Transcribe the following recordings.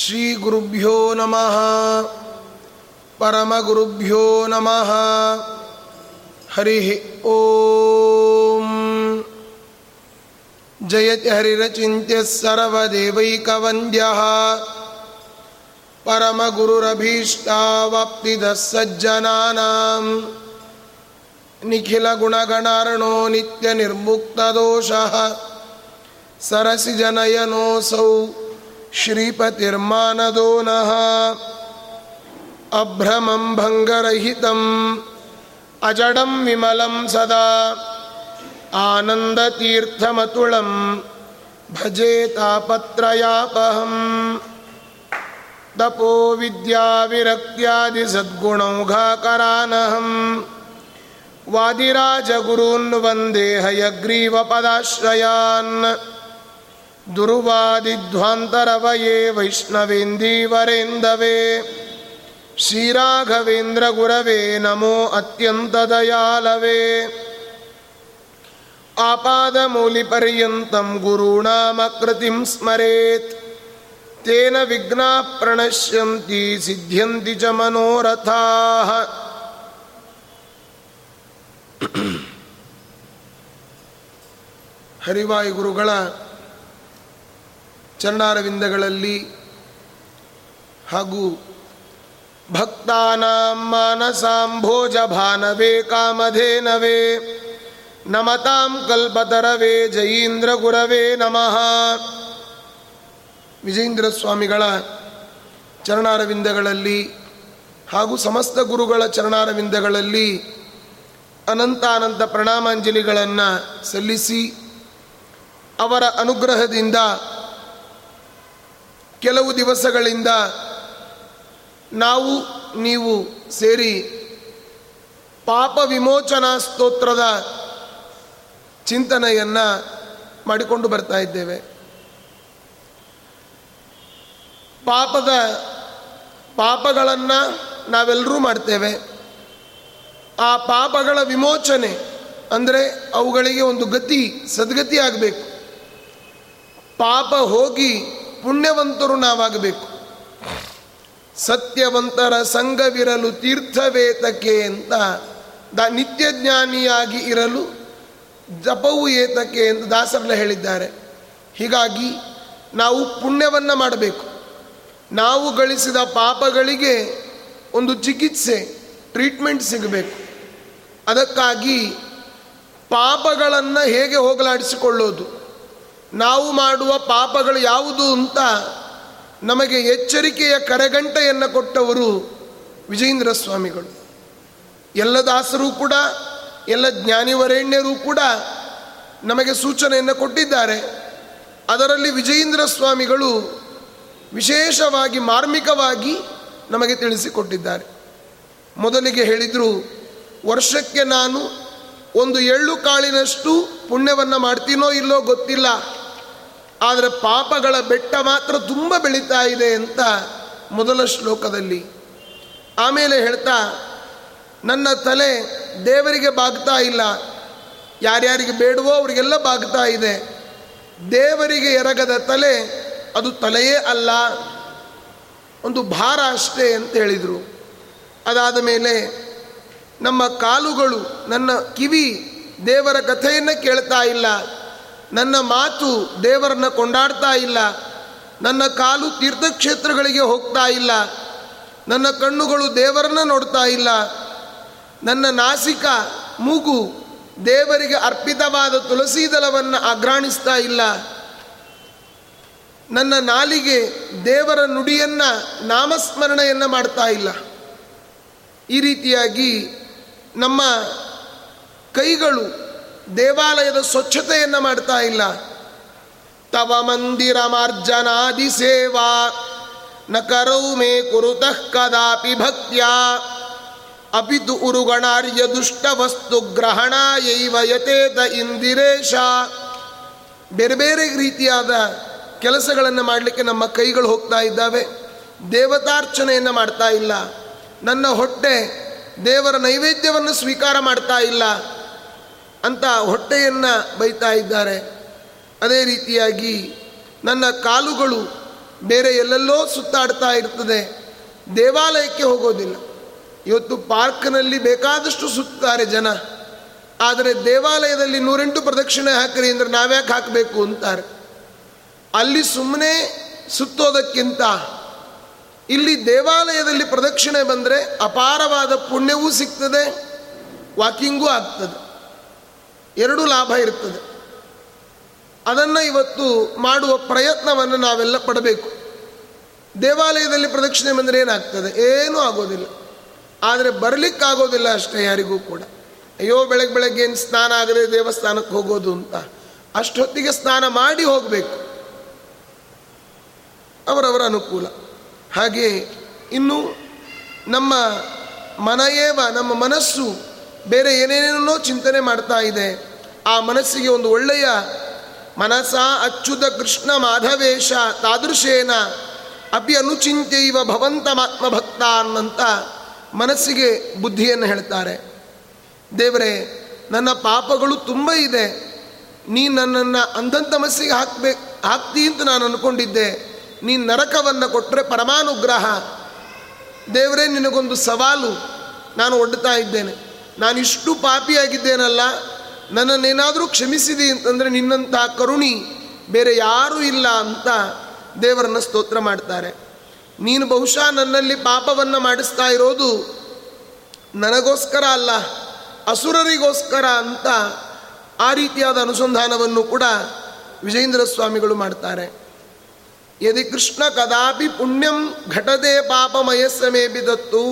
ಶ್ರೀಗುರುಭ್ಯೋ ನಮಃ ಪರಮಗುರುಭ್ಯೋ ನಮಃ ಹರಿ ಓಂ ಜಯತಿ ಹರಿರಚಿತ್ಯ ಸರ್ವದೇವೈಕವಂದ್ಯಃ परमगुरुरभीष्टावाप्तिदः सज्जनानां निखिलगुणगणार्णो नित्यनिर्मुक्तदोषः सरसिजनयनोऽसौ श्रीपतिर्मानदो नः अभ्रमं भङ्गरहितम्, अजडं विमलं सदा आनन्दतीर्थमतुलं भजे तापत्रयापहम्। तपो विद्याविरक्त्यादिसद्गुणौघाकरानहम् वादिराजगुरून् वंदे हयग्रीवपदाश्रयान्। दुर्वादिध्वान्तरवये वैष्णवेन्दीवरेन्दवे श्रीराघवेन्द्रगुरवे नमो अत्यन्तदयालवे आपादमूलिपर्यन्तं गुरूणामकृतिं स्मरेत् ತೇನ ವಿಘ್ನ ಪ್ರಣಶ್ಯಂತಿ ಸಿದ್ಧ್ಯಂತಿ ಚ ಮನೋರಥಾ ಹರಿವಾಯು ಗುರುಗಳ ಚರಣಾರವಿಂದಗಳಲ್ಲಿ ಹಾಗೂ ಭಕ್ತಾನಾಂ ಮಾನಸಾಂಭೋಜ ಭಾನವೇ ಕಾಮಧೇನವೇ ನಮತಾಂ ಕಲ್ಪತರವೇ ಜಯೀಂದ್ರ ಗುರವೇ ನಮಃ. ವಿಜೇಂದ್ರ ಸ್ವಾಮಿಗಳ ಚರಣಾರವಿಂದಗಳಲ್ಲಿ ಹಾಗೂ ಸಮಸ್ತ ಗುರುಗಳ ಚರಣಾರವಿಂದಗಳಲ್ಲಿ ಅನಂತಾನಂತ ಪ್ರಣಾಮಾಂಜಲಿಗಳನ್ನು ಸಲ್ಲಿಸಿ ಅವರ ಅನುಗ್ರಹದಿಂದ ಕೆಲವು ದಿವಸಗಳಿಂದ ನಾವು, ನೀವು ಸೇರಿ ಪಾಪ ವಿಮೋಚನಾ ಸ್ತೋತ್ರದ ಚಿಂತನೆಯನ್ನು ಮಾಡಿಕೊಂಡು ಬರ್ತಾ ಇದ್ದೇವೆ. ಪಾಪದ ಪಾಪಗಳನ್ನು ನಾವೆಲ್ಲರೂ ಮಾಡ್ತೇವೆ. ಆ ಪಾಪಗಳ ವಿಮೋಚನೆ ಅಂದರೆ ಅವುಗಳಿಗೆ ಒಂದು ಗತಿ, ಸದ್ಗತಿ ಆಗಬೇಕು. ಪಾಪ ಹೋಗಿ ಪುಣ್ಯವಂತರು ನಾವಾಗಬೇಕು. ಸತ್ಯವಂತರ ಸಂಘವಿರಲು ತೀರ್ಥವೇತಕ್ಕೆ ಅಂತ ದ ನಿತ್ಯ ಜ್ಞಾನಿಯಾಗಿ ಇರಲು ಜಪವು ಏತಕ್ಕೆ ಎಂದು ದಾಸರಲ್ಲ ಹೇಳಿದ್ದಾರೆ. ಹೀಗಾಗಿ ನಾವು ಪುಣ್ಯವನ್ನು ಮಾಡಬೇಕು. ನಾವು ಗಳಿಸಿದ ಪಾಪಗಳಿಗೆ ಒಂದು ಚಿಕಿತ್ಸೆ, ಟ್ರೀಟ್ಮೆಂಟ್ ಸಿಗಬೇಕು. ಅದಕ್ಕಾಗಿ ಪಾಪಗಳನ್ನು ಹೇಗೆ ಹೋಗಲಾಡಿಸಿಕೊಳ್ಳೋದು? ನಾವು ಮಾಡುವ ಪಾಪಗಳು ಯಾವುದು ಅಂತ ನಮಗೆ ಎಚ್ಚರಿಕೆಯ ಕರೆಗಂಟೆಯನ್ನು ಕೊಟ್ಟವರು ವಿಜಯೇಂದ್ರ ಸ್ವಾಮಿಗಳು. ಎಲ್ಲ ದಾಸರೂ ಕೂಡ, ಎಲ್ಲ ಜ್ಞಾನಿವರೇಣ್ಯರೂ ಕೂಡ ನಮಗೆ ಸೂಚನೆಯನ್ನು ಕೊಟ್ಟಿದ್ದಾರೆ. ಅದರಲ್ಲಿ ವಿಜಯೇಂದ್ರ ಸ್ವಾಮಿಗಳು ವಿಶೇಷವಾಗಿ ಮಾರ್ಮಿಕವಾಗಿ ನಮಗೆ ತಿಳಿಸಿಕೊಟ್ಟಿದ್ದಾರೆ. ಮೊದಲಿಗೆ ಹೇಳಿದರು, ವರ್ಷಕ್ಕೆ ನಾನು ಒಂದು ಎಳ್ಳು ಕಾಳಿನಷ್ಟು ಪುಣ್ಯವನ್ನು ಮಾಡ್ತೀನೋ ಇಲ್ಲೋ ಗೊತ್ತಿಲ್ಲ. ಆದರೆ ಪಾಪಗಳ ಬೆಟ್ಟ ಮಾತ್ರ ತುಂಬ ಬೆಳೀತಾ ಇದೆ ಅಂತ ಮೊದಲ ಶ್ಲೋಕದಲ್ಲಿ. ಆಮೇಲೆ ಹೇಳ್ತಾ, ನನ್ನ ತಲೆ ದೇವರಿಗೆ ಬಾಗ್ತಾ ಇಲ್ಲ. ಯಾರ್ಯಾರಿಗೆ ಬೇಡವೋ ಅವರಿಗೆಲ್ಲ ಬಾಗ್ತಾ ಇದೆ. ದೇವರಿಗೆ ಎರಗದ ತಲೆ ಅದು ತಲೆಯೇ ಅಲ್ಲ, ಒಂದು ಭಾರ ಅಷ್ಟೇ ಅಂತ ಹೇಳಿದರು. ಅದಾದ ಮೇಲೆ ನಮ್ಮ ಕಾಲುಗಳು, ನನ್ನ ಕಿವಿ ದೇವರ ಕಥೆಯನ್ನು ಕೇಳ್ತಾ ಇಲ್ಲ. ನನ್ನ ಮಾತು ದೇವರನ್ನು ಕೊಂಡಾಡ್ತಾ ಇಲ್ಲ. ನನ್ನ ಕಾಲು ತೀರ್ಥಕ್ಷೇತ್ರಗಳಿಗೆ ಹೋಗ್ತಾ ಇಲ್ಲ. ನನ್ನ ಕಣ್ಣುಗಳು ದೇವರನ್ನ ನೋಡ್ತಾ ಇಲ್ಲ. ನನ್ನ ನಾಸಿಕ ಮೂಗು ದೇವರಿಗೆ ಅರ್ಪಿತವಾದ ತುಳಸಿ ದಳವನ್ನು ಅಗ್ರಾಣಿಸ್ತಾ ಇಲ್ಲ. ನನ್ನ ನಾಲಿಗೆ ದೇವರ ನುಡಿಯನ್ನು ನಾಮಸ್ಮರಣೆಯನ್ನು ಮಾಡ್ತಾ ಇಲ್ಲ. ಈ ರೀತಿಯಾಗಿ ನಮ್ಮ ಕೈಗಳು ದೇವಾಲಯದ ಸ್ವಚ್ಛತೆಯನ್ನು ಮಾಡ್ತಾ ಇಲ್ಲ. ತವ ಮಂದಿರ ಮಾರ್ಜನಾದಿ ಸೇವಾ, ನ ಕರೌ ಮೇ ಕುರುತಃ ಕದಾಪಿ ಭಕ್ತ್ಯ, ಅಪಿತು ಉರುಗಣಾರ್ಯ ದುಷ್ಟ ವಸ್ತು ಗ್ರಹಣ ಯತೇತ ಇಂದಿರೇಶ. ಬೇರೆ ಬೇರೆ ರೀತಿಯಾದ ಕೆಲಸಗಳನ್ನು ಮಾಡಲಿಕ್ಕೆ ನಮ್ಮ ಕೈಗಳು ಹೋಗ್ತಾ ಇದ್ದಾವೆ. ದೇವತಾರ್ಚನೆಯನ್ನು ಮಾಡ್ತಾ ಇಲ್ಲ. ನನ್ನ ಹೊಟ್ಟೆ ದೇವರ ನೈವೇದ್ಯವನ್ನು ಸ್ವೀಕಾರ ಮಾಡ್ತಾ ಇಲ್ಲ. ಅಂತ ಹೊಟ್ಟೆಯನ್ನು ಬೈತಾ ಇದ್ದಾರೆ. ಅದೇ ರೀತಿಯಾಗಿ ನನ್ನ ಕಾಲುಗಳು ಬೇರೆ ಎಲ್ಲೆಲ್ಲೋ ಸುತ್ತಾಡ್ತಾ ಇರ್ತದೆ. ದೇವಾಲಯಕ್ಕೆ ಹೋಗೋದಿಲ್ಲ. ಇವತ್ತು ಪಾರ್ಕ್ನಲ್ಲಿ ಬೇಕಾದಷ್ಟು ಸುತ್ತಾರೆ ಜನ. ಆದರೆ ದೇವಾಲಯದಲ್ಲಿ ನೂರೆಂಟು ಪ್ರದಕ್ಷಿಣೆ ಹಾಕ್ರಿ ಅಂದರೆ ನಾವ್ಯಾಕೆ ಹಾಕಬೇಕು ಅಂತಾರೆ. ಅಲ್ಲಿ ಸುಮ್ಮನೆ ಸುತ್ತೋದಕ್ಕಿಂತ ಇಲ್ಲಿ ದೇವಾಲಯದಲ್ಲಿ ಪ್ರದಕ್ಷಿಣೆ ಬಂದರೆ ಅಪಾರವಾದ ಪುಣ್ಯವೂ ಸಿಗ್ತದೆ, ವಾಕಿಂಗೂ ಆಗ್ತದೆ. ಎರಡೂ ಲಾಭ ಇರ್ತದೆ ಅದನ್ನು ಇವತ್ತು ಮಾಡುವ ಪ್ರಯತ್ನವನ್ನು ನಾವೆಲ್ಲ ಪಡಬೇಕು. ದೇವಾಲಯದಲ್ಲಿ ಪ್ರದಕ್ಷಿಣೆ ಬಂದರೆ ಏನಾಗ್ತದೆ? ಏನೂ ಆಗೋದಿಲ್ಲ. ಆದರೆ ಬರಲಿಕ್ಕಾಗೋದಿಲ್ಲ ಅಷ್ಟೇ ಯಾರಿಗೂ ಕೂಡ. ಅಯ್ಯೋ ಬೆಳಗ್ಗೆ ಬೆಳಗ್ಗೆ ಏನು ಸ್ನಾನ ಆಗದೆ ದೇವಸ್ಥಾನಕ್ಕೆ ಹೋಗೋದು ಅಂತ. ಅಷ್ಟೊತ್ತಿಗೆ ಸ್ನಾನ ಮಾಡಿ ಹೋಗಬೇಕು. ಅವರವರ ಅನುಕೂಲ. ಹಾಗೆ ಇನ್ನು ನಮ್ಮ ಮನಯೇವ ನಮ್ಮ ಮನಸ್ಸು ಬೇರೆ ಏನೇನೇನೋ ಚಿಂತನೆ ಮಾಡ್ತಾ ಇದೆ. ಆ ಮನಸ್ಸಿಗೆ ಒಂದು ಒಳ್ಳೆಯ ಮನಸ, ಅಚ್ಯುತ ಕೃಷ್ಣ ಮಾಧವೇಶ, ತಾದೃಶೇನ, ಅಪಿ ಅನುಚಿಂತ್ಯೈವ ಭವಂತಮಾತ್ಮ ಭಕ್ತ ಅನ್ನಂತ ಮನಸ್ಸಿಗೆ ಬುದ್ಧಿಯನ್ನು ಹೇಳ್ತಾರೆ. ದೇವರೇ, ನನ್ನ ಪಾಪಗಳು ತುಂಬ ಇದೆ. ನೀ ನನ್ನನ್ನು ಅಂಧಂಥ ಮನಸ್ಸಿಗೆ ಹಾಕ್ಬೇಕು ಹಾಕ್ತಿ ಅಂತ ನಾನು ಅಂದ್ಕೊಂಡಿದ್ದೆ ನೀನು ನರಕವನ್ನು ಕೊಟ್ಟರೆ ಪರಮಾನುಗ್ರಹ. ದೇವರೇ, ನಿನಗೊಂದು ಸವಾಲು. ನಾನು ಒಡ್ತಾ ಇದ್ದೇನೆ. ನಾನು ಇಷ್ಟು ಪಾಪಿಯಾಗಿದ್ದೇನಲ್ಲ, ನನ್ನನ್ನೇನಾದರೂ ಕ್ಷಮಿಸಿದಿ ಅಂತಂದರೆ ನಿನ್ನಂತಹ ಕರುಣಿ ಬೇರೆ ಯಾರೂ ಇಲ್ಲ ಅಂತ ದೇವರನ್ನು ಸ್ತೋತ್ರ ಮಾಡ್ತಾರೆ. ನೀನು ಬಹುಶಃ ನನ್ನಲ್ಲಿ ಪಾಪವನ್ನು ಮಾಡಿಸ್ತಾ ಇರೋದು ನನಗೋಸ್ಕರ ಅಲ್ಲ, ಅಸುರರಿಗೋಸ್ಕರ ಅಂತ ಆ ರೀತಿಯಾದ ಅನುಸಂಧಾನವನ್ನು ಕೂಡ ವಿಜೇಂದ್ರ ಸ್ವಾಮಿಗಳು ಮಾಡ್ತಾರೆ. ಯದಿ ಕೃಷ್ಣ ಕದಾಪಿ ಪುಣ್ಯಂ ಘಟದೆ ಪಾಪಮಯಸ್ಸಮೇ ಬಿದತ್ತು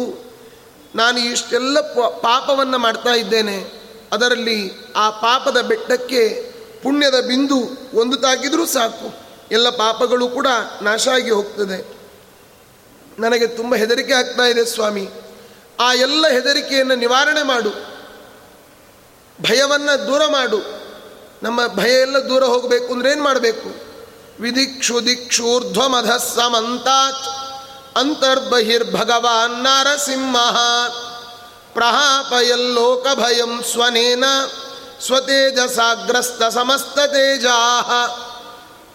ನಾನು ಇಷ್ಟೆಲ್ಲ ಪಾಪವನ್ನು ಮಾಡ್ತಾ ಇದ್ದೇನೆ. ಅದರಲ್ಲಿ ಆ ಪಾಪದ ಬೆಟ್ಟಕ್ಕೆ ಪುಣ್ಯದ ಬಿಂದು ಒಂದು ತಾಗಿದ್ರೂ ಸಾಕು. ಎಲ್ಲ ಪಾಪಗಳು ಕೂಡ ನಾಶ ಆಗಿ ಹೋಗ್ತದೆ. ನನಗೆ ತುಂಬ ಹೆದರಿಕೆ ಆಗ್ತಾ ಇದೆ ಸ್ವಾಮಿ. ಆ ಎಲ್ಲ ಹೆದರಿಕೆಯನ್ನು ನಿವಾರಣೆ ಮಾಡು. ಭಯವನ್ನು ದೂರ ಮಾಡು. ನಮ್ಮ ಭಯ ಎಲ್ಲ ದೂರ ಹೋಗಬೇಕು ಅಂದ್ರೆ ಏನು ಮಾಡಬೇಕು? ವಿಧಿಕ್ಷು ದಿಕ್ಷೂರ್ಧ್ವಮಧ ಸಮಂತಾತ್ ಅಂತರ್ಬಹಿರ್ಭಗವಾನ್ ನರಸಿಂಹ. ಪ್ರಹಾಪಯಲ್ಲೋಕಭಯಂ ಸ್ವನೇನ ಸ್ವತೇಜಸಾಗ್ರಸ್ತ ಸಮಸ್ತ ತೇಜಾ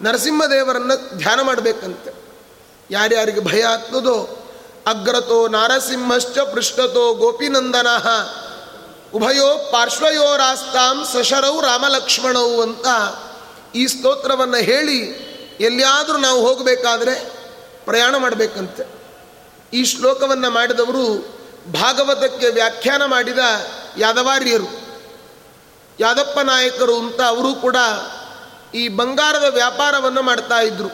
ನರಸಿಂಹದೇವರನ್ನು ಧ್ಯಾನ ಮಾಡಬೇಕಂತೆ. ಯಾರ್ಯಾರಿಗೆ ಭಯ ಆಗ್ತದೋ ಅಗ್ರತೋ ನಾರಸಿಂಹಶ್ಚ ಪೃಷ್ಠತೋ ಗೋಪಿನಂದನ. ಉಭಯೋ ಪಾರ್ಶ್ವಯೋರಾಸ್ತಾಂ ಸಶರೌ ರಾಮಲಕ್ಷ್ಮಣೌ ಅಂತ ಈ ಸ್ತೋತ್ರವನ್ನು ಹೇಳಿ ಎಲ್ಲಿಯಾದರೂ ನಾವು ಹೋಗಬೇಕಾದ್ರೆ ಪ್ರಯಾಣ ಮಾಡಬೇಕಂತೆ. ಈ ಶ್ಲೋಕವನ್ನು ಮಾಡಿದವರು ಭಾಗವತಕ್ಕೆ ವ್ಯಾಖ್ಯಾನ ಮಾಡಿದ ಯಾದವಾರ್ಯರು. ಯಾದಪ್ಪ ನಾಯಕರು ಅಂತ ಅವರು ಕೂಡ ಈ ಬಂಗಾರದ ವ್ಯಾಪಾರವನ್ನು ಮಾಡ್ತಾ ಇದ್ರು.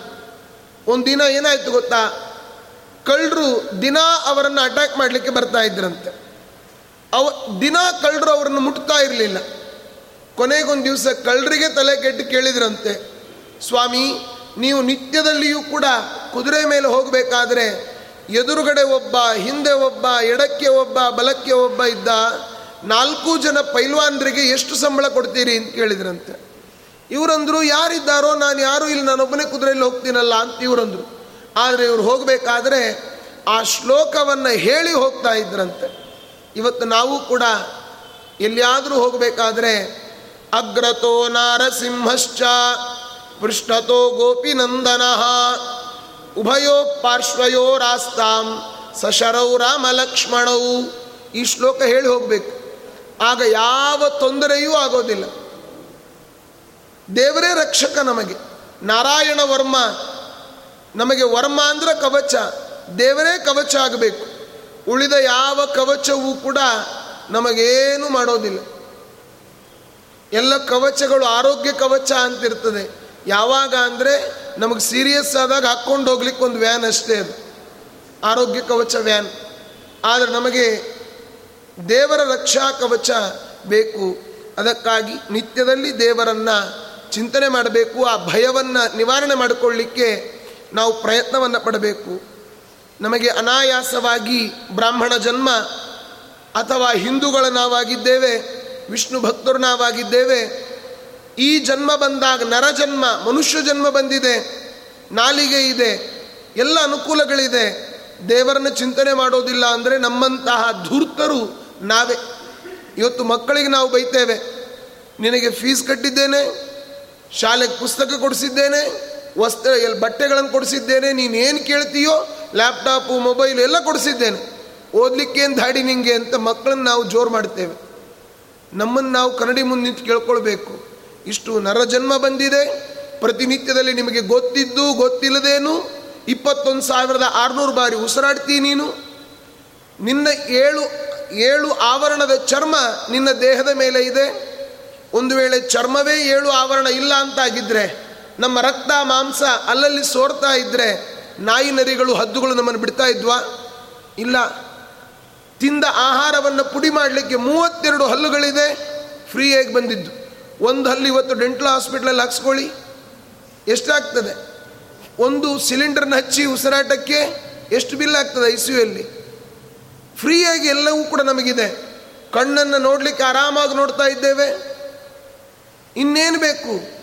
ಒಂದಿನ ಏನಾಯ್ತು ಗೊತ್ತಾ? ಕಳ್ಳರು ದಿನ ಅವರನ್ನು ಅಟ್ಯಾಕ್ ಮಾಡಲಿಕ್ಕೆ ಬರ್ತಾ ಇದ್ರಂತೆ. ಅವ, ದಿನ ಕಳ್ಳರು ಅವರನ್ನು ಮುಟ್ತಾ ಇರಲಿಲ್ಲ. ಕೊನೆಗೊಂದು ದಿವಸ ಕಳ್ಳರಿಗೆ ತಲೆ ಕೆಟ್ಟು ಕೇಳಿದ್ರಂತೆ. ಸ್ವಾಮಿ, ನೀವು ನಿತ್ಯದಲ್ಲಿಯೂ ಕೂಡ ಕುದುರೆ ಮೇಲೆ ಹೋಗಬೇಕಾದ್ರೆ ಎದುರುಗಡೆ ಒಬ್ಬ, ಹಿಂದೆ ಒಬ್ಬ, ಎಡಕ್ಕೆ ಒಬ್ಬ, ಬಲಕ್ಕೆ ಒಬ್ಬ ಇದ್ದ ನಾಲ್ಕು ಜನ ಪೈಲ್ವಾನ್ರಿಗೆ ಎಷ್ಟು ಸಂಬಳ ಕೊಡ್ತೀರಿ ಅಂತ ಕೇಳಿದ್ರಂತೆ. ಇವರಂದ್ರು ಯಾರಿದ್ದಾರೋ, ನಾನು ಯಾರು ಇಲ್ಲಿ ನಾನೊಬ್ಬನೇ ಕುದುರೆಯಲ್ಲಿ ಹೋಗ್ತೀನಲ್ಲ ಅಂತ ಇವರಂದ್ರು. ಆದರೆ ಇವರು ಹೋಗಬೇಕಾದ್ರೆ ಆ ಶ್ಲೋಕವನ್ನು ಹೇಳಿ ಹೋಗ್ತಾ ಇದ್ರಂತೆ. ಇವತ್ತು ನಾವು ಕೂಡ ಎಲ್ಲಿಯಾದರೂ ಹೋಗಬೇಕಾದ್ರೆ ಅಗ್ರತೋ ನಾರಸಿಂಹಶ್ಚ, ಪೃಷ್ಠತೋ ಗೋಪಿನಂದನ ಉಭಯೋ ಪಾರ್ಶ್ವಯೋ ರಾಸ್ತಾಂ ಸಶರೌ ರಾಮಲಕ್ಷ್ಮಣವು ಈ ಶ್ಲೋಕ ಹೇಳಿ ಹೋಗಬೇಕು. ಆಗ ಯಾವ ತೊಂದರೆಯೂ ಆಗೋದಿಲ್ಲ. ದೇವರೇ ರಕ್ಷಕ ನಮಗೆ. ನಾರಾಯಣ ವರ್ಮ ನಮಗೆ ವರ್ಮ ಅಂದ್ರೆ ಕವಚ. ದೇವರೇ ಕವಚ ಆಗಬೇಕು. ಉಳಿದ ಯಾವ ಕವಚವೂ ಕೂಡ ನಮಗೇನು ಮಾಡೋದಿಲ್ಲ. ಎಲ್ಲ ಕವಚಗಳು ಆರೋಗ್ಯ ಕವಚ ಅಂತಿರ್ತದೆ. ಯಾವಾಗ ಅಂದರೆ ನಮಗೆ ಸೀರಿಯಸ್ ಆದಾಗ ಹಾಕ್ಕೊಂಡು ಹೋಗ್ಲಿಕ್ಕೆ ಒಂದು ವ್ಯಾನ್ ಅಷ್ಟೇ ಅದು. ಆರೋಗ್ಯ ಕವಚ ವ್ಯಾನ್ ಆದರೆ ನಮಗೆ ದೇವರ ರಕ್ಷಾ ಕವಚ ಬೇಕು. ಅದಕ್ಕಾಗಿ ನಿತ್ಯದಲ್ಲಿ ದೇವರನ್ನು ಚಿಂತನೆ ಮಾಡಬೇಕು. ಆ ಭಯವನ್ನು ನಿವಾರಣೆ ಮಾಡಿಕೊಳ್ಳಿಕ್ಕೆ ನಾವು ಪ್ರಯತ್ನವನ್ನು ಪಡಬೇಕು. ನಮಗೆ ಅನಾಯಾಸವಾಗಿ ಬ್ರಾಹ್ಮಣ ಜನ್ಮ ಅಥವಾ ಹಿಂದೂಗಳ ನಾವಾಗಿದ್ದೇವೆ, ವಿಷ್ಣು ಭಕ್ತರು ನಾವಾಗಿದ್ದೇವೆ ಈ ಜನ್ಮ ಬಂದಾಗ ನರಜನ್ಮ ಮನುಷ್ಯ ಜನ್ಮ ಬಂದಿದೆ, ನಾಲಿಗೆ ಇದೆ, ಎಲ್ಲ ಅನುಕೂಲಗಳಿದೆ. ದೇವರನ್ನ ಚಿಂತನೆ ಮಾಡೋದಿಲ್ಲ ಅಂದರೆ ನಮ್ಮಂತಹ ಧೂರ್ತರು ನಾವೇ. ಇವತ್ತು ಮಕ್ಕಳಿಗೆ ನಾವು ಬೈತೇವೆ, ನಿನಗೆ ಫೀಸ್ ಕಟ್ಟಿದ್ದೇನೆ, ಶಾಲೆಗೆ ಪುಸ್ತಕ ಕೊಡಿಸಿದ್ದೇನೆ, ವಸ್ತ್ರ, ಎಲ್ಲಿ ಬಟ್ಟೆಗಳನ್ನು ಕೊಡಿಸಿದ್ದೇನೆ, ನೀನೇನು ಕೇಳ್ತೀಯೋ, ಲ್ಯಾಪ್ಟಾಪು, ಮೊಬೈಲ್ ಎಲ್ಲ ಕೊಡಿಸಿದ್ದೇನೆ. ಓದಲಿಕ್ಕೇನು ದಾಡಿ ನಿಂಗೆ ಅಂತ ಮಕ್ಕಳನ್ನು ನಾವು ಜೋರು ಮಾಡ್ತೇವೆ. ನಮ್ಮನ್ನು ನಾವು ಕನ್ನಡಿ ಮುಂದೆ ನಿಂತು ಕೇಳ್ಕೊಳ್ಬೇಕು. ಇಷ್ಟು ನರಜನ್ಮ ಬಂದಿದೆ. ಪ್ರತಿನಿತ್ಯದಲ್ಲಿ ನಿಮಗೆ ಗೊತ್ತಿದ್ದು ಗೊತ್ತಿಲ್ಲದೇನು? ಇಪ್ಪತ್ತೊಂದು ಸಾವಿರದ ಆರುನೂರು ಬಾರಿ ಉಸಿರಾಡ್ತೀನಿ ನೀನು. ನಿನ್ನ ಏಳು ಏಳು ಆವರಣದ ಚರ್ಮ ನಿನ್ನ ದೇಹದ ಮೇಲೆ ಇದೆ. ಒಂದು ವೇಳೆ ಚರ್ಮವೇ ಏಳು ಆವರಣ ಇಲ್ಲ ಅಂತಾಗಿದ್ದರೆ ನಮ್ಮ ರಕ್ತ, ಮಾಂಸ ಅಲ್ಲಲ್ಲಿ ಸೋರ್ತಾ ಇದ್ದರೆ ನಾಯಿ ನರಿಗಳು, ಹದ್ದುಗಳು ನಮ್ಮನ್ನು ಬಿಡ್ತಾ ಇದ್ವಾ? ಇಲ್ಲ. ತಿಂದ ಆಹಾರವನ್ನು ಪುಡಿ ಮಾಡಲಿಕ್ಕೆ ಮೂವತ್ತೆರಡು ಹಲ್ಲುಗಳಿದೆ. ಫ್ರೀಯಾಗಿ ಬಂದಿದ್ದು. ಒಂದು ಹಲ್ಲಿ ಇವತ್ತು ಡೆಂಟಲ್ ಹಾಸ್ಪಿಟ್ಲಲ್ಲಿ ಹಾಕ್ಸ್ಕೊಳ್ಳಿ. ಎಷ್ಟಾಗ್ತದೆ? ಒಂದು ಸಿಲಿಂಡರ್ನ ಹಚ್ಚಿ ಉಸಿರಾಟಕ್ಕೆ ಎಷ್ಟು ಬಿಲ್ ಆಗ್ತದೆ ಐ ಸಿ ಯುಯಲ್ಲಿ ಫ್ರೀಯಾಗಿ ಎಲ್ಲವೂ ಕೂಡ ನಮಗಿದೆ. ಕಣ್ಣನ್ನು ನೋಡಲಿಕ್ಕೆ ಆರಾಮಾಗಿ ನೋಡ್ತಾ ಇದ್ದೇವೆ. ಇನ್ನೇನು ಬೇಕು?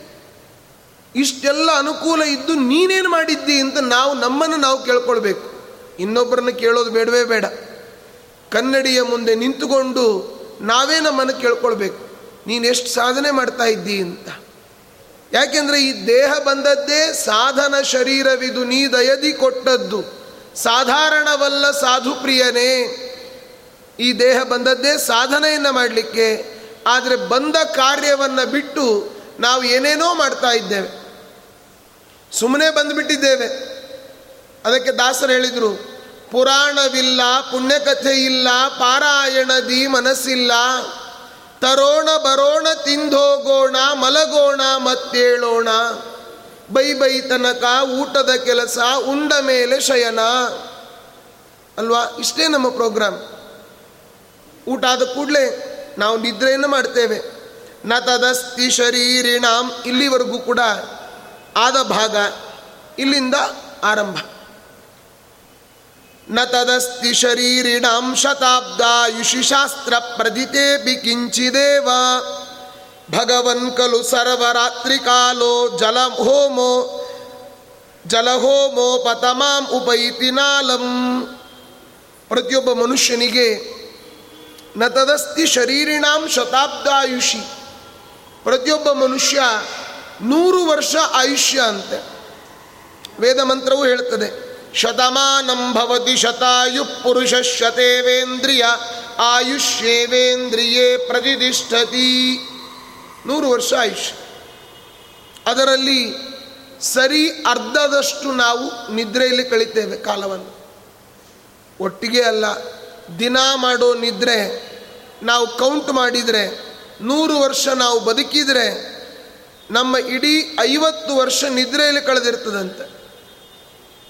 ಇಷ್ಟೆಲ್ಲ ಅನುಕೂಲ ಇದ್ದು ನೀನೇನು ಮಾಡಿದ್ದಿ ಅಂತ ನಾವು ನಮ್ಮನ್ನು ನಾವು ಕೇಳ್ಕೊಳ್ಬೇಕು. ಇನ್ನೊಬ್ಬರನ್ನು ಕೇಳೋದು ಬೇಡವೇ ಬೇಡ. ಕನ್ನಡಿಯ ಮುಂದೆ ನಿಂತುಕೊಂಡು ನಾವೇ ನಮ್ಮನ್ನು ಕೇಳ್ಕೊಳ್ಬೇಕು. ನೀನು ಎಷ್ಟು ಸಾಧನೆ ಮಾಡ್ತಾ ಇದ್ದೀ ಅಂತ. ಯಾಕೆಂದರೆ ಈ ದೇಹ ಬಂದದ್ದೇ ಸಾಧನ ಶರೀರವಿದು, ನೀ ದಯದಿ ಕೊಟ್ಟದ್ದು. ಸಾಧಾರಣವಲ್ಲ ಸಾಧು ಪ್ರಿಯನೇ. ಈ ದೇಹ ಬಂದದ್ದೇ ಸಾಧನೆಯನ್ನು ಮಾಡಲಿಕ್ಕೆ, ಆದರೆ ಬಂದ ಕಾರ್ಯವನ್ನು ಬಿಟ್ಟು ನಾವು ಏನೇನೋ ಮಾಡ್ತಾ ಇದ್ದೇವೆ. ಸುಮ್ಮನೆ ಬಂದುಬಿಟ್ಟಿದ್ದೇವೆ. ಅದಕ್ಕೆ ದಾಸರು ಹೇಳಿದರು, ಪುರಾಣವಿಲ್ಲ ಪುಣ್ಯಕಥೆ ಇಲ್ಲ ಪಾರಾಯಣದಿ ಮನಸ್ಸಿಲ್ಲ. ತರೋಣ ಬರೋಣ, ತಿಂದೋಗೋಣ, ಮಲಗೋಣ, ಮತ್ತೇಳೋಣ. ಬೈ ಬೈ ತನಕ ಊಟದ ಕೆಲಸ, ಉಂಡ ಮೇಲೆ ಶಯನ. ಅಲ್ವಾ? ಇಷ್ಟೇ ನಮ್ಮ ಪ್ರೋಗ್ರಾಮ್ ಊಟ ಆದ ಕೂಡಲೇ ನಾವು ನಿದ್ರೆಯನ್ನು ಮಾಡ್ತೇವೆ. ನ ತದಸ್ತಿ ಶರೀರಿಣಾಂ ಇಲ್ಲಿವರೆಗೂ ಕೂಡ ಆದ ಭಾಗ ಇಲ್ಲಿಂದ ಆರಂಭ. ನ ತದಸ್ತಿ ಶರೀರಿಣಾಂ ಶತಾಬ್ದಾಯುಷಿ ಶಾಸ್ತ್ರ ಪ್ರದಿತೇಪಿ ಕಿಂಚಿದೇವ. ಭಗವನ್ ಕಲು ಸರ್ವರಾತ್ರಿ ಕಾಲೋ ಜಲ ಹೋಮೋ ಜಲಹೋಮೋ ಪತಮಾಂ ಉಪೈತಿ ನಾಲಂ. ಪ್ರತಿಯೊಬ್ಬ ಮನುಷ್ಯನಿಗೆ ನ ತದಸ್ತಿ ಶರೀರಿಣಾಂ ಶತಾಬ್ದಾಯುಷಿ. ಪ್ರತಿಯೊಬ್ಬ ಮನುಷ್ಯ ನೂರು ವರ್ಷ ಆಯುಷ್ಯ ಅಂತೆ. ವೇದ ಮಂತ್ರವೂ ಹೇಳ್ತದೆ ಶತಮಾನಂ ಭವತಿ ಶತಾಯು ಪುರುಷ ಶತೇವೇಂದ್ರಿಯ ಆಯುಷ್ಯೇವೇಂದ್ರಿಯೇ ಪ್ರತಿಷ್ಠತಿ. ನೂರು ವರ್ಷ ಆಯುಷ್ ಅದರಲ್ಲಿ ಸರಿ ಅರ್ಧದಷ್ಟು ನಾವು ನಿದ್ರೆಯಲ್ಲಿ ಕಳಿತೇವೆ ಕಾಲವನ್ನು. ಒಟ್ಟಿಗೆ ಅಲ್ಲ, ದಿನ ಮಾಡೋ ನಿದ್ರೆ ನಾವು ಕೌಂಟ್ ಮಾಡಿದರೆ, ನೂರು ವರ್ಷ ನಾವು ಬದುಕಿದರೆ, ನಮ್ಮ ಇಡೀ ಐವತ್ತು ವರ್ಷ ನಿದ್ರೆಯಲ್ಲಿ ಕಳೆದಿರ್ತದಂತೆ.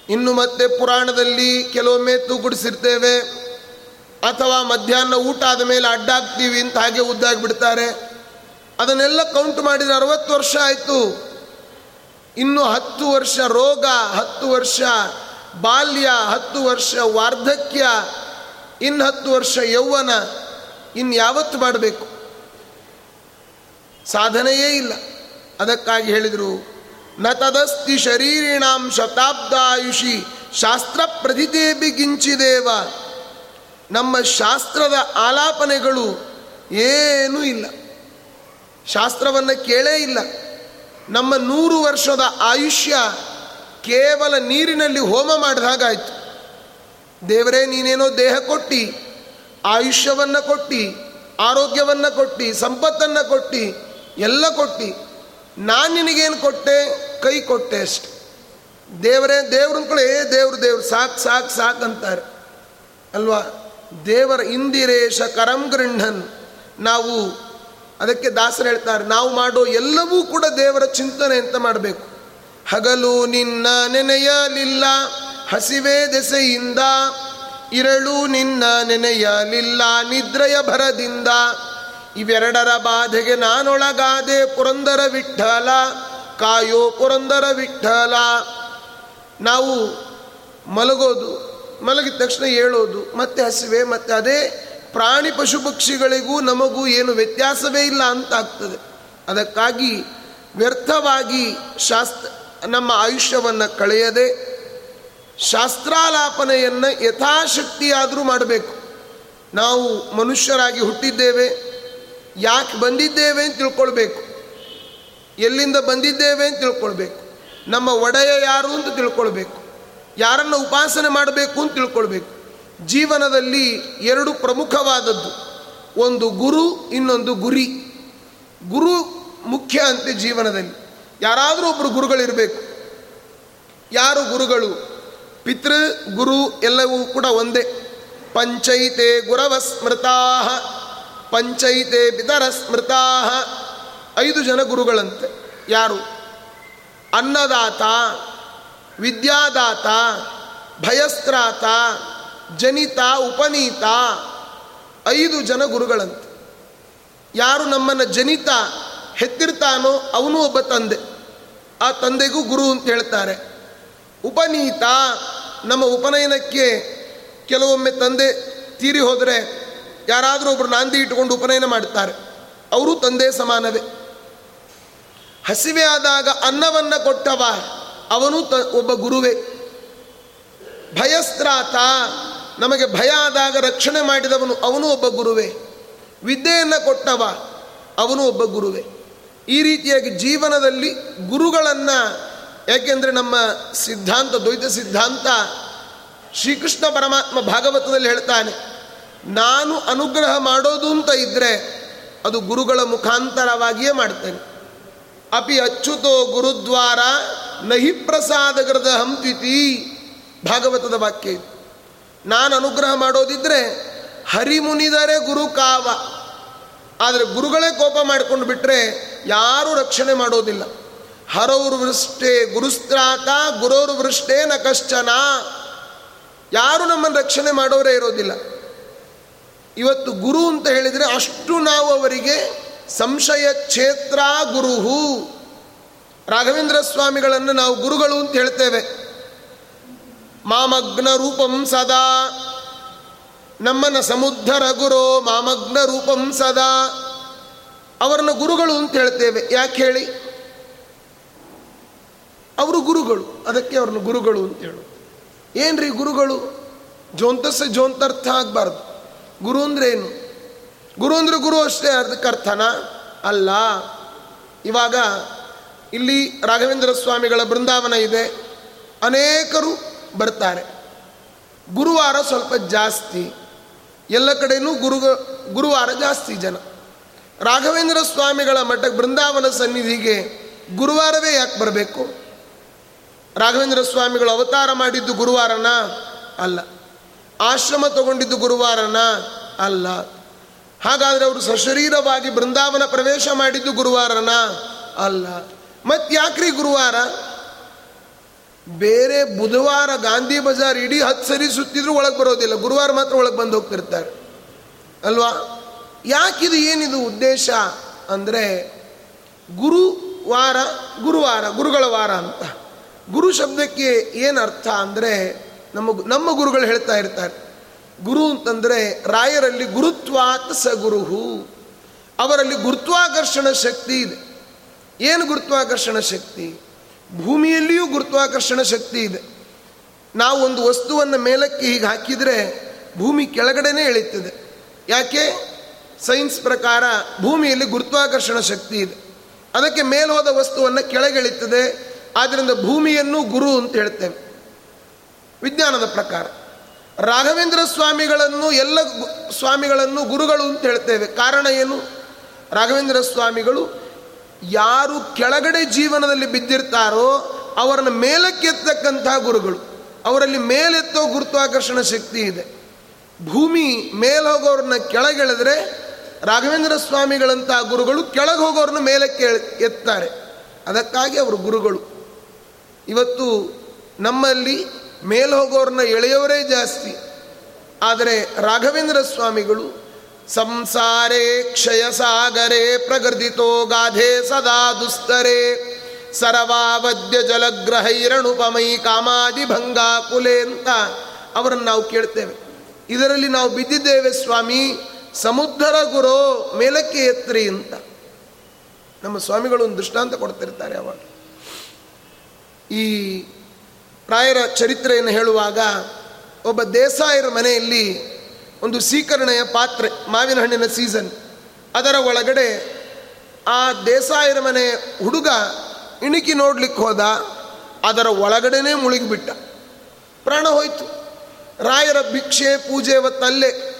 ಇನ್ನು ಮತ್ತೆ ಪುರಾಣದಲ್ಲಿ ಕೆಲವೊಮ್ಮೆ ತೂಗುಡಿಸಿರ್ತೇವೆ. ಅಥವಾ ಮಧ್ಯಾಹ್ನ ಊಟ ಆದ ಮೇಲೆ ಅಡ್ಡಾಗ್ತೀವಿ ಅಂತ ಹಾಗೆ ಉದ್ದಾಗಿ ಬಿಡ್ತಾರೆ ಅದನ್ನೆಲ್ಲ ಕೌಂಟ್ ಮಾಡಿದರೆ ಅರವತ್ತು ವರ್ಷ ಆಯಿತು. ಇನ್ನು ಹತ್ತು ವರ್ಷ ರೋಗ, ಹತ್ತು ವರ್ಷ ಬಾಲ್ಯ, ಹತ್ತು ವರ್ಷ ವಾರ್ಧಕ್ಯ, ಇನ್ನು ಹತ್ತು ವರ್ಷ ಯೌವನ, ಇನ್ನು ಯಾವತ್ತು ಮಾಡಬೇಕು? ಸಾಧನೆಯೇ ಇಲ್ಲ. ಅದಕ್ಕಾಗಿ ಹೇಳಿದರು ನ ತದಸ್ತಿ ಶರೀರಿಣಾಂ ಶತಾಬ್ದಾಯುಷಿ ಶಾಸ್ತ್ರ ಪ್ರತಿದೇಬಿ ಗಿಂಚಿದೇವ ನಮ್ಮ ಶಾಸ್ತ್ರದ ಆಲಾಪನೆಗಳು ಏನೂ ಇಲ್ಲ. ಶಾಸ್ತ್ರವನ್ನು ಕೇಳೇ ಇಲ್ಲ. ನಮ್ಮ ನೂರು ವರ್ಷದ ಆಯುಷ್ಯ ಕೇವಲ ನೀರಿನಲ್ಲಿ ಹೋಮ ಮಾಡಿದ ಹಾಗಾಯಿತು. ದೇವರೇ, ನೀನೇನೋ ದೇಹ ಕೊಟ್ಟು, ಆಯುಷ್ಯವನ್ನು ಕೊಟ್ಟು, ಆರೋಗ್ಯವನ್ನು ಕೊಟ್ಟು, ಸಂಪತ್ತನ್ನು ಕೊಟ್ಟು, ಎಲ್ಲ ಕೊಟ್ಟು. ನಾನು ನಿನಗೇನು ಕೊಟ್ಟೆ? ಕೈ ಕೊಟ್ಟೆ ಅಷ್ಟೆ. ದೇವರೇ ದೇವ್ರ ಕೂಡ. ಏ ದೇವ್ರು ದೇವ್ರು, ಸಾಕು ಸಾಕು ಸಾಕು ಅಂತಾರೆ. ಅಲ್ವಾ? ದೇವರ ಇಂದಿರೇಶ ಕರಂ ಗೃಹನ್ ನಾವು ಅದಕ್ಕೆ ದಾಸರು ಹೇಳ್ತಾರೆ, ನಾವು ಮಾಡೋ ಎಲ್ಲವೂ ಕೂಡ ದೇವರ ಚಿಂತನೆ ಅಂತ ಮಾಡಬೇಕು. ಹಗಲು ನಿನ್ನ ನೆನೆಯಲಿಲ್ಲ, ಹಸಿವೆ ದೆಸೆಯಿಂದ. ಇರಳು ನಿನ್ನ ನೆನೆಯಲಿಲ್ಲ, ನಿದ್ರೆಯ ಭರದಿಂದ. ಇವೆರಡರ ಬಾಧೆಗೆ ನಾನೊಳಗಾದೆ ಪುರಂದರ ವಿಠಲ, ಕಾಯೋ ಪುರಂದರ ವಿಠಲ. ನಾವು ಮಲಗೋದು, ಮಲಗಿದ ತಕ್ಷಣ ಹೇಳೋದು ಮತ್ತೆ ಹಸಿವೆ, ಮತ್ತೆ ಅದೇ ಪ್ರಾಣಿ ಪಶು ಪಕ್ಷಿಗಳಿಗೂ ನಮಗೂ ಏನು ವ್ಯತ್ಯಾಸವೇ ಇಲ್ಲ ಅಂತ ಆಗ್ತದೆ. ಅದಕ್ಕಾಗಿ ವ್ಯರ್ಥವಾಗಿ ಶಾಸ್ತ್ರ, ನಮ್ಮ ಆಯುಷ್ಯವನ್ನು ಕಳೆಯದೆ ಶಾಸ್ತ್ರಾಲಾಪನೆಯನ್ನು ಯಥಾಶಕ್ತಿಯಾದರೂ ಮಾಡಬೇಕು. ನಾವು ಮನುಷ್ಯರಾಗಿ ಹುಟ್ಟಿದ್ದೇವೆ ಯಾಕೆ ಬಂದಿದ್ದೇವೆ ಅಂತ ತಿಳ್ಕೊಳ್ಬೇಕು. ಎಲ್ಲಿಂದ ಬಂದಿದ್ದೇವೆ ಅಂತ ತಿಳ್ಕೊಳ್ಬೇಕು. ನಮ್ಮ ಒಡೆಯ ಯಾರು ಅಂತ ತಿಳ್ಕೊಳ್ಬೇಕು. ಯಾರನ್ನು ಉಪಾಸನೆ ಮಾಡಬೇಕು ಅಂತ ತಿಳ್ಕೊಳ್ಬೇಕು. ಜೀವನದಲ್ಲಿ ಎರಡು ಪ್ರಮುಖವಾದದ್ದು. ಒಂದು ಗುರು, ಇನ್ನೊಂದು ಗುರಿ. ಗುರು ಮುಖ್ಯ ಅಂತೆ ಜೀವನದಲ್ಲಿ. ಯಾರಾದರೂ ಒಬ್ಬರು ಗುರುಗಳಿರಬೇಕು. ಯಾರು ಗುರುಗಳು? ಪಿತೃ, ಗುರು ಎಲ್ಲವೂ ಕೂಡ ಒಂದೇ. ಪಂಚೈತೆ ಗುರವ ಸ್ಮೃತಾ ಪಂಚೈತೆ ಪಿತರ ಸ್ಮೃತಾ ಐದು ಜನ ಗುರುಗಳಂತೆ. ಯಾರು? ಅನ್ನದಾತ, ವಿದ್ಯಾದಾತ, ಭಯಸ್ತ್ರಾತ, ಜನಿತ, ಉಪನೀತ. ಐದು ಜನ ಗುರುಗಳಂತೆ. ಯಾರು ನಮ್ಮನ್ನು ಜನಿತ ಹೆತ್ತಿರ್ತಾನೋ ಅವನು ಒಬ್ಬ ತಂದೆ. ಆ ತಂದೆಗೂ ಗುರು ಅಂತ ಹೇಳ್ತಾರೆ. ಉಪನೀತ, ನಮ್ಮ ಉಪನಯನಕ್ಕೆ ಕೆಲವೊಮ್ಮೆ ತಂದೆ ತೀರಿ ಹೋದರೆ ಯಾರಾದರೂ ಒಬ್ಬರು ನಾಂದಿ ಇಟ್ಟುಕೊಂಡು ಉಪನಯನ ಮಾಡ್ತಾರೆ ಅವರು ತಂದೆ ಸಮಾನವೇ. ಹಸಿವೆ ಆದಾಗ ಅನ್ನವನ್ನು ಕೊಟ್ಟವ ಅವನು ತ, ಒಬ್ಬ ಗುರುವೇ. ಭಯಸ್ತ್ರಾತ, ನಮಗೆ ಭಯ ಆದಾಗ ರಕ್ಷಣೆ ಮಾಡಿದವನು ಅವನು ಒಬ್ಬ ಗುರುವೇ. ವಿದ್ಯೆಯನ್ನು ಕೊಟ್ಟವ ಅವನು ಒಬ್ಬ ಗುರುವೇ. ಈ ರೀತಿಯಾಗಿ ಜೀವನದಲ್ಲಿ ಗುರುಗಳನ್ನು, ಯಾಕೆಂದರೆ ನಮ್ಮ ಸಿದ್ಧಾಂತ, ದ್ವೈತ ಸಿದ್ಧಾಂತ ಶ್ರೀಕೃಷ್ಣ ಪರಮಾತ್ಮ ಭಾಗವತದಲ್ಲಿ ಹೇಳ್ತಾನೆ. ನಾನು ಅನುಗ್ರಹ ಮಾಡೋದು ಅಂತ ಇದ್ದರೆ ಅದು ಗುರುಗಳ ಮುಖಾಂತರವಾಗಿಯೇ ಮಾಡ್ತೇನೆ. ಅಪಿ ಅಚ್ಚುತೋ ಗುರುದ್ವಾರ ನಹಿ ಪ್ರಸಾದ ಗೃದ ಹಂತಿತಿ ಭಾಗವತದ ವಾಕ್ಯ ಇದು. ನಾನು ಅನುಗ್ರಹ ಮಾಡೋದಿದ್ರೆ ಹರಿಮುನಿದರೆ ಗುರು ಕಾವ. ಆದರೆ ಗುರುಗಳೇ ಕೋಪ ಮಾಡಿಕೊಂಡು ಬಿಟ್ಟರೆ ಯಾರೂ ರಕ್ಷಣೆ ಮಾಡೋದಿಲ್ಲ. ಹರೌರು ವೃಷ್ಟೇ ಗುರುಸ್ತ್ರಾತ ಗುರೋರು ವೃಷ್ಟೇ ನ ಕಶ್ಚನ. ಯಾರು ನಮ್ಮನ್ನು ರಕ್ಷಣೆ ಮಾಡೋರೇ ಇರೋದಿಲ್ಲ. ಇವತ್ತು ಗುರು ಅಂತ ಹೇಳಿದರೆ ಅಷ್ಟು ನಾವು ಅವರಿಗೆ ಸಂಶಯ ಕ್ಷೇತ್ರ ಗುರುಹು. ರಾಘವೇಂದ್ರ ಸ್ವಾಮಿಗಳನ್ನು ನಾವು ಗುರುಗಳು ಅಂತ ಹೇಳ್ತೇವೆ. ಮಾಮಗ್ನ ರೂಪಂ ಸದಾ. ನಮ್ಮನ್ನು ಸಮುದ್ಧರ ಗುರು ಮಾಮಗ್ನ ರೂಪಂ ಸದಾ. ಅವರನ್ನು ಗುರುಗಳು ಅಂತ ಹೇಳ್ತೇವೆ. ಯಾಕೆ ಹೇಳಿ? ಅವರು ಗುರುಗಳು. ಅದಕ್ಕೆ ಅವ್ರನ್ನ ಗುರುಗಳು ಅಂತ ಹೇಳು ಏನ್ರಿ ಗುರುಗಳು? ಜೋಂತಸ್ಸೆ ಜೋಂತರ್ಥ ಆಗಬಾರ್ದು. ಗುರು ಅಂದ್ರೆ ಏನು? ಗುರು ಅಂದ್ರೆ ಗುರು ಅಷ್ಟೇ, ಅದಕ್ಕೆ ಅರ್ಥನ? ಅಲ್ಲ. ಇವಾಗ ಇಲ್ಲಿ ರಾಘವೇಂದ್ರ ಸ್ವಾಮಿಗಳ ಬೃಂದಾವನ ಇದೆ. ಅನೇಕರು ಬರ್ತಾರೆ. ಗುರುವಾರ ಸ್ವಲ್ಪ ಜಾಸ್ತಿ. ಎಲ್ಲ ಕಡೆಯೂ ಗುರು ಗುರುವಾರ ಜಾಸ್ತಿ ಜನ. ರಾಘವೇಂದ್ರ ಸ್ವಾಮಿಗಳ ಮಠ ಬೃಂದಾವನ ಸನ್ನಿಧಿಗೆ ಗುರುವಾರವೇ ಯಾಕೆ ಬರಬೇಕು? ರಾಘವೇಂದ್ರ ಸ್ವಾಮಿಗಳು ಅವತಾರ ಮಾಡಿದ್ದು ಗುರುವಾರನ? ಅಲ್ಲ. ಆಶ್ರಮ ತಗೊಂಡಿದ್ದು ಗುರುವಾರನ ಅಲ್ಲ. ಹಾಗಾದರೆ ಅವರು ಸಶರೀರವಾಗಿ ಬೃಂದಾವನ ಪ್ರವೇಶ ಮಾಡಿದ್ದು ಗುರುವಾರನ ಅಲ್ಲ. ಮತ್ತೆ ಯಾಕ್ರಿ ಗುರುವಾರ? ಬೇರೆ ಬುಧವಾರ ಗಾಂಧಿ ಬಜಾರ್ ಇಡೀ ಹತ್ತು ಸರಿ ಸುತ್ತಿದ್ರು ಒಳಗೆ ಬರೋದಿಲ್ಲ. ಗುರುವಾರ ಮಾತ್ರ ಒಳಗೆ ಬಂದು ಹೋಗ್ತಿರ್ತಾರೆ. ಅಲ್ವಾ? ಯಾಕಿದು ಏನಿದು ಉದ್ದೇಶ ಅಂದರೆ ಗುರುವಾರ ಗುರುವಾರ, ಗುರುಗಳ ವಾರ ಅಂತ. ಗುರು ಶಬ್ದಕ್ಕೆ ಏನು ಅರ್ಥ ಅಂದರೆ ನಮ್ಮ ನಮ್ಮ ಗುರುಗಳು ಹೇಳ್ತಾ ಇರ್ತಾರೆ. ಗುರು ಅಂತಂದರೆ ರಾಯರಲ್ಲಿ ಗುರುತ್ವಾತ್ ಸ ಗುರುಹು. ಅವರಲ್ಲಿ ಗುರುತ್ವಾಕರ್ಷಣ ಶಕ್ತಿ ಇದೆ. ಏನು ಗುರುತ್ವಾಕರ್ಷಣ ಶಕ್ತಿ? ಭೂಮಿಯಲ್ಲಿಯೂ ಗುರುತ್ವಾಕರ್ಷಣ ಶಕ್ತಿ ಇದೆ. ನಾವು ಒಂದು ವಸ್ತುವನ್ನು ಮೇಲಕ್ಕೆ ಹೀಗೆ ಹಾಕಿದರೆ ಭೂಮಿ ಕೆಳಗಡೆನೇ ಎಳೀತದೆ ಯಾಕೆ? ಸೈನ್ಸ್ ಪ್ರಕಾರ ಭೂಮಿಯಲ್ಲಿ ಗುರುತ್ವಾಕರ್ಷಣ ಶಕ್ತಿ ಇದೆ. ಅದಕ್ಕೆ ಮೇಲೋದ ವಸ್ತುವನ್ನು ಕೆಳಗೆ ಎಳೀತದೆ ಆದ್ದರಿಂದ ಭೂಮಿಯನ್ನು ಗುರು ಅಂತ ಹೇಳ್ತೇವೆ. ವಿಜ್ಞಾನದ ಪ್ರಕಾರ. ರಾಘವೇಂದ್ರ ಸ್ವಾಮಿಗಳನ್ನು ಎಲ್ಲ ಸ್ವಾಮಿಗಳನ್ನು ಗುರುಗಳು ಅಂತ ಹೇಳ್ತೇವೆ. ಕಾರಣ ಏನು? ರಾಘವೇಂದ್ರ ಸ್ವಾಮಿಗಳು ಯಾರು ಕೆಳಗಡೆ ಜೀವನದಲ್ಲಿ ಬಿದ್ದಿರ್ತಾರೋ ಅವರನ್ನು ಮೇಲಕ್ಕೆತ್ತಕ್ಕಂತಹ ಗುರುಗಳು. ಅವರಲ್ಲಿ ಮೇಲೆತ್ತೋ ಗುರುತ್ವಾಕರ್ಷಣ ಶಕ್ತಿ ಇದೆ. ಭೂಮಿ ಮೇಲೆ ಹೋಗೋರನ್ನ ಕೆಳಗೆಳೆದ್ರೆ ರಾಘವೇಂದ್ರ ಸ್ವಾಮಿಗಳಂತಹ ಗುರುಗಳು ಕೆಳಗೆ ಹೋಗೋರನ್ನ ಮೇಲಕ್ಕೆ ಎತ್ತಾರೆ. ಅದಕ್ಕಾಗಿ ಅವರು ಗುರುಗಳು. ಇವತ್ತು ನಮ್ಮಲ್ಲಿ ಮೇಲೆ ಹೋಗೋರನ್ನ ಎಳೆಯೋರೇ ಜಾಸ್ತಿ. ಆದರೆ ರಾಘವೇಂದ್ರ ಸ್ವಾಮಿಗಳು, ಸಂಸಾರೇ ಕ್ಷಯ ಸಾಗರೇ ಪ್ರಗೃತಿತೋ ಗಾಧೆ ಸದಾ ದುಸ್ತರೆ. ಸರವಾವದ್ಯ ಜಲಗ್ರಹೈರಣುಪಮೈ ಕಾಮಾದಿ ಭಂಗಾ ಕುಲೆ ಅಂತ ಅವರನ್ನು ನಾವು ಕೇಳ್ತೇವೆ. ಇದರಲ್ಲಿ ನಾವು ಬಿದ್ದಿದ್ದೇವೆ ಸ್ವಾಮಿ ಸಮುದ್ರ ಗುರು ಮೇಲಕ್ಕೆ ಎತ್ತರಿ ಅಂತ. ನಮ್ಮ ಸ್ವಾಮಿಗಳು ಒಂದು ದೃಷ್ಟಾಂತ ಕೊಡ್ತಿರ್ತಾರೆ ಅವಾಗ. ಈ ರಾಯರ ಚರಿತ್ರೆಯನ್ನು ಹೇಳುವಾಗ ಒಬ್ಬ ದೇಸಾಯರ ಮನೆಯಲ್ಲಿ ಒಂದು ಸೀಕರಣೆಯ ಪಾತ್ರೆ, ಮಾವಿನ ಹಣ್ಣಿನ ಸೀಸನ್ ಅದರ ಒಳಗಡೆ ಆ ದೇಸಾಯರ ಮನೆ ಹುಡುಗ ಇಣುಕಿ ನೋಡ್ಲಿಕ್ಕೆ ಹೋದ, ಅದರ ಒಳಗಡೆನೇ ಮುಳುಗಿಬಿಟ್ಟ. ಪ್ರಾಣ ಹೋಯ್ತು. ರಾಯರ ಭಿಕ್ಷೆ, ಪೂಜೆ ಅವತ್ತಲ್ಲೇ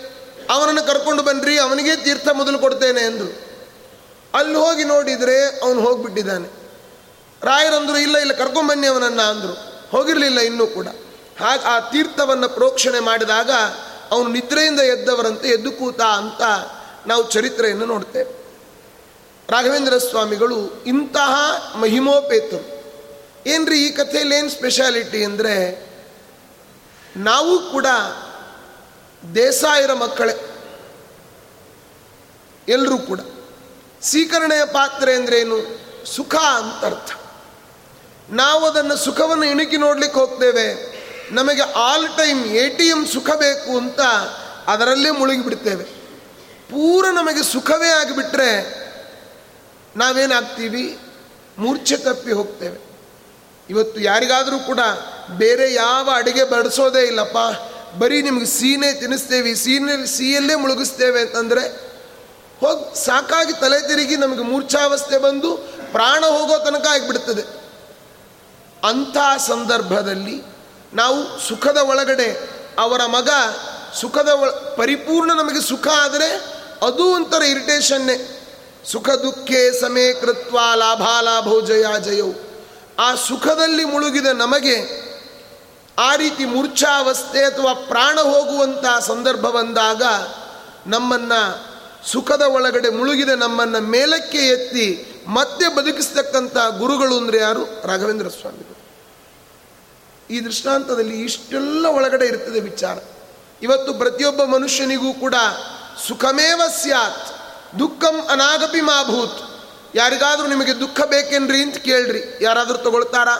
ಅವನನ್ನು ಕರ್ಕೊಂಡು ಬನ್ನಿರಿ ಅವನಿಗೆ ತೀರ್ಥ ಮೊದಲು ಕೊಡ್ತೇನೆ ಎಂದರು ಅಲ್ಲಿ ಹೋಗಿ ನೋಡಿದರೆ ಅವನು ಹೋಗ್ಬಿಟ್ಟಿದ್ದಾನೆ. ರಾಯರಂದರು, ಇಲ್ಲ ಇಲ್ಲ ಕರ್ಕೊಂಬನ್ನಿ ಅವನನ್ನು ಅಂದರು. ಹೋಗಿರಲಿಲ್ಲ ಇನ್ನೂ ಕೂಡ. ಹಾಗೆ ಆ ತೀರ್ಥವನ್ನು ಪ್ರೋಕ್ಷಣೆ ಮಾಡಿದಾಗ ಅವನು ನಿದ್ರೆಯಿಂದ ಎದ್ದವರಂತೆ ಎದ್ದು ಕೂತ ಅಂತ ನಾವು ಚರಿತ್ರೆಯನ್ನು ನೋಡ್ತೇವೆ. ರಾಘವೇಂದ್ರ ಸ್ವಾಮಿಗಳು ಇಂತಹ ಮಹಿಮೋಪೇತರು. ಏನ್ರಿ ಈ ಕಥೆಯಲ್ಲಿ ಏನು ಸ್ಪೆಷಾಲಿಟಿ ಅಂದರೆ ನಾವು ಕೂಡ ದೇಸಾಯರ ಮಕ್ಕಳೇ. ಎಲ್ಲರೂ ಕೂಡ. ಸ್ವೀಕರಣೆಯ ಪಾತ್ರೆ ಅಂದ್ರೇನು ಸುಖ ಅಂತ ಅರ್ಥ. ನಾವು ಅದನ್ನು ಸುಖವನ್ನು ಇಣುಕಿ ನೋಡ್ಲಿಕ್ಕೆ ಹೋಗ್ತೇವೆ. ನಮಗೆ all time A T M ಸುಖ ಬೇಕು ಅಂತ ಅದರಲ್ಲೇ ಮುಳುಗಿಬಿಡ್ತೇವೆ. ಪೂರ ನಮಗೆ ಸುಖವೇ ಆಗಿಬಿಟ್ರೆ ನಾವೇನಾಗ್ತೀವಿ ಮೂರ್ಛೆ ತಪ್ಪಿ ಹೋಗ್ತೇವೆ. ಇವತ್ತು ಯಾರಿಗಾದರೂ ಕೂಡ ಬೇರೆ ಯಾವ ಅಡುಗೆ ಬಡಿಸೋದೇ ಇಲ್ಲಪ್ಪ. ಬರೀ ನಿಮಗೆ ಸೀನೇ ತಿನ್ನಿಸ್ತೇವೆ ಸೀನೆ, ಸೀಯಲ್ಲೇ ಮುಳುಗಿಸ್ತೇವೆ ಅಂತಂದರೆ ಹೋಗಿ ಸಾಕಾಗಿ ತಲೆ ತಿರುಗಿ ನಮಗೆ ಮೂರ್ಛಾವಸ್ಥೆ ಬಂದು ಪ್ರಾಣ ಹೋಗೋ ತನಕ ಆಗಿಬಿಡ್ತದೆ. ಅಂಥ ಸಂದರ್ಭದಲ್ಲಿ ನಾವು ಸುಖದ ಒಳಗಡೆ ಅವರ ಮಗ ಸುಖದ ಒಳ ಪರಿಪೂರ್ಣ ನಮಗೆ ಸುಖ ಆದರೆ ಅದು ಒಂಥರ ಇರಿಟೇಷನ್ನೇ. ಸುಖ ದುಃಖೇ ಸಮೇ ಕೃತ್ವ ಲಾಭಾಲಾಭೋ ಜಯ ಜಯವು ಆ ಸುಖದಲ್ಲಿ ಮುಳುಗಿದ ನಮಗೆ ಆ ರೀತಿ ಮೂರ್ಛಾವಸ್ಥೆ ಅಥವಾ ಪ್ರಾಣ ಹೋಗುವಂಥ ಸಂದರ್ಭ ಬಂದಾಗ ನಮ್ಮನ್ನು ಸುಖದ ಒಳಗಡೆ ಮುಳುಗಿದೆ ನಮ್ಮನ್ನು ಮೇಲಕ್ಕೆ ಎತ್ತಿ ಮತ್ತೆ ಬದುಕಿಸ್ತಕ್ಕಂಥ ಗುರುಗಳು ಅಂದರೆ ಯಾರು? ರಾಘವೇಂದ್ರ ಸ್ವಾಮಿಗಳು ಈ ದೃಷ್ಟಾಂತದಲ್ಲಿ ಇಷ್ಟೆಲ್ಲ ಒಳಗಡೆ ಇರ್ತದೆ ವಿಚಾರ. ಇವತ್ತು ಪ್ರತಿಯೊಬ್ಬ ಮನುಷ್ಯನಿಗೂ ಕೂಡ ಸುಖಮೇವ ಸ್ಯಾತ್, ದುಃಖಂ ಅನಾಗಪಿ ಮಾಭೂತ್ ಯಾರಿಗಾದರೂ ನಿಮಗೆ ದುಃಖ ಬೇಕೇನ್ರಿ ಅಂತ ಕೇಳ್ರಿ. ಯಾರಾದರೂ ತಗೊಳ್ತಾರಾ?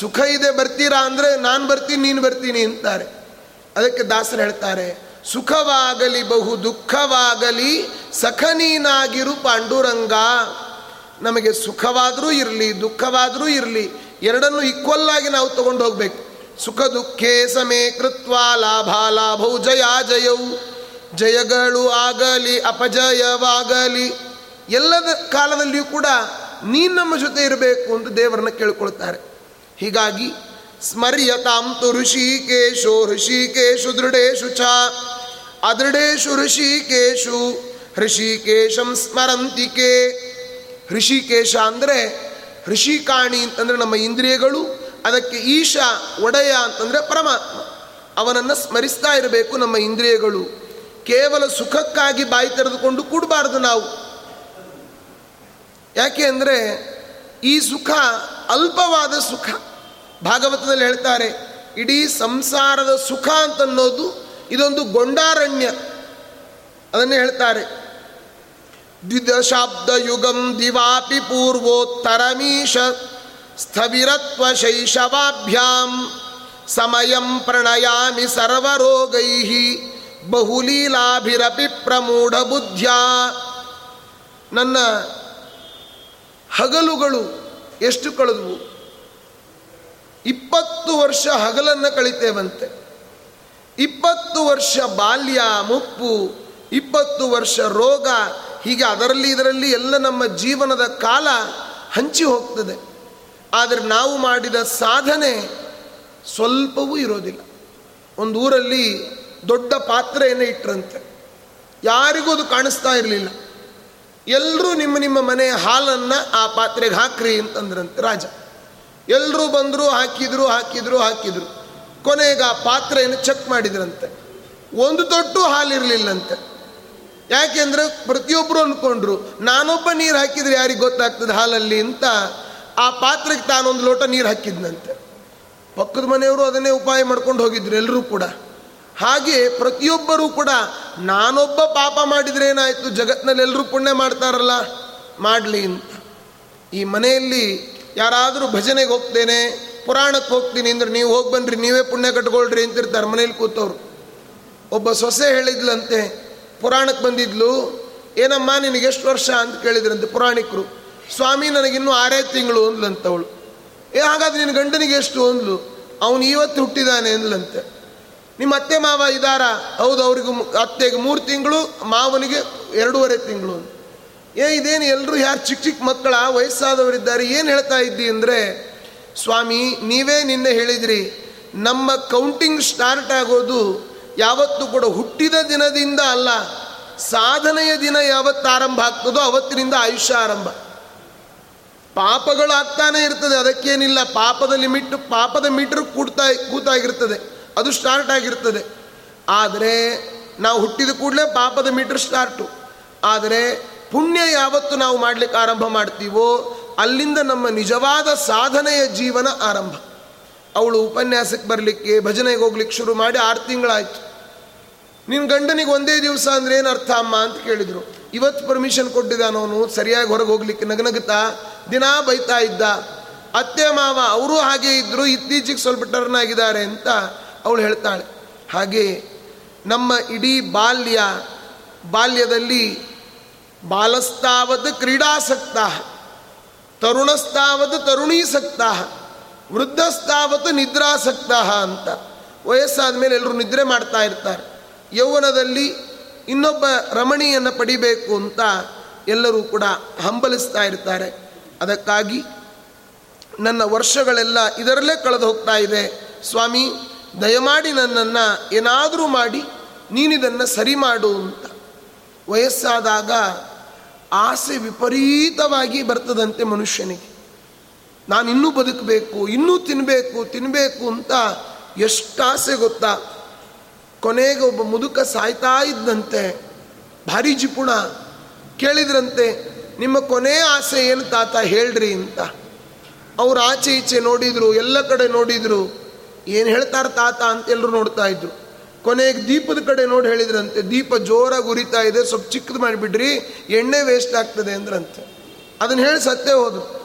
ಸುಖ ಇದೆ ಬರ್ತೀರಾ ಅಂದರೆ ನಾನು ಬರ್ತೀನಿ, ನೀನು ಬರ್ತೀನಿ ಅಂತಾರೆ. ಅದಕ್ಕೆ ದಾಸರು ಹೇಳ್ತಾರೆ ಸುಖವಾಗಲಿ, ಬಹು ದುಃಖವಾಗಲಿ, ಸಖನೀನಾಗಿರು ಪಾಂಡುರಂಗ. ನಮಗೆ ಸುಖವಾದರೂ ಇರಲಿ, ದುಃಖವಾದರೂ ಇರಲಿ, ಎರಡನ್ನು ಈಕ್ವಲ್ ಆಗಿ ನಾವು ತಗೊಂಡು ಹೋಗ್ಬೇಕು. ಸುಖ ದುಃಖೇ ಸಮೇ ಕೃತ್ವ ಲಾಭ ಲಾಭವು ಜಯ ಜಯವು ಜಯಗಳು ಆಗಲಿ, ಅಪಜಯವಾಗಲಿ, ಎಲ್ಲದ ಕಾಲದಲ್ಲಿಯೂ ಕೂಡ ನೀನು ನಮ್ಮ ಜೊತೆ ಇರಬೇಕು ಅಂತ ದೇವರನ್ನ ಕೇಳಿಕೊಳ್ತಾರೆ. ಹೀಗಾಗಿ ಸ್ಮರ್ಯತಾಂ ತು ಋಷಿಕೇಶೋ ಋಷಿಕೇಶು ದೃಢೇಶು ಚ. ಅದೃಢೇಶು ಋಷಿಕೇಶು. ಋಷಿಕೇಶಂ ಸ್ಮರಂತಿಕೆ ಋಷಿಕೇಶ ಅಂದರೆ ಋಷಿಕಾಣಿ ಅಂತಂದರೆ ನಮ್ಮ ಇಂದ್ರಿಯಗಳು, ಅದಕ್ಕೆ ಈಶ, ಒಡೆಯ ಅಂತಂದರೆ ಪರಮಾತ್ಮ. ಅವನನ್ನು ಸ್ಮರಿಸ್ತಾ ಇರಬೇಕು ನಮ್ಮ ಇಂದ್ರಿಯಗಳು. ಕೇವಲ ಸುಖಕ್ಕಾಗಿ ಬಾಯಿ ತೆರೆದುಕೊಂಡು ಕೂಡಬಾರ್ದು ನಾವು. ಯಾಕೆ ಅಂದರೆ ಈ ಸುಖ ಅಲ್ಪವಾದ ಸುಖ. ಭಾಗವತದಲ್ಲಿ ಹೇಳ್ತಾರೆ, ಇಡೀ ಸಂಸಾರದ ಸುಖ ಅಂತನ್ನೋದು ಇದೊಂದು ಗೊಂಡಾರಣ್ಯ. ಅದನ್ನೇ ಹೇಳ್ತಾರೆ. ದ್ವಿದಶಾಬ್ದ ಯುಗಂ ದಿವಾಪಿ ಪೂರ್ವೋತ್ತರಮೀಶ ಸ್ಥವಿರತ್ವ ಶೈಶವಾಭ್ಯಾಂ ಸಮಯಂ ಪ್ರಣಯಾಮಿ ಸರ್ವರೋಗೈ ಬಹುಲೀಲಾಭಿರಪಿ ಪ್ರಮೂಢ ಬುದ್ಧ್ಯ ನನ್ನ ಹಗಲುಗಳು ಎಷ್ಟು ಕಳೆದವು? ಇಪ್ಪತ್ತು ವರ್ಷ ಹಗಲನ್ನು ಕಳಿತೇವಂತೆ. ಇಪ್ಪತ್ತು ವರ್ಷ ಬಾಲ್ಯ, ಮುಪ್ಪು, ಇಪ್ಪತ್ತು ವರ್ಷ ರೋಗ, ಹೀಗೆ ಅದರಲ್ಲಿ ಇದರಲ್ಲಿ ಎಲ್ಲ ನಮ್ಮ ಜೀವನದ ಕಾಲ ಹಂಚಿ ಹೋಗ್ತದೆ. ಆದರೆ ನಾವು ಮಾಡಿದ ಸಾಧನೆ ಸ್ವಲ್ಪವೂ ಇರೋದಿಲ್ಲ. ಒಂದು ಊರಲ್ಲಿ ದೊಡ್ಡ ಪಾತ್ರೆಯನ್ನು ಇಟ್ಟರಂತೆ ಯಾರಿಗೂ ಅದು ಕಾಣಿಸ್ತಾ ಇರಲಿಲ್ಲ. ಎಲ್ಲರೂ ನಿಮ್ಮ ನಿಮ್ಮ ಮನೆ ಹಾಲನ್ನು ಆ ಪಾತ್ರೆಗೆ ಹಾಕ್ರಿ ಅಂತಂದ್ರಂತೆ ರಾಜ. ಎಲ್ಲರೂ ಬಂದರು, ಹಾಕಿದ್ರು ಹಾಕಿದ್ರು ಹಾಕಿದ್ರು. ಕೊನೆಗೆ ಆ ಪಾತ್ರೆಯನ್ನು ಚೆಕ್ ಮಾಡಿದ್ರಂತೆ. ಒಂದು ತೊಟ್ಟು ಹಾಲಿರಲಿಲ್ಲಂತೆ. ಯಾಕೆಂದ್ರೆ ಪ್ರತಿಯೊಬ್ಬರು ಅಂದ್ಕೊಂಡ್ರು ನಾನೊಬ್ಬ ನೀರು ಹಾಕಿದ್ರೆ ಯಾರಿಗೆ ಗೊತ್ತಾಗ್ತದೆ ಹಾಲಲ್ಲಿ ಅಂತ. ಆ ಪಾತ್ರೆಗೆ ತಾನೊಂದು ಲೋಟ ನೀರು ಹಾಕಿದ್ನಂತೆ. ಪಕ್ಕದ ಮನೆಯವರು ಅದನ್ನೇ ಉಪಾಯ ಮಾಡ್ಕೊಂಡು ಹೋಗಿದ್ರು ಎಲ್ಲರೂ ಕೂಡ. ಹಾಗೆ ಪ್ರತಿಯೊಬ್ಬರೂ ಕೂಡ, ನಾನೊಬ್ಬ ಪಾಪ ಮಾಡಿದ್ರೆ ಏನಾಯಿತು ಜಗತ್ತಿನಲ್ಲಿ ಎಲ್ಲರೂ ಪುಣ್ಯ ಮಾಡ್ತಾರಲ್ಲ, ಮಾಡಲಿ ಅಂತ. ಈ ಮನೆಯಲ್ಲಿ ಯಾರಾದರೂ ಭಜನೆಗೆ ಹೋಗ್ತೇನೆ ಪುರಾಣಕ್ಕೆ ಹೋಗ್ತೀನಿ ಅಂದ್ರೆ ನೀವು ಹೋಗಿ ಬನ್ನಿರಿ ನೀವೇ ಪುಣ್ಯ ಕಟ್ಕೊಳ್ರಿ ಅಂತಿರ್ತಾರೆ ಮನೇಲಿ ಕೂತವ್ರು. ಒಬ್ಬ ಸೊಸೆ ಹೇಳಿದ್ಲಂತೆ, ಪುರಾಣಕ್ಕೆ ಬಂದಿದ್ಲು, ಏನಮ್ಮ ನಿನಗೆ ಎಷ್ಟು ವರ್ಷ ಅಂತ ಕೇಳಿದ್ರಂತೆ ಪುರಾಣಿಕರು. ಸ್ವಾಮಿ ನನಗಿನ್ನೂ ಆರೇ ತಿಂಗಳು ಅಂದ್ಲಂತವಳು ಏ, ಹಾಗಾದ್ರೆ ನಿನ್ನ ಗಂಡನಿಗೆ ಎಷ್ಟು ಅಂದ್ಲು? ಅವನು ಇವತ್ತು ಹುಟ್ಟಿದಾನೆ ಅಂದ್ಲಂತೆ. ನಿಮ್ಮ ಅತ್ತೆ ಮಾವ ಇದಾರ? ಹೌದು, ಅವ್ರಿಗೂ ಅತ್ತೆಗೆ ಮೂರು ತಿಂಗಳು, ಮಾವನಿಗೆ ಎರಡೂವರೆ ತಿಂಗಳು ಏ, ಇದೇನು ಎಲ್ಲರೂ ಯಾರು ಚಿಕ್ಕ ಚಿಕ್ಕ ಮಕ್ಕಳ? ವಯಸ್ಸಾದವರಿದ್ದಾರೆ, ಏನು ಹೇಳ್ತಾ ಇದ್ದಿ ಅಂದರೆ ಸ್ವಾಮಿ, ನೀವೇ ನಿನ್ನೆ ಹೇಳಿದ್ರಿ, ನಮ್ಮ ಕೌಂಟಿಂಗ್ ಸ್ಟಾರ್ಟ್ ಆಗೋದು ಯಾವತ್ತು ಕೂಡ ಹುಟ್ಟಿದ ದಿನದಿಂದ ಅಲ್ಲ, ಸಾಧನೆಯ ದಿನ ಯಾವತ್ತು ಆರಂಭ ಆಗ್ತದೋ ಅವತ್ತಿನಿಂದ ಆಯುಷ್ಯ ಆರಂಭ. ಪಾಪಗಳು ಆಗ್ತಾನೆ ಇರ್ತದೆ, ಅದಕ್ಕೇನಿಲ್ಲ ಪಾಪದ ಲಿಮಿಟ್ ಪಾಪದ ಮೀಟರ್ ಕೂಡ್ತಾ, ಕೂತಾಗಿರ್ತದೆ, ಅದು ಸ್ಟಾರ್ಟ್ ಆಗಿರ್ತದೆ. ಆದರೆ, ನಾವು ಹುಟ್ಟಿದ ಕೂಡಲೇ ಪಾಪದ ಮೀಟರ್ ಸ್ಟಾರ್ಟು ಆದರೆ, ಪುಣ್ಯ ಯಾವತ್ತು ನಾವು ಮಾಡಲಿಕ್ಕೆ ಆರಂಭ ಮಾಡ್ತೀವೋ ಅಲ್ಲಿಂದ ನಮ್ಮ ನಿಜವಾದ ಸಾಧನೆಯ ಜೀವನ ಆರಂಭ. ಅವಳು ಉಪನ್ಯಾಸಕ್ಕೆ ಬರಲಿಕ್ಕೆ, ಭಜನೆಗೆ ಹೋಗ್ಲಿಕ್ಕೆ ಶುರು ಮಾಡಿ ಆರು ತಿಂಗಳಾಯ್ತು. ನಿನ್ನ ಗಂಡನಿಗೆ ಒಂದೇ ದಿವಸ ಅಂದ್ರೆ ಏನು ಅರ್ಥ ಅಮ್ಮ ಅಂತ ಕೇಳಿದರು. ಇವತ್ತು ಪರ್ಮಿಷನ್ ಕೊಟ್ಟಿದ್ದಾನವನು ಸರಿಯಾಗಿ ಹೊರಗೆ ಹೋಗ್ಲಿಕ್ಕೆ ನಗನಗುತ್ತಾ, ದಿನಾ ಬೈತಾ ಇದ್ದ. ಅತ್ತೆ, ಮಾವ, ಅವರು ಹಾಗೆ ಇದ್ದರು ಇತ್ತೀಚೆಗೆ ಸ್ವಲ್ಪ ಟರ್ನ್ ಆಗಿದ್ದಾರೆ ಅಂತ ಅವಳು ಹೇಳ್ತಾಳೆ. ಹಾಗೆ ನಮ್ಮ ಇಡೀ ಬಾಲ್ಯ, ಬಾಲ್ಯದಲ್ಲಿ ಬಾಲಸ್ತಾವದ ಕ್ರೀಡಾಸಕ್ತ. ತರುಣಸ್ತಾವದ್ ತರುಣೀಸಕ್ತ ವೃದ್ಧಸ್ತಾವತ್ ನಿದ್ರಾಸಕ್ತ ಅಂತ. ವಯಸ್ಸಾದ ಮೇಲೆ ಎಲ್ಲರೂ ನಿದ್ರೆ ಮಾಡ್ತಾ ಇರ್ತಾರೆ. ಯೌವನದಲ್ಲಿ ಇನ್ನೊಬ್ಬ ರಮಣಿಯನ್ನು ಪಡಿಬೇಕು ಅಂತ ಎಲ್ಲರೂ ಕೂಡ ಹಂಬಲಿಸ್ತಾ ಇರ್ತಾರೆ. ಅದಕ್ಕಾಗಿ ನನ್ನ ವರ್ಷಗಳೆಲ್ಲ ಇದರಲ್ಲೇ ಕಳೆದು ಹೋಗ್ತಾ ಇದೆ. ಸ್ವಾಮಿ, ದಯಮಾಡಿ ನನ್ನನ್ನು ಏನಾದರೂ ಮಾಡಿ ನೀನಿದನ್ನು ಸರಿ ಮಾಡು ಅಂತ. ವಯಸ್ಸಾದಾಗ ಆಸೆ ವಿಪರೀತವಾಗಿ ಬರ್ತದಂತೆ ಮನುಷ್ಯನಿಗೆ. ನಾನು ಇನ್ನೂ ಬದುಕಬೇಕು, ಇನ್ನೂ ತಿನ್ನಬೇಕು ತಿನ್ನಬೇಕು ಅಂತ ಎಷ್ಟು ಆಸೆ ಗೊತ್ತಾ? ಕೊನೆಗೆ ಒಬ್ಬ ಮುದುಕ ಸಾಯ್ತಾ ಇದ್ದಂತೆ, ಭಾರಿ ಜಿಪುಣ, ಕೇಳಿದ್ರಂತೆ, ನಿಮ್ಮ ಕೊನೆ ಆಸೆ ಏನು ತಾತ ಹೇಳ್ರಿ ಅಂತ. ಅವ್ರು ಆಚೆ ಈಚೆ ನೋಡಿದ್ರು, ಎಲ್ಲ ಕಡೆ ನೋಡಿದ್ರು, ಏನು ಹೇಳ್ತಾರೆ ತಾತ ಅಂತ ಎಲ್ಲರೂ ನೋಡ್ತಾ ಇದ್ರು. ಕೊನೆಗೆ ದೀಪದ ಕಡೆ ನೋಡಿ ಹೇಳಿದ್ರಂತೆ, ದೀಪ ಜೋರಾಗಿ ಉರಿತಾ ಇದೆ, ಸ್ವಲ್ಪ ಚಿಕ್ಕದು ಮಾಡಿಬಿಡ್ರಿ, ಎಣ್ಣೆ ವೇಸ್ಟ್ ಆಗ್ತದೆ ಅಂದ್ರಂತೆ. ಅದನ್ನ ಹೇಳಿ ಸತ್ತೇ ಹೋದ್ರು.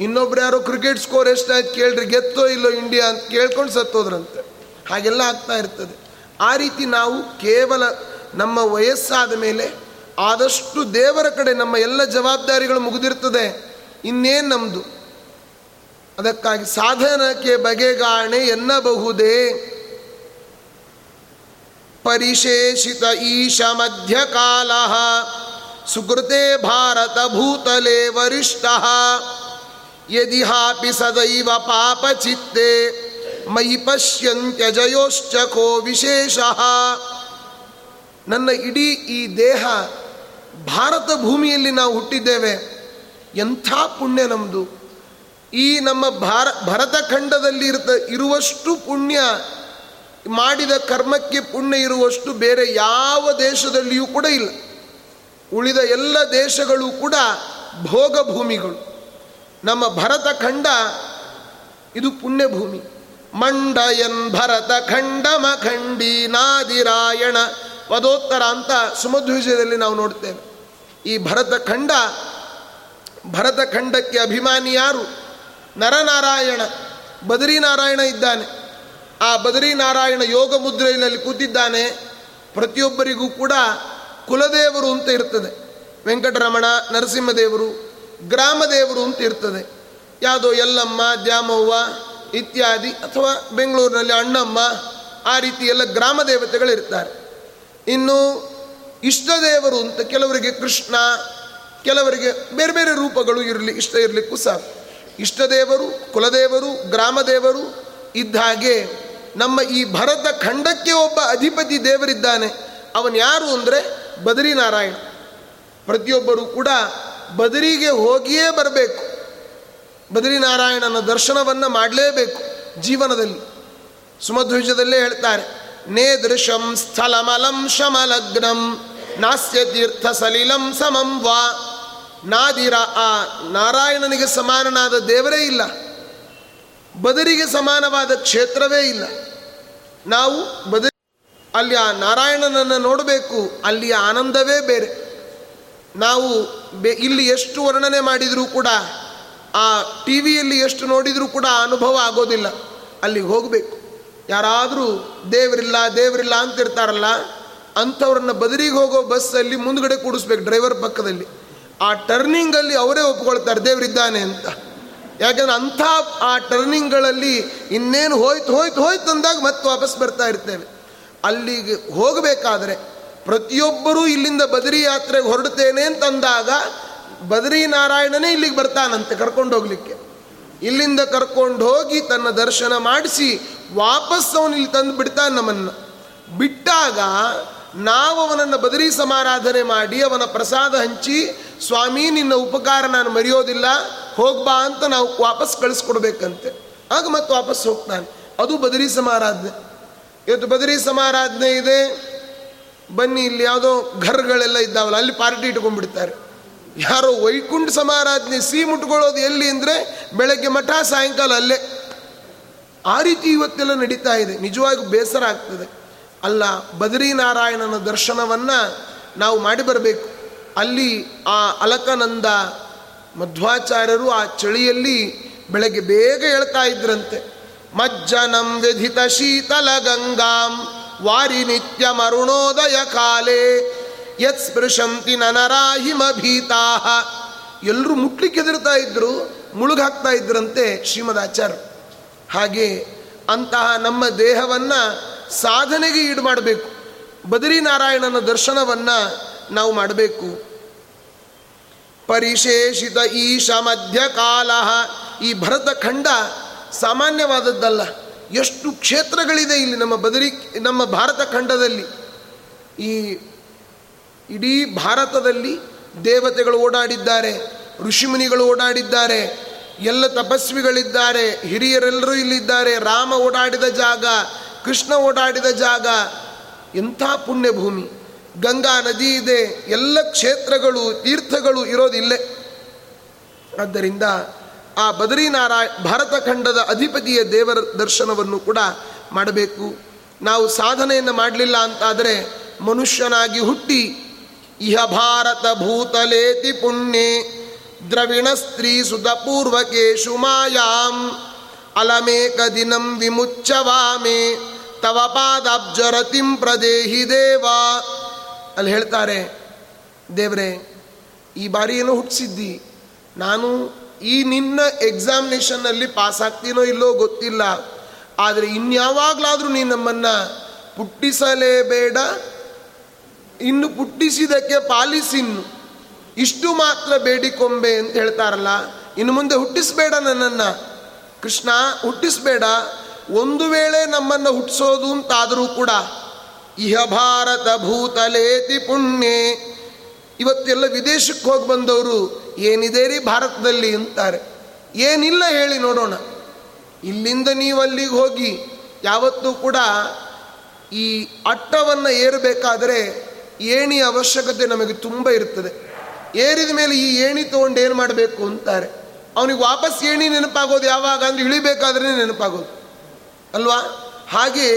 ಇನ್ನೊಬ್ರು ಯಾರೋ ಕ್ರಿಕೆಟ್ ಸ್ಕೋರ್ ಎಷ್ಟಾಯ್ತು ಕೇಳ್ರಿ, ಗೆತ್ತೋ ಇಲ್ಲೋ ಇಂಡಿಯಾ ಅಂತ ಕೇಳ್ಕೊಂಡು ಸತ್ತೋದ್ರಂತೆ ಹಾಗೆಲ್ಲ ಆಗ್ತಾ ಇರ್ತದೆ. ಆ ರೀತಿ ನಾವು ಕೇವಲ ನಮ್ಮ ವಯಸ್ಸಾದ ಮೇಲೆ ಆದಷ್ಟು ದೇವರ ಕಡೆ ನಮ್ಮ ಎಲ್ಲ ಜವಾಬ್ದಾರಿಗಳು ಮುಗಿದಿರ್ತದೆ. ಇನ್ನೇನು ನಮ್ಮದು ಅದಕ್ಕಾಗಿ ಸಾಧನಕ್ಕೆ ಬಗೆಗಾಣೆ ಎನ್ನಬಹುದೇ? ಪರಿಶೇಷಿತ ಈಶ ಮಧ್ಯಕಾಲ. ಸುಕೃತೆ ಭಾರತ ಭೂತಲೆ ವರಿಷ್ಠ. ಯದಿಹಾಪಿ ಸದೈವ ಪಾಪ ಚಿತ್ತೆ ಮೈ ಪಶ್ಯಂತ್ಯಜಯೋಶ್ಚ ಕೋ ವಿಶೇಷ. ನನ್ನ ಇಡೀ ಈ ದೇಹ ಭಾರತ ಭೂಮಿಯಲ್ಲಿ ನಾವು ಹುಟ್ಟಿದ್ದೇವೆ. ಎಂಥ ಪುಣ್ಯ ನಮ್ಮದು ಈ ನಮ್ಮ ಭಾರ, ಭರತಖಂಡದಲ್ಲಿ ಇರುವಷ್ಟು ಪುಣ್ಯ ಮಾಡಿದ ಕರ್ಮಕ್ಕೆ ಪುಣ್ಯ ಇರುವಷ್ಟು ಬೇರೆ ಯಾವ ದೇಶದಲ್ಲಿಯೂ ಕೂಡ ಇಲ್ಲ. ಉಳಿದ ಎಲ್ಲ ದೇಶಗಳು ಕೂಡ ಭೋಗ ಭೂಮಿಗಳು ನಮ್ಮ ಭರತ ಖಂಡ ಇದು ಪುಣ್ಯಭೂಮಿ. ಮಂಡಯನ್ ಭರತ ಖಂಡಮ ಖಂಡಿ ನಾದಿರಾಯಣ ಪದೋತ್ತರ ಅಂತ ಸುಮಧ್ವಿಜಯದಲ್ಲಿ ನಾವು ನೋಡ್ತೇವೆ. ಈ ಭರತ ಖಂಡ, ಭರತ ಖಂಡಕ್ಕೆ ಅಭಿಮಾನಿ ಯಾರು ನರನಾರಾಯಣ, ಬದರಿನಾರಾಯಣ ಇದ್ದಾನೆ. ಆ ಬದರಿನಾರಾಯಣ ಯೋಗ ಮುದ್ರೆಯಲ್ಲಿ ಕೂತಿದ್ದಾನೆ. ಪ್ರತಿಯೊಬ್ಬರಿಗೂ ಕೂಡ ಕುಲದೇವರು ಅಂತ ಇರ್ತದೆ. ವೆಂಕಟರಮಣ, ನರಸಿಂಹದೇವರು, ಗ್ರಾಮದೇವರು ಅಂತ ಇರ್ತದೆ. ಯಾವುದೋ ಎಲ್ಲಮ್ಮ ದ್ಯಾಮವ್ವ ಇತ್ಯಾದಿ ಅಥವಾ ಬೆಂಗಳೂರಿನಲ್ಲಿ ಅಣ್ಣಮ್ಮ ಆ ರೀತಿ ಎಲ್ಲ ಗ್ರಾಮ ದೇವತೆಗಳಿರ್ತಾರೆ. ಇನ್ನು ಇಷ್ಟದೇವರು ಅಂತ ಕೆಲವರಿಗೆ ಕೃಷ್ಣ, ಕೆಲವರಿಗೆ ಬೇರೆ ಬೇರೆ ರೂಪಗಳು ಇರಲಿ, ಇಷ್ಟ ಇರಲಿಕ್ಕೂ ಸಾಕು. ಇಷ್ಟದೇವರು, ಕುಲದೇವರು, ಗ್ರಾಮದೇವರು ಇದ್ದ ಹಾಗೆ ನಮ್ಮ ಈ ಭರತ ಖಂಡಕ್ಕೆ ಒಬ್ಬ ಅಧಿಪತಿ ದೇವರಿದ್ದಾನೆ. ಅವನು ಯಾರು ಅಂದರೆ ಬದರಿನಾರಾಯಣ ಪ್ರತಿಯೊಬ್ಬರು ಕೂಡ ಬದರಿಗೆ ಹೋಗಿಯೇ ಬರಬೇಕು. ಬದರಿನಾರಾಯಣನ ದರ್ಶನವನ್ನು ಮಾಡಲೇಬೇಕು ಜೀವನದಲ್ಲಿ. ಸುಮಧ್ವಜದಲ್ಲೇ ಹೇಳ್ತಾರೆ, ನೇದೃಶಂ ಸ್ಥಳಮಲಂ ಶಮಲಗ್ನಂ, ನಾಸ್ಯ ತೀರ್ಥ ಸಲಿಲಂ ಸಮಂ ವಾ. ನಾದಿರ ಆ ನಾರಾಯಣನಿಗೆ ಸಮಾನನಾದ ದೇವರೇ ಇಲ್ಲ. ಬದರಿಗೆ ಸಮಾನವಾದ ಕ್ಷೇತ್ರವೇ ಇಲ್ಲ. ನಾವು ಬದರಿ ಅಲ್ಲಿ ಆ ನಾರಾಯಣನನ್ನು ನೋಡಬೇಕು, ಅಲ್ಲಿಯ ಆನಂದವೇ ಬೇರೆ. ನಾವು ಬೆ, ಇಲ್ಲಿ ಎಷ್ಟು ವರ್ಣನೆ ಮಾಡಿದರೂ ಕೂಡ, ಆ ಟಿ ವಿಯಲ್ಲಿ ಎಷ್ಟು ನೋಡಿದರೂ ಕೂಡ ಅನುಭವ ಆಗೋದಿಲ್ಲ. ಅಲ್ಲಿಗೆ ಹೋಗಬೇಕು. ಯಾರಾದರೂ ದೇವರಿಲ್ಲ ದೇವರಿಲ್ಲ ಅಂತಿರ್ತಾರಲ್ಲ, ಅಂಥವ್ರನ್ನ ಬದರಿಗೆ ಹೋಗೋ ಬಸ್ಸಲ್ಲಿ ಮುಂದ್ಗಡೆ ಕೂಡಿಸ್ಬೇಕು ಡ್ರೈವರ್ ಪಕ್ಕದಲ್ಲಿ. ಆ ಟರ್ನಿಂಗಲ್ಲಿ ಅವರೇ ಒಪ್ಕೊಳ್ತಾರೆ, ದೇವರಿದ್ದಾನೆ ಅಂತ. ಯಾಕಂದ್ರೆ ಅಂಥ ಆ ಟರ್ನಿಂಗ್ಗಳಲ್ಲಿ ಇನ್ನೇನು ಹೋಯ್ತು ಹೋಯ್ತು ಹೋಯ್ತು ಅಂದಾಗ ಮತ್ತೆ ವಾಪಸ್ ಬರ್ತಾ ಇರ್ತೇವೆ. ಅಲ್ಲಿಗೆ ಹೋಗಬೇಕಾದ್ರೆ ಪ್ರತಿಯೊಬ್ಬರೂ ಇಲ್ಲಿಂದ ಬದರಿ ಯಾತ್ರೆಗೆ ಹೊರಡ್ತೇನೆ ಅಂತಂದಾಗ ಬದರಿ ನಾರಾಯಣನೇ ಇಲ್ಲಿಗೆ ಬರ್ತಾನಂತೆ ಕರ್ಕೊಂಡು ಹೋಗ್ಲಿಕ್ಕೆ. ಇಲ್ಲಿಂದ ಕರ್ಕೊಂಡು ಹೋಗಿ ತನ್ನ ದರ್ಶನ ಮಾಡಿಸಿ ವಾಪಸ್ ಅವನು ಇಲ್ಲಿ ತಂದು ಬಿಡ್ತಾನೆ ನಮ್ಮನ್ನು. ಬಿಟ್ಟಾಗ ನಾವು ಅವನನ್ನು ಬದರಿ ಸಮಾರಾಧನೆ ಮಾಡಿ ಅವನ ಪ್ರಸಾದ ಹಂಚಿ, ಸ್ವಾಮಿ, ನಿನ್ನ ಉಪಕಾರ ನಾನು ಮರೆಯೋದಿಲ್ಲ ಹೋಗ್ಬಾ ಅಂತ ನಾವು ವಾಪಸ್ ಕಳಿಸ್ಕೊಡ್ಬೇಕಂತೆ. ಆಗ ಮತ್ತೆ ವಾಪಸ್ ಹೋಗ್ತಾನೆ. ಅದು ಬದರಿ ಸಮಾರಾಧನೆ ಇವತ್ತು ಬದರಿ ಸಮಾರಾಧನೆ ಇದೆ. ಬನ್ನಿ, ಇಲ್ಲಿ ಯಾವುದೋ ಘರ್ಗಳೆಲ್ಲ ಇದ್ದಾವಲ್ಲ, ಅಲ್ಲಿ ಪಾರ್ಟಿ ಇಟ್ಕೊಂಡ್ಬಿಡ್ತಾರೆ. ಯಾರೋ ವೈಕುಂಠ ಸಮಾರಾಧನೆ ಸಿ ಮುಟ್ಕೊಳ್ಳೋದು ಎಲ್ಲಿ ಅಂದರೆ ಬೆಳಗ್ಗೆ ಮಠ, ಸಾಯಂಕಾಲ ಅಲ್ಲೇ. ಆ ರೀತಿ ಇವತ್ತೆಲ್ಲ ನಡೀತಾ ಇದೆ. ನಿಜವಾಗಿ ಬೇಸರ ಆಗ್ತದೆ. ಅಲ್ಲ ಬದರಿನಾರಾಯಣನ ದರ್ಶನವನ್ನು ನಾವು ಮಾಡಿ ಬರಬೇಕು. ಅಲ್ಲಿ ಆ ಅಲಕನಂದ ಮಧ್ವಾಚಾರ್ಯರು ಆ ಚಳಿಯಲ್ಲಿ ಬೆಳಗ್ಗೆ ಬೇಗ ಹೇಳ್ತಾ ಇದ್ರಂತೆ. ಮಜ್ಜನಂ ವ್ಯಧಿತ ಶೀತಲ ಗಂಗಾಂ ವಾರಿ ನಿತ್ಯ ಮರುಣೋದಯ ಕಾಲೇ ಯತ್ ಸ್ಪೃಶಂತಿ ನನರಾಹಿಮಭೀತಾ ಎಲ್ಲರೂ ಮುಟ್ಲಿಕ್ಕೆ ಎದುರ್ತಾ ಇದ್ರು ಮುಳುಗಾಕ್ತಾ ಇದ್ರಂತೆ ಶ್ರೀಮದ್ ಆಚಾರ್ಯ ಹಾಗೆ ಅಂತಹ ನಮ್ಮ ದೇಹವನ್ನು ಸಾಧನೆಗೆ ಈಡು ಮಾಡಬೇಕು ಬದರಿನಾರಾಯಣನ ದರ್ಶನವನ್ನು ನಾವು ಮಾಡಬೇಕು. ಪರಿಶೇಷಿತ ಈಶ ಮಧ್ಯಕಾಲ ಈ ಭರತ ಖಂಡ ಸಾಮಾನ್ಯವಾದದ್ದಲ್ಲ. ಎಷ್ಟು ಕ್ಷೇತ್ರಗಳಿದೆ ಇಲ್ಲಿ ನಮ್ಮ ಬದರಿ, ನಮ್ಮ ಭಾರತ ಖಂಡದಲ್ಲಿ. ಈ ಇಡೀ ಭಾರತದಲ್ಲಿ ದೇವತೆಗಳು ಓಡಾಡಿದ್ದಾರೆ, ಋಷಿಮುನಿಗಳು ಓಡಾಡಿದ್ದಾರೆ, ಎಲ್ಲ ತಪಸ್ವಿಗಳಿದ್ದಾರೆ, ಹಿರಿಯರೆಲ್ಲರೂ ಇಲ್ಲಿದ್ದಾರೆ, ರಾಮ ಓಡಾಡಿದ ಜಾಗ ಕೃಷ್ಣ ಓಡಾಡಿದ ಜಾಗ ಎಂಥ ಪುಣ್ಯ ಭೂಮಿ ಗಂಗಾ ನದಿ ಇದೆ, ಎಲ್ಲ ಕ್ಷೇತ್ರಗಳು, ತೀರ್ಥಗಳು ಇರೋದಿಲ್ಲೇ. ಆದ್ದರಿಂದ ಆ ಬದರಿನಾರಾಯಣ, ಭಾರತ ಖಂಡದ ಅಧಿಪತಿಯ ದೇವರ ದರ್ಶನವನ್ನು ಕೂಡ ಮಾಡಬೇಕು. ನಾವು ಸಾಧನೆಯನ್ನು ಮಾಡಲಿಲ್ಲ ಅಂತಾದರೆ ಮನುಷ್ಯನಾಗಿ ಹುಟ್ಟಿ, ಇಹ ಭಾರತ ಭೂತಲೇತಿ ಪುಣ್ಯ, ದ್ರವಿಣ ಸ್ತ್ರೀ ಸುತ ಪೂರ್ವಕೇಶು ಮಾಯಾಂ, ಅಲಮೇಕ ದಿನಂ ವಿಮುಚ್ಚವಾಮೆ ತವ ಪಾದಾಬ್ಜರತಿಂ ಪ್ರದೇಹಿ ದೇವ. ಅಲ್ಲಿ ಹೇಳ್ತಾರೆ, ದೇವರೇ, ಈ ಬಾರಿ ಏನೋ ಹುಟ್ಟಿಸಿದ್ದಿ? ನಾನು ಈ ನಿನ್ನ ಎಕ್ಸಾಮಿನೇಷನ್ನಲ್ಲಿ ಪಾಸ್ ಆಗ್ತೀನೋ ಇಲ್ಲೋ ಗೊತ್ತಿಲ್ಲ. ಆದರೆ ಇನ್ಯಾವಾಗಲಾದರೂ ನೀನು ನಮ್ಮನ್ನು ಪುಟ್ಟಿಸಲೇಬೇಡ. ಇನ್ನು ಪುಟ್ಟಿಸಿದಕ್ಕೆ ಪಾಲಿಸಿನ್ನು. ಇಷ್ಟು ಮಾತ್ರ ಬೇಡಿಕೊಂಬೆ ಅಂತ ಹೇಳ್ತಾರಲ್ಲ, ಇನ್ನು ಮುಂದೆ ಹುಟ್ಟಿಸ್ಬೇಡ ನನ್ನನ್ನು. ಕೃಷ್ಣ, ಹುಟ್ಟಿಸ್ಬೇಡ. ಒಂದು ವೇಳೆ ನಮ್ಮನ್ನು ಹುಟ್ಟಿಸೋದು ಅಂತಾದರೂ ಕೂಡ, ಇಹ ಭಾರತ ಭೂತಲೇತಿ ಪುಣ್ಯ. ಇವತ್ತೆಲ್ಲ ವಿದೇಶಕ್ಕೆ ಹೋಗಿ ಬಂದವರು ಏನಿದೆ ರೀ ಭಾರತದಲ್ಲಿ ಅಂತಾರೆ. ಏನಿಲ್ಲ ಹೇಳಿ ನೋಡೋಣ. ಇಲ್ಲಿಂದ ನೀವು ಅಲ್ಲಿಗೆ ಹೋಗಿ, ಯಾವತ್ತೂ ಕೂಡ ಈ ಅಟ್ಟವನ್ನು ಏರಬೇಕಾದರೆ ಏಣಿ ಅವಶ್ಯಕತೆ ನಮಗೆ ತುಂಬ ಇರ್ತದೆ. ಏರಿದ ಮೇಲೆ ಈ ಏಣಿ ತೊಗೊಂಡು ಏನು ಮಾಡಬೇಕು ಅಂತಾರೆ. ಅವನಿಗೆ ವಾಪಸ್ ಏಣಿ ನೆನಪಾಗೋದು ಯಾವಾಗ? ಅಂದರೆ ಇಳಿಬೇಕಾದ್ರೆ ನೆನಪಾಗೋದು. ಅಲ್ವಾ? ಹಾಗೆ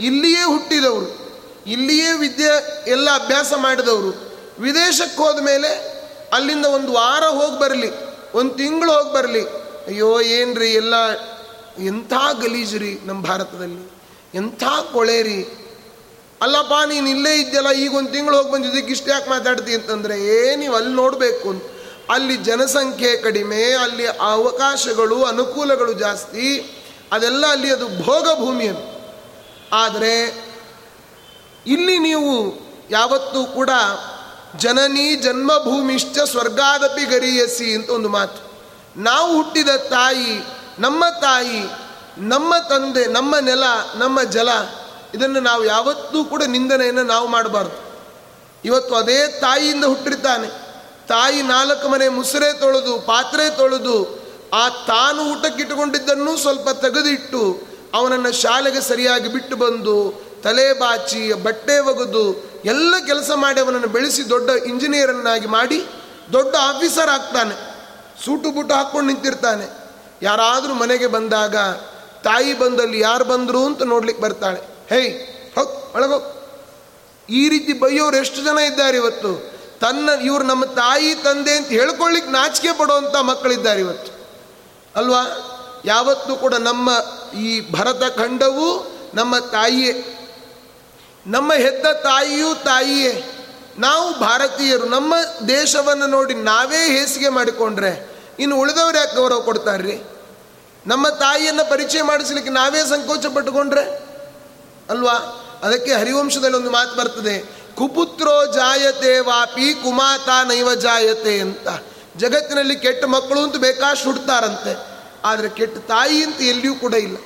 ಇಲ್ಲಿಯೇ ಹುಟ್ಟಿದವರು, ಇಲ್ಲಿಯೇ ವಿದ್ಯೆ ಎಲ್ಲ ಅಭ್ಯಾಸ ಮಾಡಿದವರು, ವಿದೇಶಕ್ಕೆ ಹೋದ ಮೇಲೆ ಅಲ್ಲಿಂದ ಒಂದು ವಾರ ಹೋಗಿ ಬರಲಿ, ಒಂದು ತಿಂಗಳು ಹೋಗಿ ಬರಲಿ. ಅಯ್ಯೋ, ಏನ್ರಿ ಎಲ್ಲ ಎಂಥ ಗಲೀಜು ನಮ್ಮ ಭಾರತದಲ್ಲಿ, ಎಂಥ ಕೊಳೆ ರೀ ಅಲ್ಲಪ್ಪ, ನೀನು ಇಲ್ಲೇ ಇದ್ದಲ್ಲ ಈಗ ಒಂದು ತಿಂಗಳು ಹೋಗಿ ಬಂದಿದ್ದಕ್ಕೆ ಇಷ್ಟು ಯಾಕೆ ಮಾತಾಡ್ತಿ ಅಂತಂದರೆ, ಏ, ನೀವು ಅಲ್ಲಿ ನೋಡಬೇಕು ಅಲ್ಲಿ ಜನಸಂಖ್ಯೆ ಕಡಿಮೆ, ಅಲ್ಲಿ ಅವಕಾಶಗಳು, ಅನುಕೂಲಗಳು ಜಾಸ್ತಿ. ಅದೆಲ್ಲ ಅಲ್ಲಿ ಅದು ಭೋಗ ಭೂಮಿಯನ್ನು ಆದರೆ ಇಲ್ಲಿ ನೀವು ಯಾವತ್ತೂ ಕೂಡ ಜನನಿ ಜನ್ಮಭೂಮಿಶ್ಚ ಸ್ವರ್ಗಾದಪಿ ಗರಿಯಸಿ ಅಂತ ಒಂದು ಮಾತು. ನಾವು ಹುಟ್ಟಿದ ತಾಯಿ, ನಮ್ಮ ತಾಯಿ, ನಮ್ಮ ತಂದೆ, ನಮ್ಮ ನೆಲ, ನಮ್ಮ ಜಲ, ಇದನ್ನು ನಾವು ಯಾವತ್ತೂ ಕೂಡ ನಿಂದನೆಯನ್ನು ನಾವು ಮಾಡಬಾರ್ದು. ಇವತ್ತು ಅದೇ ತಾಯಿಯಿಂದ ಹುಟ್ಟಿರ್ತಾನೆ. ತಾಯಿ ನಾಲ್ಕು ಮನೆ ಮುಸುರೆ ತೊಳೆದು, ಪಾತ್ರೆ ತೊಳೆದು ಆ ತಾನು ಊಟಕ್ಕಿಟ್ಟುಕೊಂಡಿದ್ದನ್ನು ಸ್ವಲ್ಪ ತೆಗೆದಿಟ್ಟು ಅವನನ್ನು ಶಾಲೆಗೆ ಸರಿಯಾಗಿ ಬಿಟ್ಟು ಬಂದು ತಲೆ ಬಾಚಿ, ಬಟ್ಟೆ ಒಗೆದು ಎಲ್ಲ ಕೆಲಸ ಮಾಡಿ ಅವನನ್ನು ಬೆಳೆಸಿ ದೊಡ್ಡ ಇಂಜಿನಿಯರನ್ನಾಗಿ ಮಾಡಿ ದೊಡ್ಡ ಆಫೀಸರ್ ಆಗ್ತಾನೆ. ಸೂಟು ಬುಟ್ಟು ಹಾಕ್ಕೊಂಡು ನಿಂತಿರ್ತಾನೆ. ಯಾರಾದರೂ ಮನೆಗೆ ಬಂದಾಗ ತಾಯಿ ಬಂದಲ್ಲಿ ಯಾರು ಬಂದರು ಅಂತ ನೋಡ್ಲಿಕ್ಕೆ ಬರ್ತಾಳೆ. ಹೇಯ್ ಹೋಗ್ ಒಳಗೋ. ಈ ರೀತಿ ಬೈಯೋರು ಎಷ್ಟು ಜನ ಇದ್ದಾರೆ ಇವತ್ತು? ತನ್ನ ಇವ್ರು ನಮ್ಮ ತಾಯಿ ತಂದೆ ಅಂತ ಹೇಳ್ಕೊಳ್ಳಿಕ್ಕೆ ನಾಚಿಕೆ ಪಡುವಂಥ ಮಕ್ಕಳಿದ್ದಾರೆ ಇವತ್ತು. ಅಲ್ವಾ? ಯಾವತ್ತೂ ಕೂಡ ನಮ್ಮ ಈ ಭರತ ಖಂಡವು ನಮ್ಮ ತಾಯಿಯೇ. ನಮ್ಮ ಹೆತ್ತ ತಾಯಿಯೂ ತಾಯಿಯೇ. ನಾವು ಭಾರತೀಯರು, ನಮ್ಮ ದೇಶವನ್ನು ನೋಡಿ ನಾವೇ ಹೇಸಿಗೆ ಮಾಡಿಕೊಂಡ್ರೆ, ಇನ್ನು ಉಳಿದವರು ಯಾಕೆ ಗೌರವ ಕೊಡ್ತಾರ್ರಿ? ನಮ್ಮ ತಾಯಿಯನ್ನು ಪರಿಚಯ ಮಾಡಿಸ್ಲಿಕ್ಕೆ ನಾವೇ ಸಂಕೋಚ ಪಟ್ಟುಕೊಂಡ್ರೆ ಅಲ್ವಾ? ಅದಕ್ಕೆ ಹರಿವಂಶದಲ್ಲಿ ಒಂದು ಮಾತು ಬರ್ತದೆ, ಕುಪುತ್ರೋ ಜಾಯತೆ ವಾಪಿ ಕುಮಾತ ನೈವ ಜಾಯತೆ ಅಂತ. ಜಗತ್ತಿನಲ್ಲಿ ಕೆಟ್ಟ ಮಕ್ಕಳು ಅಂತೂ ಬೇಕಾಷ್ಟು ಹುಡ್ತಾರಂತೆ ಆದರೆ ಕೆಟ್ಟ ತಾಯಿ ಅಂತ ಎಲ್ಲಿಯೂ ಕೂಡ ಇಲ್ಲ.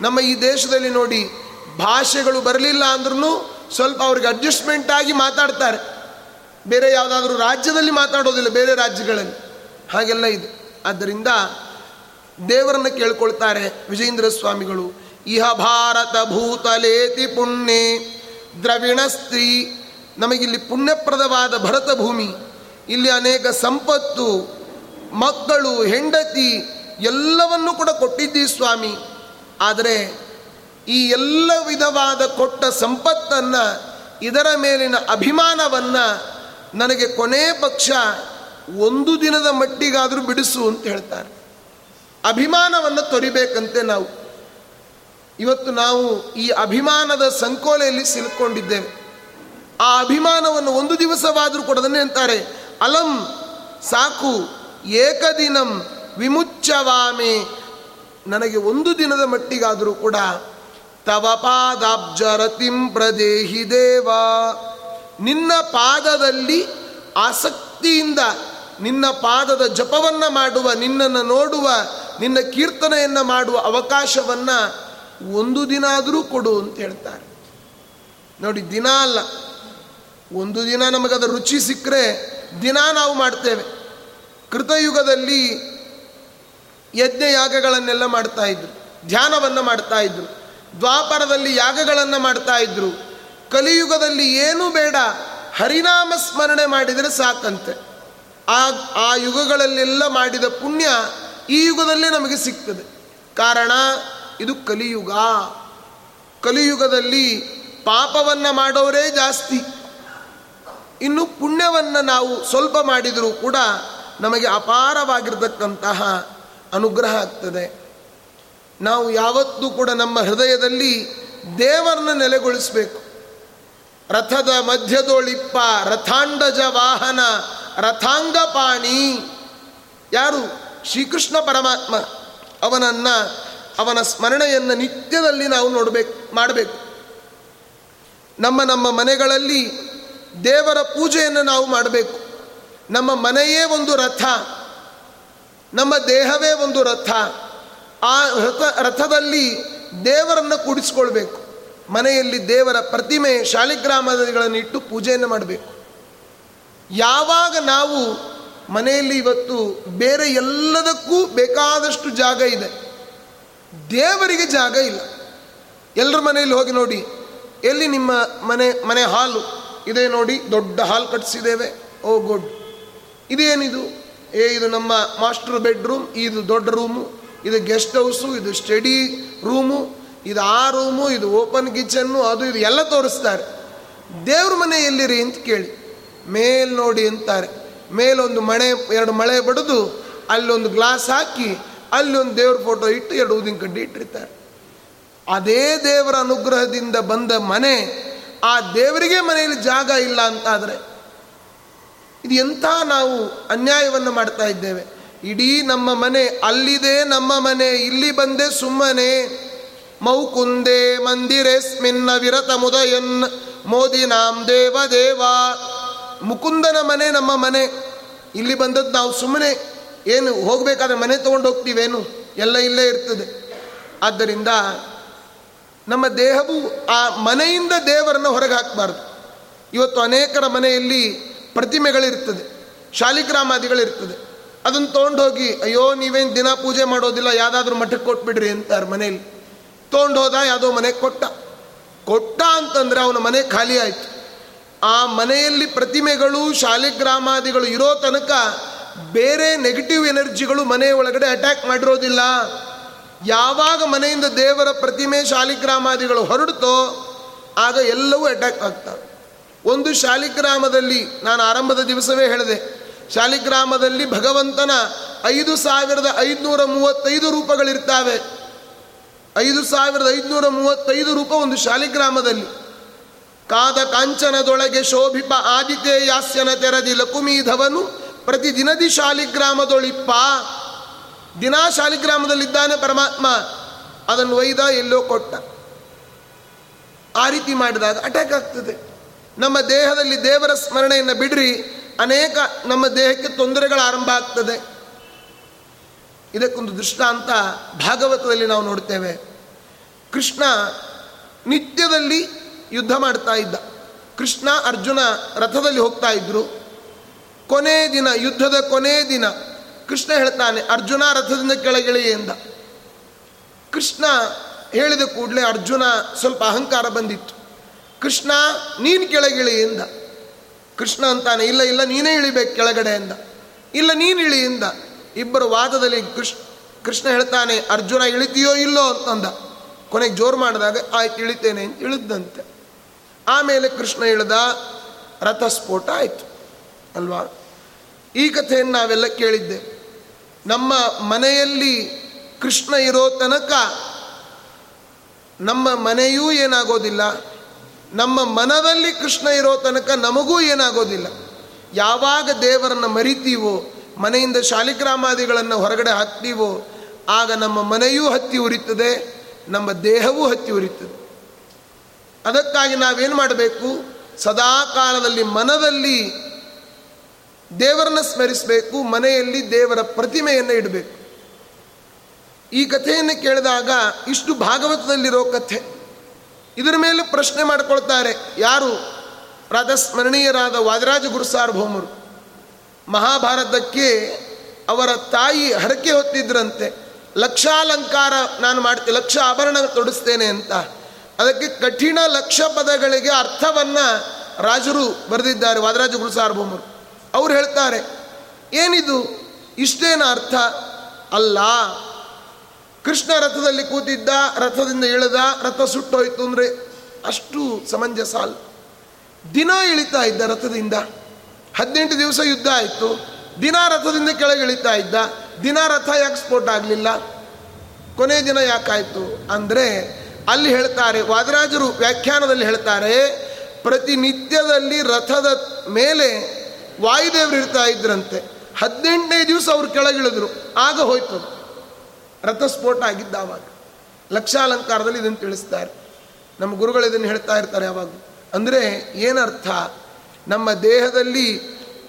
ನಮ್ಮ ಈ ದೇಶದಲ್ಲಿ ನೋಡಿ ಭಾಷೆಗಳು ಬರಲಿಲ್ಲ ಅಂದ್ರೂ ಸ್ವಲ್ಪ ಅವ್ರಿಗೆ ಅಡ್ಜಸ್ಟ್ಮೆಂಟ್ ಆಗಿ ಮಾತಾಡ್ತಾರೆ. ಬೇರೆ ಯಾವುದಾದ್ರೂ ರಾಜ್ಯದಲ್ಲಿ ಮಾತಾಡೋದಿಲ್ಲ ಬೇರೆ ರಾಜ್ಯಗಳಲ್ಲಿ. ಹಾಗೆಲ್ಲ ಇದೆ. ಆದ್ದರಿಂದ ದೇವರನ್ನು ಕೇಳ್ಕೊಳ್ತಾರೆ ವಿಜೇಂದ್ರ ಸ್ವಾಮಿಗಳು. ಇಹ ಭಾರತ ಭೂತಲೇತಿ ಪುಣ್ಯ ದ್ರವಿಣ ಸ್ತ್ರೀ ನಮಗಿಲ್ಲಿ ಪುಣ್ಯಪ್ರದವಾದ ಭರತ ಭೂಮಿ ಇಲ್ಲಿ ಅನೇಕ ಸಂಪತ್ತು, ಮಕ್ಕಳು, ಹೆಂಡತಿ ಎಲ್ಲವನ್ನೂ ಕೂಡ ಕೊಟ್ಟಿದ್ದೀ ಸ್ವಾಮಿ. ಆದರೆ ಈ ಎಲ್ಲ ವಿಧವಾದ ಕೊಟ್ಟ ಸಂಪತ್ತನ್ನು, ಇದರ ಮೇಲಿನ ಅಭಿಮಾನವನ್ನು ನನಗೆ ಕೊನೆ ಪಕ್ಷ ಒಂದು ದಿನದ ಮಟ್ಟಿಗಾದರೂ ಬಿಡಿಸು ಅಂತ ಹೇಳ್ತಾರೆ. ಅಭಿಮಾನವನ್ನು ತೊರಿಬೇಕಂತೆ ನಾವು. ಇವತ್ತು ನಾವು ಈ ಅಭಿಮಾನದ ಸಂಕೋಲೆಯಲ್ಲಿ ಸಿಲ್ಕೊಂಡಿದ್ದೇವೆ. ಆ ಅಭಿಮಾನವನ್ನು ಒಂದು ದಿವಸವಾದರೂ ಕೊಡದನ್ನೇ ಅಂತಾರೆ. ಅಲಂ ಸಾಕು ಏಕದಿನಂ ವಿಮುಚ್ಚವಾಮೆ ನನಗೆ ಒಂದು ದಿನದ ಮಟ್ಟಿಗಾದರೂ ಕೂಡ ತವ ಪಾದಾಬ್ಜರತಿಂ ಪ್ರದೇಹಿ ದೇವ. ನಿನ್ನ ಪಾದದಲ್ಲಿ ಆಸಕ್ತಿಯಿಂದ ನಿನ್ನ ಪಾದದ ಜಪವನ್ನು ಮಾಡುವ, ನಿನ್ನನ್ನು ನೋಡುವ, ನಿನ್ನ ಕೀರ್ತನೆಯನ್ನು ಮಾಡುವ ಅವಕಾಶವನ್ನು ಒಂದು ದಿನ ಆದರೂ ಕೊಡು ಅಂತ ಹೇಳ್ತಾರೆ. ನೋಡಿ, ದಿನ ಅಲ್ಲ. ಒಂದು ದಿನ ನಮಗದ ರುಚಿ ಸಿಕ್ಕರೆ ದಿನ ನಾವು ಮಾಡ್ತೇವೆ. ಕೃತಯುಗದಲ್ಲಿ ಯಜ್ಞ ಯಾಗಗಳನ್ನೆಲ್ಲ ಮಾಡ್ತಾ ಇದ್ರು, ಧ್ಯಾನವನ್ನು ಮಾಡ್ತಾ ಇದ್ರು, ದ್ವಾಪರದಲ್ಲಿ ಯಾಗಗಳನ್ನು ಮಾಡ್ತಾ ಇದ್ರು. ಕಲಿಯುಗದಲ್ಲಿ ಏನೂ ಬೇಡ, ಹರಿನಾಮ ಸ್ಮರಣೆ ಮಾಡಿದರೆ ಸಾಕಂತೆ. ಆ ಆ ಯುಗಗಳಲ್ಲೆಲ್ಲ ಮಾಡಿದ ಪುಣ್ಯ ಈ ಯುಗದಲ್ಲೇ ನಮಗೆ ಸಿಗ್ತದೆ. ಕಾರಣ, ಇದು ಕಲಿಯುಗ. ಕಲಿಯುಗದಲ್ಲಿ ಪಾಪವನ್ನು ಮಾಡೋರೇ ಜಾಸ್ತಿ. ಇನ್ನು ಪುಣ್ಯವನ್ನು ನಾವು ಸ್ವಲ್ಪ ಮಾಡಿದರೂ ಕೂಡ ನಮಗೆ ಅಪಾರವಾಗಿರ್ತಕ್ಕಂತಹ ಅನುಗ್ರಹ ಆಗ್ತದೆ. ನಾವು ಯಾವತ್ತೂ ಕೂಡ ನಮ್ಮ ಹೃದಯದಲ್ಲಿ ದೇವರನ್ನ ನೆಲೆಗೊಳಿಸಬೇಕು. ರಥದ ಮಧ್ಯದೋಳಿಪ್ಪ, ರಥಾಂಡಜ ವಾಹನ ರಥಾಂಗಪಾಣಿ ಯಾರು? ಶ್ರೀಕೃಷ್ಣ ಪರಮಾತ್ಮ ಅವನನ್ನು, ಅವನ ಸ್ಮರಣೆಯನ್ನು ನಿತ್ಯದಲ್ಲಿ ನಾವು ನೋಡಬೇಕು, ಮಾಡಬೇಕು. ನಮ್ಮ ನಮ್ಮ ಮನೆಗಳಲ್ಲಿ ದೇವರ ಪೂಜೆಯನ್ನು ನಾವು ಮಾಡಬೇಕು. ನಮ್ಮ ಮನೆಯೇ ಒಂದು ರಥ. ನಮ್ಮ ದೇಹವೇ ಒಂದು ರಥ. ಆ ರಥ, ರಥದಲ್ಲಿ ದೇವರನ್ನು ಕೂಡಿಸ್ಕೊಳ್ಬೇಕು. ಮನೆಯಲ್ಲಿ ದೇವರ ಪ್ರತಿಮೆ ಶಾಲಿಗ್ರಾಮಗಳನ್ನು ಇಟ್ಟು ಪೂಜೆಯನ್ನು ಮಾಡಬೇಕು. ಯಾವಾಗ ನಾವು ಮನೆಯಲ್ಲಿ ಇವತ್ತು ಬೇರೆ ಎಲ್ಲದಕ್ಕೂ ಬೇಕಾದಷ್ಟು ಜಾಗ ಇದೆ. ದೇವರಿಗೆ ಜಾಗ ಇಲ್ಲ. ಎಲ್ಲರ ಮನೆಯಲ್ಲಿ ಹೋಗಿ ನೋಡಿ. ಎಲ್ಲಿ ನಿಮ್ಮ ಮನೆ ಮನೆ ಹಾಲು? ಇದೆ ನೋಡಿ, ದೊಡ್ಡ ಹಾಲು ಕಟ್ಟಿಸಿದ್ದೇವೆ ಓ ಗುಡ್. ಇದೇನಿದು? ಏ, ಇದು ನಮ್ಮ ಮಾಸ್ಟರ್ ಬೆಡ್ರೂಮ್, ಇದು ದೊಡ್ಡ ರೂಮು, ಇದು ಗೆಸ್ಟ್ ಹೌಸು, ಇದು ಸ್ಟಡಿ ರೂಮು, ಇದು ಆ ರೂಮು, ಇದು ಓಪನ್ ಕಿಚನ್ನು, ಅದು ಇದು ಎಲ್ಲ ತೋರಿಸ್ತಾರೆ. ದೇವ್ರ ಮನೆ ಎಲ್ಲಿರಿ ಅಂತ ಕೇಳಿ. ಮೇಲ್ ನೋಡಿ ಅಂತಾರೆ. ಮೇಲೊಂದು ಮಳೆ ಎರಡು ಮಳೆ ಬಡಿದು, ಅಲ್ಲೊಂದು ಗ್ಲಾಸ್ ಹಾಕಿ ಅಲ್ಲಿ ಒಂದು ದೇವ್ರ ಫೋಟೋ ಇಟ್ಟು ಎರಡು ಊದಿನ ಕಡ್ಡಿ ಇಟ್ಟಿರ್ತಾರೆ. ಅದೇ ದೇವರ ಅನುಗ್ರಹದಿಂದ ಬಂದ ಮನೆ, ಆ ದೇವರಿಗೆ ಮನೆಯಲ್ಲಿ ಜಾಗ ಇಲ್ಲ ಅಂತಾದರೆ ಇದು ಎಂಥ ನಾವು ಅನ್ಯಾಯವನ್ನು ಮಾಡ್ತಾ ಇದ್ದೇವೆ? ಇಡೀ ನಮ್ಮ ಮನೆ ಅಲ್ಲಿದೆ, ನಮ್ಮ ಮನೆ ಇಲ್ಲಿ ಬಂದೆ ಸುಮ್ಮನೆ. ಮೌಕುಂದೆ ಮಂದಿರೆಸ್ಮಿನ್ನ ವಿರತ ಮುದಯನ್, ಮೋದಿ ನಾಮ್ ದೇವ ದೇವ. ಮುಕುಂದನ ಮನೆ ನಮ್ಮ ಮನೆ. ಇಲ್ಲಿ ಬಂದದ್ದು ನಾವು ಸುಮ್ಮನೆ. ಏನು, ಹೋಗಬೇಕಾದ್ರೆ ಮನೆ ತೊಗೊಂಡು ಹೋಗ್ತೀವೇನು? ಎಲ್ಲ ಇಲ್ಲೇ ಇರ್ತದೆ. ಆದ್ದರಿಂದ ನಮ್ಮ ದೇಹವು ಆ ಮನೆಯಿಂದ ದೇವರನ್ನು ಹೊರಗೆ ಹಾಕಬಾರ್ದು. ಇವತ್ತು ಅನೇಕರ ಮನೆಯಲ್ಲಿ ಪ್ರತಿಮೆಗಳಿರ್ತದೆ, ಶಾಲಿಗ್ರಾಮಾದಿಗಳಿರ್ತದೆ. ಅದನ್ನು ತೊಗೊಂಡೋಗಿ, ಅಯ್ಯೋ, ನೀವೇನು ದಿನ ಪೂಜೆ ಮಾಡೋದಿಲ್ಲ, ಯಾವುದಾದ್ರೂ ಮಠಕ್ಕೆ ಕೊಟ್ಬಿಡ್ರಿ ಅಂತಾರೆ ಮನೆಯಲ್ಲಿ ತೊಗೊಂಡು ಹೋದ ಯಾವುದೋ ಮನೆಗೆ ಕೊಟ್ಟ. ಕೊಟ್ಟ ಅಂತಂದರೆ ಅವನ ಮನೆ ಖಾಲಿ ಆಯಿತು. ಆ ಮನೆಯಲ್ಲಿ ಪ್ರತಿಮೆಗಳು, ಶಾಲಿಗ್ರಾಮಾದಿಗಳು ಇರೋ ತನಕ ಬೇರೆ ನೆಗೆಟಿವ್ ಎನರ್ಜಿಗಳು ಮನೆಯ ಒಳಗಡೆ ಅಟ್ಯಾಕ್ ಮಾಡಿರೋದಿಲ್ಲ. ಯಾವಾಗ ಮನೆಯಿಂದ ದೇವರ ಪ್ರತಿಮೆ ಶಾಲಿಗ್ರಾಮಾದಿಗಳು ಹೊರಡ್ತೋ ಆಗ ಎಲ್ಲವೂ ಅಟ್ಯಾಕ್ ಆಗ್ತವೆ. ಒಂದು ಶಾಲಿಗ್ರಾಮದಲ್ಲಿ ನಾನು ಆರಂಭದ ದಿವಸವೇ ಹೇಳಿದೆ. ಶಾಲಿಗ್ರಾಮದಲ್ಲಿ ಭಗವಂತನ ಐದು ಸಾವಿರದ ಐದುನೂರ ಮೂವತ್ತೈದು ರೂಪಗಳಿರ್ತಾವೆ. ಐದು ಸಾವಿರದ ಐದುನೂರ ಮೂವತ್ತೈದು ರೂಪ ಒಂದು ಶಾಲಿಗ್ರಾಮದಲ್ಲಿ. ಕಾದ ಕಾಂಚನದೊಳಗೆ ಶೋಭಿಪ ಆದಿತೇಯಾಸ್ಯನ ತೆರದಿ ಲಕುಮೀಧವನು ಪ್ರತಿ ದಿನದಿ ಶಾಲಿಗ್ರಾಮದೊಳಿಪ್ಪ. ದಿನಾ ಶಾಲಿಗ್ರಾಮದಲ್ಲಿದ್ದಾನೆ ಪರಮಾತ್ಮ. ಅದನ್ನು ಒಯ್ದ ಎಲ್ಲೋ ಕೊಟ್ಟ. ಆ ರೀತಿ ಮಾಡಿದಾಗ ಅಟ್ಯಾಕ್ ಆಗ್ತದೆ. ನಮ್ಮ ದೇಹದಲ್ಲಿ ದೇವರ ಸ್ಮರಣೆಯನ್ನು ಬಿಡ್ರಿ. ಅನೇಕ ನಮ್ಮ ದೇಹಕ್ಕೆ ತೊಂದರೆಗಳು ಆರಂಭ ಆಗ್ತದೆ. ಇದಕ್ಕೊಂದು ದೃಷ್ಟಾಂತ ಭಾಗವತದಲ್ಲಿ ನಾವು ನೋಡ್ತೇವೆ. ಕೃಷ್ಣ ನಿತ್ಯದಲ್ಲಿ ಯುದ್ಧ ಮಾಡ್ತಾ ಇದ್ದ. ಕೃಷ್ಣ ಅರ್ಜುನ ರಥದಲ್ಲಿ ಹೋಗ್ತಾ ಇದ್ರು. ಕೊನೆ ದಿನ, ಯುದ್ಧದ ಕೊನೆ ದಿನ ಕೃಷ್ಣ ಹೇಳ್ತಾನೆ, ಅರ್ಜುನ ರಥದಿಂದ ಕೆಳಗಿಳಿ ಎಂದ. ಕೃಷ್ಣ ಹೇಳಿದ ಕೂಡಲೇ ಅರ್ಜುನ ಸ್ವಲ್ಪ ಅಹಂಕಾರ ಬಂದಿತ್ತು. ಕೃಷ್ಣ, ನೀನು ಕೆಳಗಿಳಿ ಎಂದ. ಕೃಷ್ಣ ಅಂತಾನೆ, ಇಲ್ಲ ಇಲ್ಲ, ನೀನೇ ಇಳಿಬೇಕು ಕೆಳಗಡೆ ಎಂದ. ಇಲ್ಲ, ನೀನು ಇಳಿ ಎಂದ. ಇಬ್ಬರು ವಾದದಲ್ಲಿ ಕೃಷ್ಣ ಕೃಷ್ಣ ಹೇಳ್ತಾನೆ, ಅರ್ಜುನ ಇಳಿತೀಯೋ ಇಲ್ಲೋ ಅಂತಂದ. ಕೊನೆಗೆ ಜೋರು ಮಾಡಿದಾಗ, ಆಯ್ತು, ಇಳಿತೇನೆ ಅಂತ ಇಳಿದಂತೆ ಆಮೇಲೆ ಕೃಷ್ಣ ಇಳಿದ ರಥಸ್ಫೋಟ ಆಯಿತು. ಅಲ್ವಾ? ಈ ಕಥೆಯನ್ನು ನಾವೆಲ್ಲ ಕೇಳಿದ್ದೆ. ನಮ್ಮ ಮನೆಯಲ್ಲಿ ಕೃಷ್ಣ ಇರೋ ತನಕ ನಮ್ಮ ಮನೆಯೂ ಏನಾಗೋದಿಲ್ಲ. ನಮ್ಮ ಮನದಲ್ಲಿ ಕೃಷ್ಣ ಇರೋ ತನಕ ನಮಗೂ ಏನಾಗೋದಿಲ್ಲ. ಯಾವಾಗ ದೇವರನ್ನು ಮರಿತೀವೋ, ಮನೆಯಿಂದ ಶಾಲಿಗ್ರಾಮಾದಿಗಳನ್ನು ಹೊರಗಡೆ ಹಾಕ್ತೀವೋ, ಆಗ ನಮ್ಮ ಮನೆಯೂ ಹತ್ತಿ ಉರಿತದೆ, ನಮ್ಮ ದೇಹವೂ ಹತ್ತಿ ಉರಿತದೆ. ಅದಕ್ಕಾಗಿ ನಾವೇನು ಮಾಡಬೇಕು? ಸದಾ ಕಾಲದಲ್ಲಿ ಮನದಲ್ಲಿ ದೇವರನ್ನ ಸ್ಮರಿಸಬೇಕು, ಮನೆಯಲ್ಲಿ ದೇವರ ಪ್ರತಿಮೆಯನ್ನು ಇಡಬೇಕು. ಈ ಕಥೆಯನ್ನು ಕೇಳಿದಾಗ ಇಷ್ಟು ಭಾಗವತದಲ್ಲಿರೋ ಕಥೆ. ಇದರ ಮೇಲೆ ಪ್ರಶ್ನೆ ಮಾಡಿಕೊಳ್ತಾರೆ, ಯಾರು? ರಾಧಸ್ಮರಣೀಯರಾದ ವಾದರಾಜ ಗುರುಸಾರ್ವಭೌಮರು. ಮಹಾಭಾರತಕ್ಕೆ ಅವರ ತಾಯಿ ಹರಕೆ ಹೊತ್ತಿದ್ರಂತೆ. ಲಕ್ಷಾಲಂಕಾರ ನಾನು ಮಾಡ್ತೇನೆ ಲಕ್ಷ ಆಭರಣ ತೊಡಿಸ್ತೇನೆ ಅಂತ. ಅದಕ್ಕೆ ಕಠಿಣ ಲಕ್ಷ ಪದಗಳಿಗೆ ಅರ್ಥವನ್ನು ರಾಜರು ಬರೆದಿದ್ದಾರೆ ವಾದರಾಜ ಗುರು ಸಾರ್ವಭೌಮರು ಅವ್ರು ಹೇಳ್ತಾರೆ, ಏನಿದು? ಇಷ್ಟೇನ ಅರ್ಥ? ಅಲ್ಲ ಕೃಷ್ಣ ರಥದಲ್ಲಿ ಕೂತಿದ್ದ, ರಥದಿಂದ ಇಳಿದ, ರಥ ಸುಟ್ಟೋಯ್ತು ಅಂದರೆ ಅಷ್ಟು ಸಮಂಜಸ ಅಲ್ಲ. ದಿನ ಇಳಿತಾ ಇದ್ದ ರಥದಿಂದ. ಹದಿನೆಂಟು ದಿವಸ ಯುದ್ಧ ಆಯಿತು. ದಿನ ರಥದಿಂದ ಕೆಳಗೆ ಇಳಿತಾ ಇದ್ದ. ದಿನ ರಥ ಯಾಕೆ ಸ್ಫೋಟ ಆಗಲಿಲ್ಲ? ಕೊನೆ ದಿನ ಯಾಕಾಯಿತು ಅಂದರೆ ಅಲ್ಲಿ ಹೇಳ್ತಾರೆ, ವಾದರಾಜರು ವ್ಯಾಖ್ಯಾನದಲ್ಲಿ ಹೇಳ್ತಾರೆ, ಪ್ರತಿನಿತ್ಯದಲ್ಲಿ ರಥದ ಮೇಲೆ ವಾಯುದೇವರು ಇರ್ತಾ ಇದ್ರಂತೆ. ಹದಿನೆಂಟನೇ ದಿವಸ ಅವರು ಕೆಳಗಿಳಿದ್ರು ಆಗ ಹೋಯ್ತು ರಥ ಸ್ಫೋಟ ಆಗಿದ್ದ ಆವಾಗ ಲಕ್ಷಾಲಂಕಾರದಲ್ಲಿ ಇದನ್ನು ತಿಳಿಸ್ತಾರೆ. ನಮ್ಮ ಗುರುಗಳು ಇದನ್ನು ಹೇಳ್ತಾ ಇರ್ತಾರೆ ಯಾವಾಗ ಅಂದರೆ ಏನರ್ಥ? ನಮ್ಮ ದೇಹದಲ್ಲಿ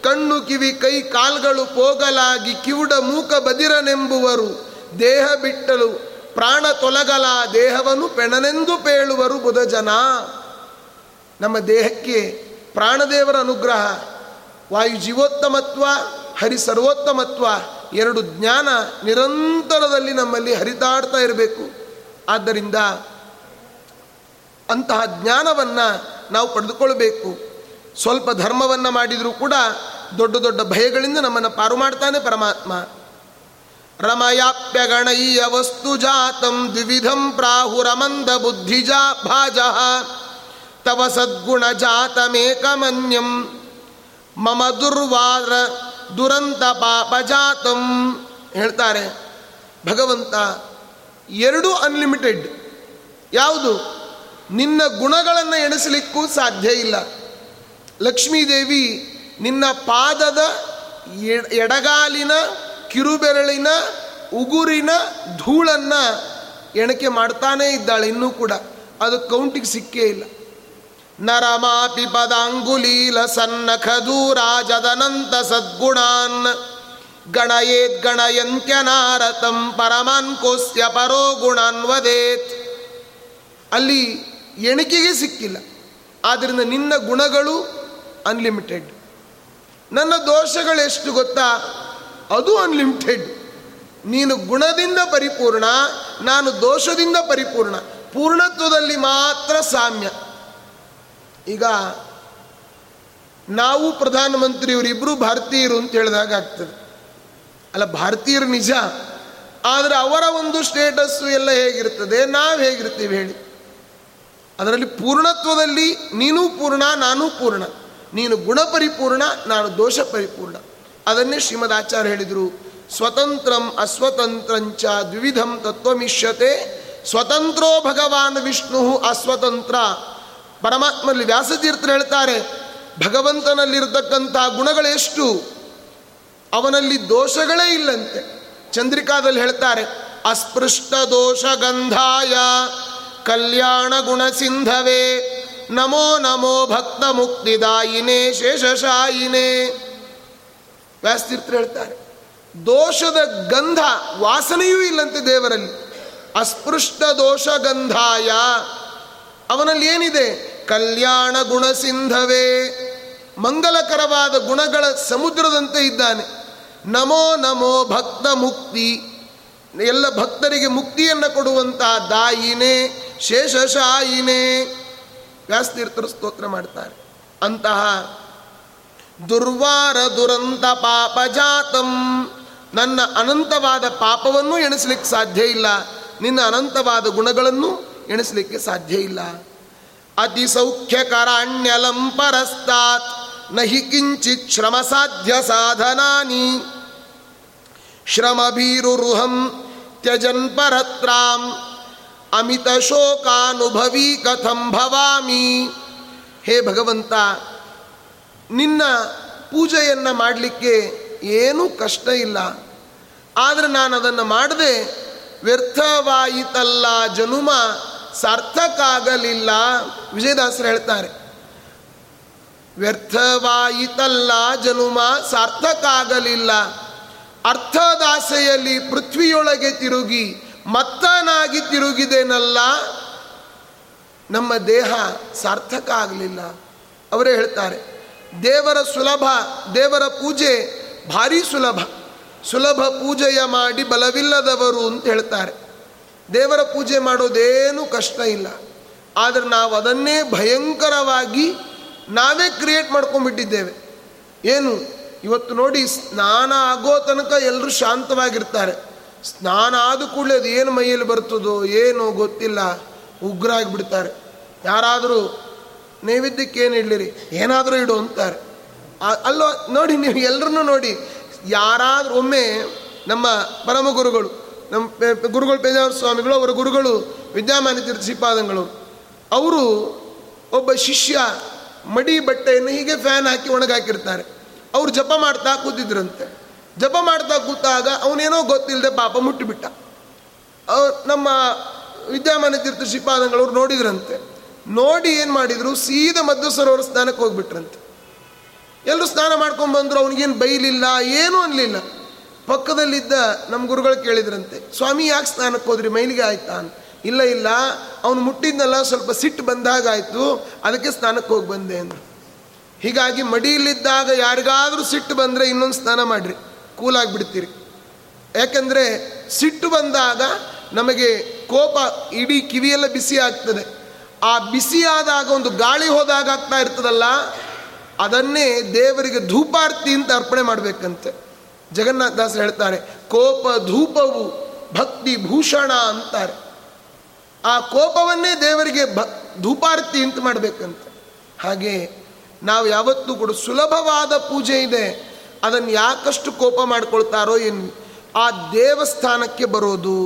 ಕಣ್ಣು, ಕಿವಿ, ಕೈ, ಕಾಲ್ಗಳು ಪೋಗಲಾಗಿ ಕಿವುಡ ಮೂಕ ಬದಿರನೆಂಬುವರು ದೇಹ ಬಿಟ್ಟಲು ಪ್ರಾಣ ತೊಲಗಲ ದೇಹವನ್ನು ಪೆಣನೆಂದು ಪೇಳುವರು ಬುಧ ಜನ ನಮ್ಮ ದೇಹಕ್ಕೆ ಪ್ರಾಣದೇವರ ಅನುಗ್ರಹ, ವಾಯು ಜೀವೋತ್ತಮತ್ವ ಹರಿ ಸರ್ವೋತ್ತಮತ್ವ ಎರಡು ಜ್ಞಾನ ನಿರಂತರದಲ್ಲಿ ನಮ್ಮಲ್ಲಿ ಹರಿದಾಡ್ತಾ ಇರಬೇಕು. ಆದ್ದರಿಂದ ಅಂತಹ ಜ್ಞಾನವನ್ನು ನಾವು ಪಡೆದುಕೊಳ್ಬೇಕು. ಸ್ವಲ್ಪ ಧರ್ಮವನ್ನು ಮಾಡಿದರೂ ಕೂಡ ದೊಡ್ಡ ದೊಡ್ಡ ಭಯಗಳಿಂದ ನಮ್ಮನ್ನು ಪಾರು ಮಾಡ್ತಾನೆ ಪರಮಾತ್ಮ. ರಮಯಾಪ್ಯಗಣಯ್ಯ ವಸ್ತು ಜಾತಂ ದ್ವಿಧಂ ಪ್ರಾಹುರಮಂದ ಬುದ್ಧಿಜಾ ಭಾಜ. ತವ ಸದ್ಗುಣ ಜಾತಮೇಕಮನ್ಯಂ. ಮಮ ದುರ್ವಾರ ದುರಂತ ಪಾಪಜಾತಂ ಹೇಳ್ತಾರೆ. ಭಗವಂತ ಎರಡು ಅನ್ಲಿಮಿಟೆಡ್ ಯಾವುದು? ನಿನ್ನ ಗುಣಗಳನ್ನು ಎಣಿಸಲಿಕ್ಕೂ ಸಾಧ್ಯ ಇಲ್ಲ. ಲಕ್ಷ್ಮೀದೇವಿ ನಿನ್ನ ಪಾದದ ಎಡಗಾಲಿನ, ಕಿರುಬೆರಳಿನ, ಉಗುರಿನ ಧೂಳನ್ನು ಎಣಿಕೆ ಮಾಡ್ತಾನೇ ಇದ್ದಾಳೆ ಇನ್ನೂ ಕೂಡ. ಅದು ಕೌಂಟಿಗೆ ಸಿಕ್ಕೇ ಇಲ್ಲ. ನರಮಾಪಿ ಪದಾಂಗುಲೀಲ ಸನ್ನಖ ದೂರಾಜದನಂತ ಸದ್ಗುಣಾನ್ ಗಣಯೇತ್ ಗಣಯಂತ್ಯನಾರತಂ ಪರಮಾನ್ ಕೋಸ್ಯ ಪರೋ ಗುಣಾನ್ ವದೇತ್ ಅಲ್ಲಿ ಎಣಿಕೆಗೆ ಸಿಕ್ಕಿಲ್ಲ. ಆದ್ದರಿಂದ ನಿನ್ನ ಗುಣಗಳು ಅನ್ಲಿಮಿಟೆಡ್ ನನ್ನ ದೋಷಗಳೆಷ್ಟು ಗೊತ್ತಾ? ಅದು ಅನ್ಲಿಮಿಟೆಡ್ ನೀನು ಗುಣದಿಂದ ಪರಿಪೂರ್ಣ, ನಾನು ದೋಷದಿಂದ ಪರಿಪೂರ್ಣ. ಪೂರ್ಣತ್ವದಲ್ಲಿ ಮಾತ್ರ ಸಾಮ್ಯ. ಈಗ ನಾವು ಪ್ರಧಾನಮಂತ್ರಿಯವರಿಬ್ಬರು ಭಾರತೀಯರು ಅಂತ ಹೇಳಿದಾಗ ಆಗ್ತದೆ. ಅಲ್ಲ, ಭಾರತೀಯರು ನಿಜ, ಆದರೆ ಅವರ ಒಂದು ಸ್ಟೇಟಸ್ಸು ಎಲ್ಲ ಹೇಗಿರ್ತದೆ, ನಾವು ಹೇಗಿರ್ತೀವಿ ಹೇಳಿ. ಅದರಲ್ಲಿ ಪೂರ್ಣತ್ವದಲ್ಲಿ ನೀನು ಪೂರ್ಣ, ನಾನೂ ಪೂರ್ಣ. ನೀನು ಗುಣ ಪರಿಪೂರ್ಣ ನಾನು ದೋಷ ಪರಿಪೂರ್ಣ ಅದನ್ನೇ ಶ್ರೀಮದ್ ಆಚಾರ್ಯ ಹೇಳಿದರು, ಸ್ವತಂತ್ರಂ ಅಸ್ವತಂತ್ರಂಚ ದ್ವಿಧಂ ತತ್ವಮಿಷ್ಯತೆ, ಸ್ವತಂತ್ರೋ ಭಗವಾನ್ ವಿಷ್ಣು ಅಸ್ವತಂತ್ರ. ಪರಮಾತ್ಮಲ್ಲಿ ವ್ಯಾಸತೀರ್ಥರು ಹೇಳ್ತಾರೆ, ಭಗವಂತನಲ್ಲಿರತಕ್ಕಂಥ ಗುಣಗಳೆಷ್ಟು? ಅವನಲ್ಲಿ ದೋಷಗಳೇ ಇಲ್ಲಂತೆ. ಚಂದ್ರಿಕಾದಲ್ಲಿ ಹೇಳ್ತಾರೆ ಅಸ್ಪೃಷ್ಟ ದೋಷ ಗಂಧಾಯ ಕಲ್ಯಾಣ ಗುಣ ಸಿಂಧವೇ ನಮೋ ನಮೋ ಭಕ್ತ ಮುಕ್ತಿದಾಯಿನೇ ಶೇಷಶಾಯಿನೇ. ವ್ಯಾಸತೀರ್ಥರು ಹೇಳ್ತಾರೆ, ದೋಷದ ಗಂಧ ವಾಸನೆಯೂ ಇಲ್ಲಂತೆ ದೇವರಲ್ಲಿ. ಅಸ್ಪೃಷ್ಟ ದೋಷ ಗಂಧಾಯ ಅವನಲ್ಲಿ ಏನಿದೆ? ಕಲ್ಯಾಣ ಗುಣಸಿಂಧವೇ ಮಂಗಲಕರವಾದ ಗುಣಗಳ ಸಮುದ್ರದಂತೆ ಇದ್ದಾನೆ. ನಮೋ ನಮೋ ಭಕ್ತ ಮುಕ್ತಿ. ಎಲ್ಲ ಭಕ್ತರಿಗೆ ಮುಕ್ತಿಯನ್ನು ಕೊಡುವಂತಹ ದಾಯಿನೇ, ಶೇಷಶಾಯಿನೇ. ವ್ಯಾಸ್ತೀರ್ಥರು ಸ್ತೋತ್ರ ಮಾಡ್ತಾರೆ. ಅಂತಹ ದುರ್ವಾರ ದುರಂತ ಪಾಪ ಜಾತಂ. ನನ್ನ ಅನಂತವಾದ ಪಾಪವನ್ನು ಎಣಿಸಲಿಕ್ಕೆ ಸಾಧ್ಯ ಇಲ್ಲ. ನಿನ್ನ ಅನಂತವಾದ ಗುಣಗಳನ್ನು ಎಣಿಸಲಿಕ್ಕೆ ಸಾಧ್ಯ ಇಲ್ಲ. ಅತಿ ಸೌಖ್ಯಕರಾಣ್ಯಲಂ ಪರಸ್ತಾತ್ ನಹಿ ಕಿಂಚಿತ್ ಶ್ರಮ ಸಾಧ್ಯ ಸಾಧನಾನಿ. ಶ್ರಮಭೀರುರುಹಂ ತ್ಯಜನ್ ಪರತ್ರಾಂ ಅಮಿತ ಶೋಕಾನುಭವಿ ಕಥಂ ಭವಾಮಿ. ಹೇ ಭಗವಂತ, ನಿನ್ನ ಪೂಜೆಯನ್ನು ಮಾಡಲಿಕ್ಕೆ ಏನೂ ಕಷ್ಟ ಇಲ್ಲ. ಆದರೆ ನಾನು ಅದನ್ನು ಮಾಡದೆ ವ್ಯರ್ಥವಾಯಿತಲ್ಲ ಜನುಮ ಸಾರ್ಥಕಾಗಲಿಲ್ಲ. ವಿಜಯದಾಸರು ಹೇಳ್ತಾರೆ, ವ್ಯರ್ಥವಾಯಿತಲ್ಲ ಜನುಮ, ಸಾರ್ಥಕಾಗಲಿಲ್ಲ. ಅರ್ಥದಾಸೆಯಲ್ಲಿ ಪೃಥ್ವಿಯೊಳಗೆ ತಿರುಗಿ, ಮತ್ತನಾಗಿ ತಿರುಗಿದೆನಲ್ಲ. ನಮ್ಮ ದೇಹ ಸಾರ್ಥಕ ಆಗಲಿಲ್ಲ. ಅವರೇ ಹೇಳ್ತಾರೆ, ದೇವರ ಸುಲಭ, ದೇವರ ಪೂಜೆ ಭಾರಿ ಸುಲಭ. ಸುಲಭ ಪೂಜೆಯ ಮಾಡಿ ಬಲವಿಲ್ಲದವರು ಅಂತ ಹೇಳ್ತಾರೆ. ದೇವರ ಪೂಜೆ ಮಾಡೋದೇನು ಕಷ್ಟ ಇಲ್ಲ. ಆದರೆ ನಾವು ಅದನ್ನೇ ಭಯಂಕರವಾಗಿ ನಾವೇ ಕ್ರಿಯೇಟ್ ಮಾಡ್ಕೊಂಡ್ಬಿಟ್ಟಿದ್ದೇವೆ. ಏನು? ಇವತ್ತು ನೋಡಿ ಸ್ನಾನ ಆಗೋ ತನಕ ಎಲ್ಲರೂ ಶಾಂತವಾಗಿರ್ತಾರೆ. ಸ್ನಾನ ಆದ ಕೂಡಲೇ ಅದು ಏನು ಮೈಯಲ್ಲಿ ಬರ್ತದೋ ಏನೋ ಗೊತ್ತಿಲ್ಲ. ಉಗ್ರ ಆಗಿಬಿಡ್ತಾರೆ ಯಾರಾದರೂ ನೈವೇದ್ಯಕ್ಕೆ ಏನು ಇಡಲಿರಿ? ಏನಾದರೂ ಇಡು ಅಂತಾರೆ. ಅಲ್ಲೋ ನೋಡಿ ನೀವು ಎಲ್ಲರನ್ನೂ ನೋಡಿ. ಯಾರಾದರೂ ಒಮ್ಮೆ ನಮ್ಮ ಪರಮ ಗುರುಗಳು ನಮ್ಮ ಗುರುಗಳು ಪೇಜಾವರ ಸ್ವಾಮಿಗಳು, ಅವರ ಗುರುಗಳು ವಿದ್ಯಾಮಾನ ತೀರ್ಥ ಶ್ರೀಪಾದಂಗಳು ಅವರು ಒಬ್ಬ ಶಿಷ್ಯ ಮಡಿ ಬಟ್ಟೆಯನ್ನು ಹೀಗೆ ಫ್ಯಾನ್ ಹಾಕಿ ಒಣಗಾಕಿರ್ತಾರೆ. ಅವರು ಜಪ ಮಾಡ್ತಾ ಕೂತಿದ್ರಂತೆ. ಜಪ ಮಾಡ್ತಾ ಕೂತಾಗ ಅವನೇನೋ ಗೊತ್ತಿಲ್ಲದೆ ಪಾಪ ಮುಟ್ಟಿಬಿಟ್ಟ. ನಮ್ಮ ವಿದ್ಯಾಮಾನ ತೀರ್ಥ ಶ್ರೀಪಾದಂಗಳವ್ರು ನೋಡಿದ್ರಂತೆ. ನೋಡಿ ಏನು ಮಾಡಿದ್ರು? ಸೀದಾ ಮಧ್ಯ ಸರೋವರ ಸ್ನಾನಕ್ಕೆ ಹೋಗ್ಬಿಟ್ರಂತೆ. ಎಲ್ಲರೂ ಸ್ನಾನ ಮಾಡ್ಕೊಂಡು ಬಂದರು, ಅವನಿಗೇನು ಬೈಲಿಲ್ಲ, ಏನೂ ಅನ್ಲಿಲ್ಲ. ಪಕ್ಕದಲ್ಲಿದ್ದ ನಮ್ಮ ಗುರುಗಳು ಕೇಳಿದ್ರಂತೆ, ಸ್ವಾಮಿ, ಯಾಕೆ ಸ್ನಾನಕ್ಕೆ ಹೋದ್ರಿ? ಮೈಲಿಗೆ ಆಯ್ತಾ? ಇಲ್ಲ ಇಲ್ಲ, ಅವನು ಮುಟ್ಟಿದ್ನಲ್ಲ, ಸ್ವಲ್ಪ ಸಿಟ್ಟು ಬಂದಾಗ ಆಯಿತು, ಅದಕ್ಕೆ ಸ್ನಾನಕ್ಕೆ ಹೋಗಿ ಬಂದೆ ಅಂದರು. ಹೀಗಾಗಿ ಮಡಿಯಲ್ಲಿದ್ದಾಗ ಯಾರಿಗಾದರೂ ಸಿಟ್ಟು ಬಂದರೆ ಇನ್ನೊಂದು ಸ್ನಾನ ಮಾಡಿರಿ ಕೂಲಾಗಿ ಬಿಡ್ತೀರಿ ಯಾಕೆಂದರೆ ಸಿಟ್ಟು ಬಂದಾಗ ನಮಗೆ ಕೋಪ ಇಡೀ ಕಿವಿಯೆಲ್ಲ ಬಿಸಿ ಆಗ್ತದೆ. ಆ ಬಿಸಿಯಾದಾಗ ಒಂದು ಗಾಳಿ ಹೋದಾಗ ಆಗ್ತಾ ಇರ್ತದಲ್ಲ, ಅದನ್ನೇ ದೇವರಿಗೆ ಧೂಪಾರ್ತಿ ಅಂತ ಅರ್ಪಣೆ ಮಾಡಬೇಕಂತೆ. ಜಗನ್ನಾಥ ದಾಸರು ಹೇಳ್ತಾರೆ ಕೋಪ ಧೂಪವು ಭಕ್ತಿ ಭೂಷಣ ಅಂತಾರೆ. ಆ ಕೋಪವನ್ನೇ ದೇವರಿಗೆ ಭ, ಧೂಪಾರ್ತಿ ಅಂತ ಮಾಡಬೇಕಂತ. ಹಾಗೆ ನಾವು ಯಾವತ್ತೂ ಕೂಡ ಸುಲಭವಾದ ಪೂಜೆ ಇದೆ, ಅದನ್ನು ಯಾಕಷ್ಟು ಕೋಪ ಮಾಡಿಕೊಳ್ತಾರೋ ಏನು, ಆ ದೇವಸ್ಥಾನಕ್ಕೆ ಬರೋದು,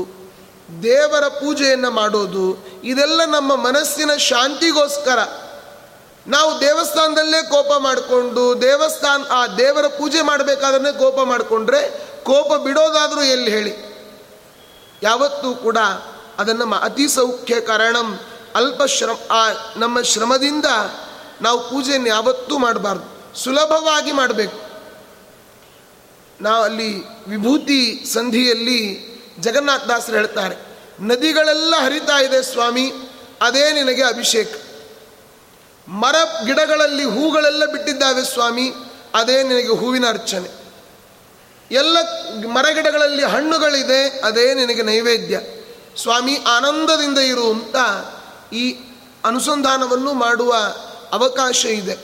ದೇವರ ಪೂಜೆಯನ್ನು ಮಾಡೋದು, ಇದೆಲ್ಲ ನಮ್ಮ ಮನಸ್ಸಿನ ಶಾಂತಿಗೋಸ್ಕರ. ನಾವು ದೇವಸ್ಥಾನದಲ್ಲೇ ಕೋಪ ಮಾಡಿಕೊಂಡು, ದೇವಸ್ಥಾನ, ಆ ದೇವರ ಪೂಜೆ ಮಾಡಬೇಕಾದ್ರೆ ಕೋಪ ಮಾಡಿಕೊಂಡ್ರೆ ಕೋಪ ಬಿಡೋದಾದರೂ ಎಲ್ಲಿ ಹೇಳಿ? ಯಾವತ್ತೂ ಕೂಡ ಅದನ್ನು ಅತಿ ಸೌಖ್ಯ ಕಾರಣಂ, ಅಲ್ಪ ಶ್ರಮ, ಆ ನಮ್ಮ ಶ್ರಮದಿಂದ ನಾವು ಪೂಜೆಯನ್ನು ಯಾವತ್ತೂ ಮಾಡಬಾರ್ದು. ಸುಲಭವಾಗಿ ಮಾಡಬೇಕು. ನಾವು ಅಲ್ಲಿ ವಿಭೂತಿ ಸಂಧಿಯಲ್ಲಿ ಜಗನ್ನಾಥದಾಸರು ಹೇಳ್ತಾರೆ, ನದಿಗಳೆಲ್ಲ ಹರಿತಾ ಇದೆ ಸ್ವಾಮಿ, ಅದೇ ನಿನಗೆ ಅಭಿಷೇಕ. ಮರ ಗಿಡಗಳಲ್ಲಿ ಹೂಗಳೆಲ್ಲ ಬಿಟ್ಟಿದ್ದಾವೆ ಸ್ವಾಮಿ, ಅದೇ ನಿನಗೆ ಹೂವಿನ ಅರ್ಚನೆ. ಎಲ್ಲ ಮರಗಿಡಗಳಲ್ಲಿ ಹಣ್ಣುಗಳಿದೆ, ಅದೇ ನಿನಗೆ ನೈವೇದ್ಯ. ಸ್ವಾಮಿ, ಆನಂದದಿಂದ ಇರು ಅಂತ ಈ ಅನುಸಂಧಾನವನ್ನು ಮಾಡುವ ಅವಕಾಶ ಇದೆ.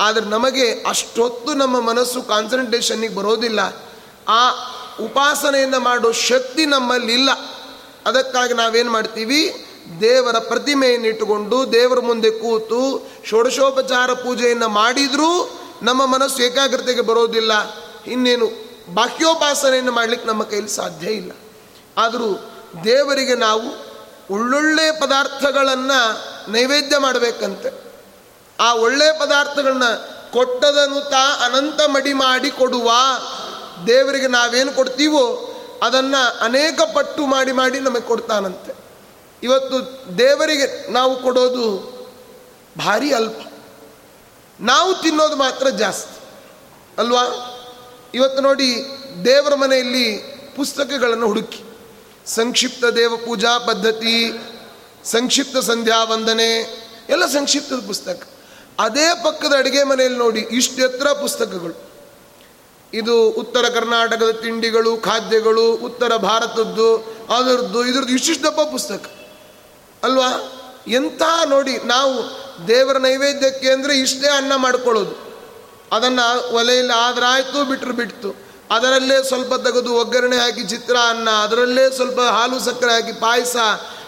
ಆದರೆ ನಮಗೆ ಅಷ್ಟೊತ್ತು ನಮ್ಮ ಮನಸ್ಸು ಕಾನ್ಸಂಟ್ರೇಷನ್ನಿಗೆ ಬರೋದಿಲ್ಲ. ಆ ಉಪಾಸನೆಯನ್ನು ಮಾಡೋ ಶಕ್ತಿ ನಮ್ಮಲ್ಲಿಲ್ಲ. ಅದಕ್ಕಾಗಿ ನಾವೇನು ಮಾಡ್ತೀವಿ? ದೇವರ ಪ್ರತಿಮೆಯನ್ನು ಇಟ್ಟುಕೊಂಡು ದೇವರ ಮುಂದೆ ಕೂತು ಷೋಡಶೋಪಚಾರ ಪೂಜೆಯನ್ನು ಮಾಡಿದರೂ ನಮ್ಮ ಮನಸ್ಸು ಏಕಾಗ್ರತೆಗೆ ಬರೋದಿಲ್ಲ. ಇನ್ನೇನು ಬಾಹ್ಯೋಪಾಸನೆಯನ್ನು ಮಾಡಲಿಕ್ಕೆ ನಮ್ಮ ಕೈಲಿ ಸಾಧ್ಯ ಇಲ್ಲ. ಆದರೂ ದೇವರಿಗೆ ನಾವು ಒಳ್ಳೊಳ್ಳೆ ಪದಾರ್ಥಗಳನ್ನು ನೈವೇದ್ಯ ಮಾಡಬೇಕಂತೆ. ಆ ಒಳ್ಳೆಯ ಪದಾರ್ಥಗಳನ್ನ ಕೊಟ್ಟದನ್ನು ತಾ ಅನಂತ ಮಡಿ ಮಾಡಿ ಕೊಡುವ ದೇವರಿಗೆ ನಾವೇನು ಕೊಡ್ತೀವೋ ಅದನ್ನು ಅನೇಕ ಪಟ್ಟು ಮಾಡಿ ಮಾಡಿ ನಮಗೆ ಕೊಡ್ತಾನಂತೆ. ಇವತ್ತು ದೇವರಿಗೆ ನಾವು ಕೊಡೋದು ಭಾರಿ ಅಲ್ಪ. ನಾವು ತಿನ್ನೋದು ಮಾತ್ರ ಜಾಸ್ತಿ. ಅಲ್ವಾ? ಇವತ್ತು ನೋಡಿ ದೇವರ ಮನೆಯಲ್ಲಿ ಪುಸ್ತಕಗಳನ್ನು ಹುಡುಕಿ. ಸಂಕ್ಷಿಪ್ತ ದೇವ ಪೂಜಾ ಪದ್ಧತಿ, ಸಂಕ್ಷಿಪ್ತ ಸಂಧ್ಯಾ ವಂದನೆ, ಎಲ್ಲ ಸಂಕ್ಷಿಪ್ತದ ಪುಸ್ತಕ. ಅದೇ ಪಕ್ಕದ ಅಡುಗೆ ಮನೆಯಲ್ಲಿ ನೋಡಿ ಇಷ್ಟು ಪುಸ್ತಕಗಳು. ಇದು ಉತ್ತರ ಕರ್ನಾಟಕದ ತಿಂಡಿಗಳು, ಖಾದ್ಯಗಳು, ಉತ್ತರ ಭಾರತದ್ದು, ಅದರದ್ದು, ಇದ್ರದ್ದು ಇಷ್ಟಿಷ್ಟಪ್ಪ ಪುಸ್ತಕ. ಅಲ್ವಾ? ಎಂಥ ನೋಡಿ ನಾವು ದೇವರ ನೈವೇದ್ಯಕ್ಕೆ ಅಂದರೆ ಇಷ್ಟೇ ಅನ್ನ ಮಾಡ್ಕೊಳ್ಳೋದು. ಅದನ್ನು ಒಲೆಯಲ್ಲಿ ಆದ್ರಾಯ್ತು ಬಿಟ್ಟರು ಬಿಡ್ತು ಅದರಲ್ಲೇ ಸ್ವಲ್ಪ ತೆಗೆದು ಒಗ್ಗರಣೆ ಹಾಕಿ ಚಿತ್ರ ಅನ್ನ, ಅದರಲ್ಲೇ ಸ್ವಲ್ಪ ಹಾಲು ಸಕ್ಕರೆ ಹಾಕಿ ಪಾಯಸ,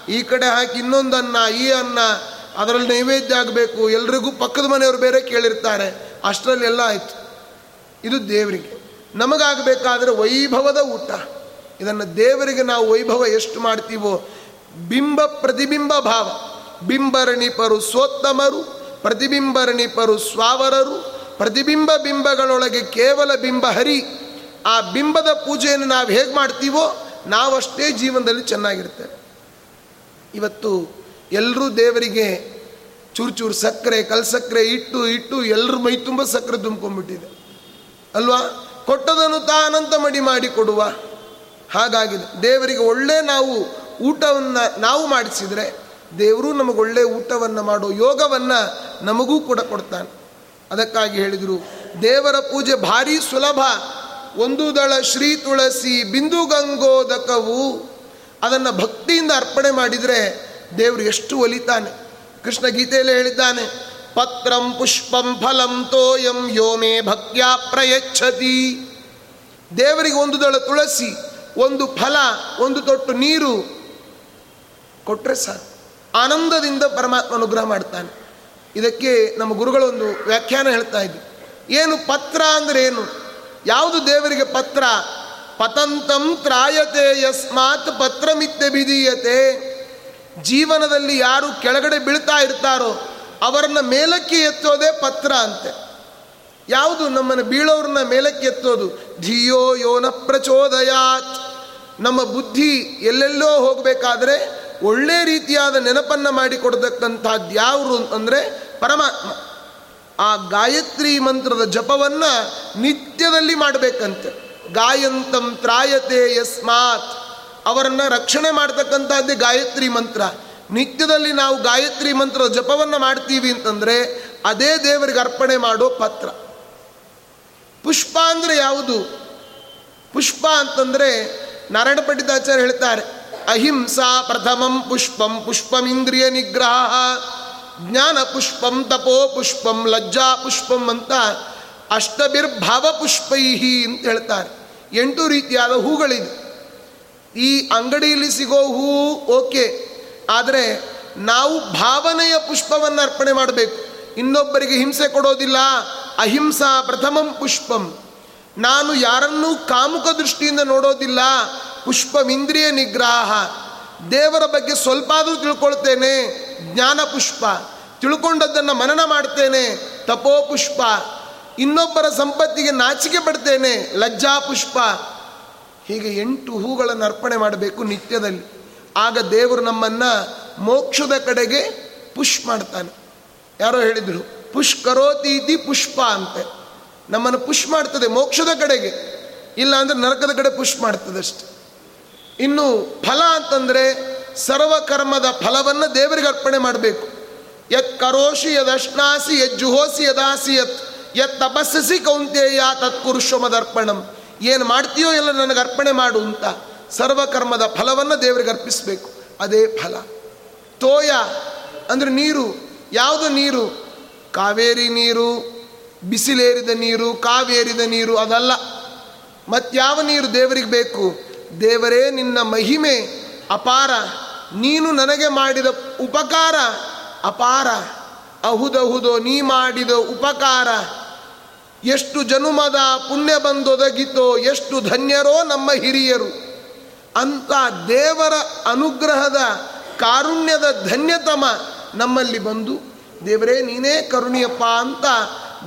ಈ ಕಡೆ ಹಾಕಿ ಇನ್ನೊಂದು ಅನ್ನ, ಈ ಅನ್ನ, ಅದರಲ್ಲಿ ನೈವೇದ್ಯ ಆಗಬೇಕು. ಎಲ್ರಿಗೂ ಪಕ್ಕದ ಮನೆಯವರು ಬೇರೆ ಕೇಳಿರ್ತಾರೆ. ಅಷ್ಟರಲ್ಲಿ ಎಲ್ಲ ಆಯಿತು. ಇದು ದೇವರಿಗೆ. ನಮಗಾಗಬೇಕಾದ್ರೆ ವೈಭವದ ಊಟ. ಇದನ್ನು ದೇವರಿಗೆ ನಾವು ವೈಭವ ಎಷ್ಟು ಮಾಡ್ತೀವೋ ಬಿಂಬ ಪ್ರತಿಬಿಂಬ ಭಾವ. ಬಿಂಬರಣಿಪರು ಸ್ವೋತ್ತಮರು ಪ್ರತಿಬಿಂಬರಣಿಪರು ಸ್ವಾವರರು, ಪ್ರತಿಬಿಂಬ ಬಿಂಬಗಳೊಳಗೆ ಕೇವಲ ಬಿಂಬ ಹರಿ. ಆ ಬಿಂಬದ ಪೂಜೆಯನ್ನು ನಾವು ಹೇಗೆ ಮಾಡ್ತೀವೋ ನಾವಷ್ಟೇ ಜೀವನದಲ್ಲಿ ಚೆನ್ನಾಗಿರ್ತೇವೆ. ಇವತ್ತು ಎಲ್ಲರೂ ದೇವರಿಗೆ ಚೂರು ಚೂರು ಸಕ್ಕರೆ ಕಲ್ಸಕ್ಕರೆ ಇಟ್ಟು ಇಟ್ಟು ಎಲ್ಲರ ಮೈ ತುಂಬ ಸಕ್ಕರೆ ತುಂಬ್ಕೊಂಡ್ಬಿಟ್ಟಿದೆ. ಅಲ್ವಾ? ಕೊಟ್ಟದನ್ನು ತಾನಂತ ಮಡಿ ಮಾಡಿ ಕೊಡುವ ಹಾಗಾಗಿದೆ. ದೇವರಿಗೆ ಒಳ್ಳೆ ನಾವು ಊಟವನ್ನು ನಾವು ಮಾಡಿಸಿದರೆ ದೇವರು ನಮಗೆ ಒಳ್ಳೆಯ ಊಟವನ್ನು ಮಾಡೋ ಯೋಗವನ್ನು ನಮಗೂ ಕೂಡ ಕೊಡ್ತಾನೆ. ಅದಕ್ಕಾಗಿ ಹೇಳಿದರು, ದೇವರ ಪೂಜೆ ಭಾರಿ ಸುಲಭ. ಒಂದು ದಳ ಶ್ರೀ ತುಳಸಿ ಬಿಂದು ಗಂಗೋದಕವು ಅದನ್ನು ಭಕ್ತಿಯಿಂದ ಅರ್ಪಣೆ ಮಾಡಿದರೆ ದೇವರು ಎಷ್ಟು ಒಲಿತಾನೆ. ಕೃಷ್ಣ ಗೀತೆಯಲ್ಲಿ ಹೇಳಿದ್ದಾನೆ, ಪತ್ರಂ ಪುಷ್ಪಂ ಫಲಂ ತೋಯಂ ಯೋಮೇ ಭಕ್ತ್ಯಾ ಪ್ರಯಚ್ಛತಿ. ದೇವರಿಗೆ ಒಂದು ದಳ ತುಳಸಿ, ಒಂದು ಫಲ, ಒಂದು ತೊಟ್ಟು ನೀರು ಕೊಟ್ಟರೆ ಸಾಕು. ಆನಂದದಿಂದ ಪರಮಾತ್ಮ ಅನುಗ್ರಹ ಮಾಡ್ತಾನೆ. ಇದಕ್ಕೆ ನಮ್ಮ ಗುರುಗಳೊಂದು ವ್ಯಾಖ್ಯಾನ ಹೇಳ್ತಾ ಇದ್ವಿ ಏನು ಪತ್ರ ಅಂದರೆ ಏನು? ಯಾವುದು ದೇವರಿಗೆ ಪತ್ರ? ಪತಂತಂ ತ್ರಾಯತೆ ಯಸ್ಮಾತ್ ಪತ್ರಮಿತ್ಯ ಬಿದೀಯತೆ ಜೀವನದಲ್ಲಿ ಯಾರು ಕೆಳಗಡೆ ಬೀಳ್ತಾ ಇರ್ತಾರೋ ಅವರನ್ನ ಮೇಲಕ್ಕೆ ಎತ್ತೋದೇ ಪತ್ರ ಅಂತೆ. ಯಾವುದು? ನಮ್ಮನ್ನು ಬೀಳೋರನ್ನ ಮೇಲಕ್ಕೆ ಎತ್ತೋದು. ಧಿಯೋ ಯೋನ ಪ್ರಚೋದಯಾತ್. ನಮ್ಮ ಬುದ್ಧಿ ಎಲ್ಲೆಲ್ಲೋ ಹೋಗಬೇಕಾದ್ರೆ ಒಳ್ಳೆ ರೀತಿಯಾದ ನೆನಪನ್ನು ಮಾಡಿಕೊಡ್ತಕ್ಕಂಥದ್ದು ಯಾವರು ಅಂತಂದರೆ ಪರಮಾತ್ಮ. ಆ ಗಾಯತ್ರಿ ಮಂತ್ರದ ಜಪವನ್ನು ನಿತ್ಯದಲ್ಲಿ ಮಾಡಬೇಕಂತೆ. ಗಾಯಂತಂ ತ್ರಾಯತೆ ಯಸ್ಮಾತ್. ಅವರನ್ನು ರಕ್ಷಣೆ ಮಾಡ್ತಕ್ಕಂಥದ್ದೇ ಗಾಯತ್ರಿ ಮಂತ್ರ. ನಿತ್ಯದಲ್ಲಿ ನಾವು ಗಾಯತ್ರಿ ಮಂತ್ರ ಜಪವನ್ನು ಮಾಡ್ತೀವಿ ಅಂತಂದರೆ ಅದೇ ದೇವರಿಗೆ ಅರ್ಪಣೆ ಮಾಡೋ ಪತ್ರ. ಪುಷ್ಪ ಅಂದರೆ ಯಾವುದು? ಪುಷ್ಪ ಅಂತಂದರೆ ನಾರಾಯಣ ಪಂಡಿತಾಚಾರ್ಯ ಹೇಳ್ತಾರೆ ಅಹಿಂಸಾ ಪ್ರಥಮಂ ಪುಷ್ಪಂ ಪುಷ್ಪಮಿಂದ್ರಿಯ ನಿಗ್ರಹ ಜ್ಞಾನ ಪುಷ್ಪಂ ತಪೋ ಪುಷ್ಪಂ, ಲಜ್ಜಾ ಪುಷ್ಪಂ ಅಂತ ಅಷ್ಟಬಿರ್ಭಾವ ಪುಷ್ಪೈಹಿ ಅಂತ ಹೇಳ್ತಾರೆ. ಎಂಟು ರೀತಿಯಾದ ಹೂಗಳಿದೆ. ಈ ಅಂಗಡಿಯಲ್ಲಿ ಸಿಗೋ ಹೂ, ಓಕೆ. ಆದರೆ ನಾವು ಭಾವನೆಯ ಪುಷ್ಪವನ್ನು ಅರ್ಪಣೆ ಮಾಡಬೇಕು. ಇನ್ನೊಬ್ಬರಿಗೆ ಹಿಂಸೆ ಕೊಡೋದಿಲ್ಲ. ಅಹಿಂಸಾ ಪ್ರಥಮಂ ಪುಷ್ಪಂ. ನಾನು ಯಾರನ್ನೂ ಕಾಮುಕ ದೃಷ್ಟಿಯಿಂದ ನೋಡೋದಿಲ್ಲ. ಪುಷ್ಪಮಿಂದ್ರಿಯ ನಿಗ್ರಹ. ದೇವರ ಬಗ್ಗೆ ಸ್ವಲ್ಪ ಆದರೂ ತಿಳ್ಕೊಳ್ತೇನೆ. ಜ್ಞಾನ ಪುಷ್ಪ. ತಿಳ್ಕೊಂಡದ್ದನ್ನು ಮನನ ಮಾಡ್ತೇನೆ. ತಪೋ ಪುಷ್ಪ. ಇನ್ನೊಬ್ಬರ ಸಂಪತ್ತಿಗೆ ನಾಚಿಕೆ ಪಡ್ತೇನೆ. ಲಜ್ಜಾ ಪುಷ್ಪ. ಹೀಗೆ ಎಂಟು ಹೂಗಳನ್ನು ಅರ್ಪಣೆ ಮಾಡಬೇಕು ನಿತ್ಯದಲ್ಲಿ. ಆಗ ದೇವರು ನಮ್ಮನ್ನು ಮೋಕ್ಷದ ಕಡೆಗೆ ಪುಷ್ ಮಾಡ್ತಾನೆ. ಯಾರೋ ಹೇಳಿದರು, ಪುಷ್ ಕರೋತಿ ಇತಿ ಪುಷ್ಪ ಅಂತೆ. ನಮ್ಮನ್ನು ಪುಷ್ ಮಾಡ್ತದೆ ಮೋಕ್ಷದ ಕಡೆಗೆ. ಇಲ್ಲ ಅಂದರೆ ನರಕದ ಕಡೆ ಪುಷ್ ಮಾಡ್ತದೆ ಅಷ್ಟೆ ಇನ್ನು ಫಲ ಅಂತಂದರೆ ಸರ್ವಕರ್ಮದ ಫಲವನ್ನು ದೇವರಿಗೆ ಅರ್ಪಣೆ ಮಾಡಬೇಕು. ಯತ್ ಕರೋಷಿ ಯದಶ್ನಾಸಿ ಯಜ್ಜುಹೋಸಿ ಯದಾಸಿ ಯತ್ ಯತ್ ತಪಸ್ಸಿ ಕೌಂತೆಯ ತತ್ಪುರುಷಮದರ್ಪಣಂ ಏನು ಮಾಡ್ತೀಯೋ ಎಲ್ಲ ನನಗೆ ಅರ್ಪಣೆ ಮಾಡು ಅಂತ ಸರ್ವಕರ್ಮದ ಫಲವನ್ನು ದೇವರಿಗೆ ಅರ್ಪಿಸಬೇಕು. ಅದೇ ಫಲ. ತೋಯ ಅಂದರೆ ನೀರು. ಯಾವುದು ನೀರು? ಕಾವೇರಿ ನೀರು, ಬಿಸಿಲೇರಿದ ನೀರು, ಕಾವೇರಿದ ನೀರು, ಅದಲ್ಲ. ಮತ್ಯಾವ ನೀರು ದೇವರಿಗೆ ಬೇಕು? ದೇವರೇ, ನಿನ್ನ ಮಹಿಮೆ ಅಪಾರ. ನೀನು ನನಗೆ ಮಾಡಿದ ಉಪಕಾರ ಅಪಾರ. ಅಹುದಹುದೋ, ನೀ ಮಾಡಿದ ಉಪಕಾರ. ಎಷ್ಟು ಜನುಮದ ಪುಣ್ಯ ಬಂದೊದಗಿತೋ, ಎಷ್ಟು ಧನ್ಯರೋ ನಮ್ಮ ಹಿರಿಯರು. ಅಂತ ದೇವರ ಅನುಗ್ರಹದ ಕಾರುಣ್ಯದ ಧನ್ಯತಮ ನಮ್ಮಲ್ಲಿ ಬಂದು, ದೇವರೇ, ನೀನೇ ಕರುಣಿಯಪ್ಪ ಅಂತ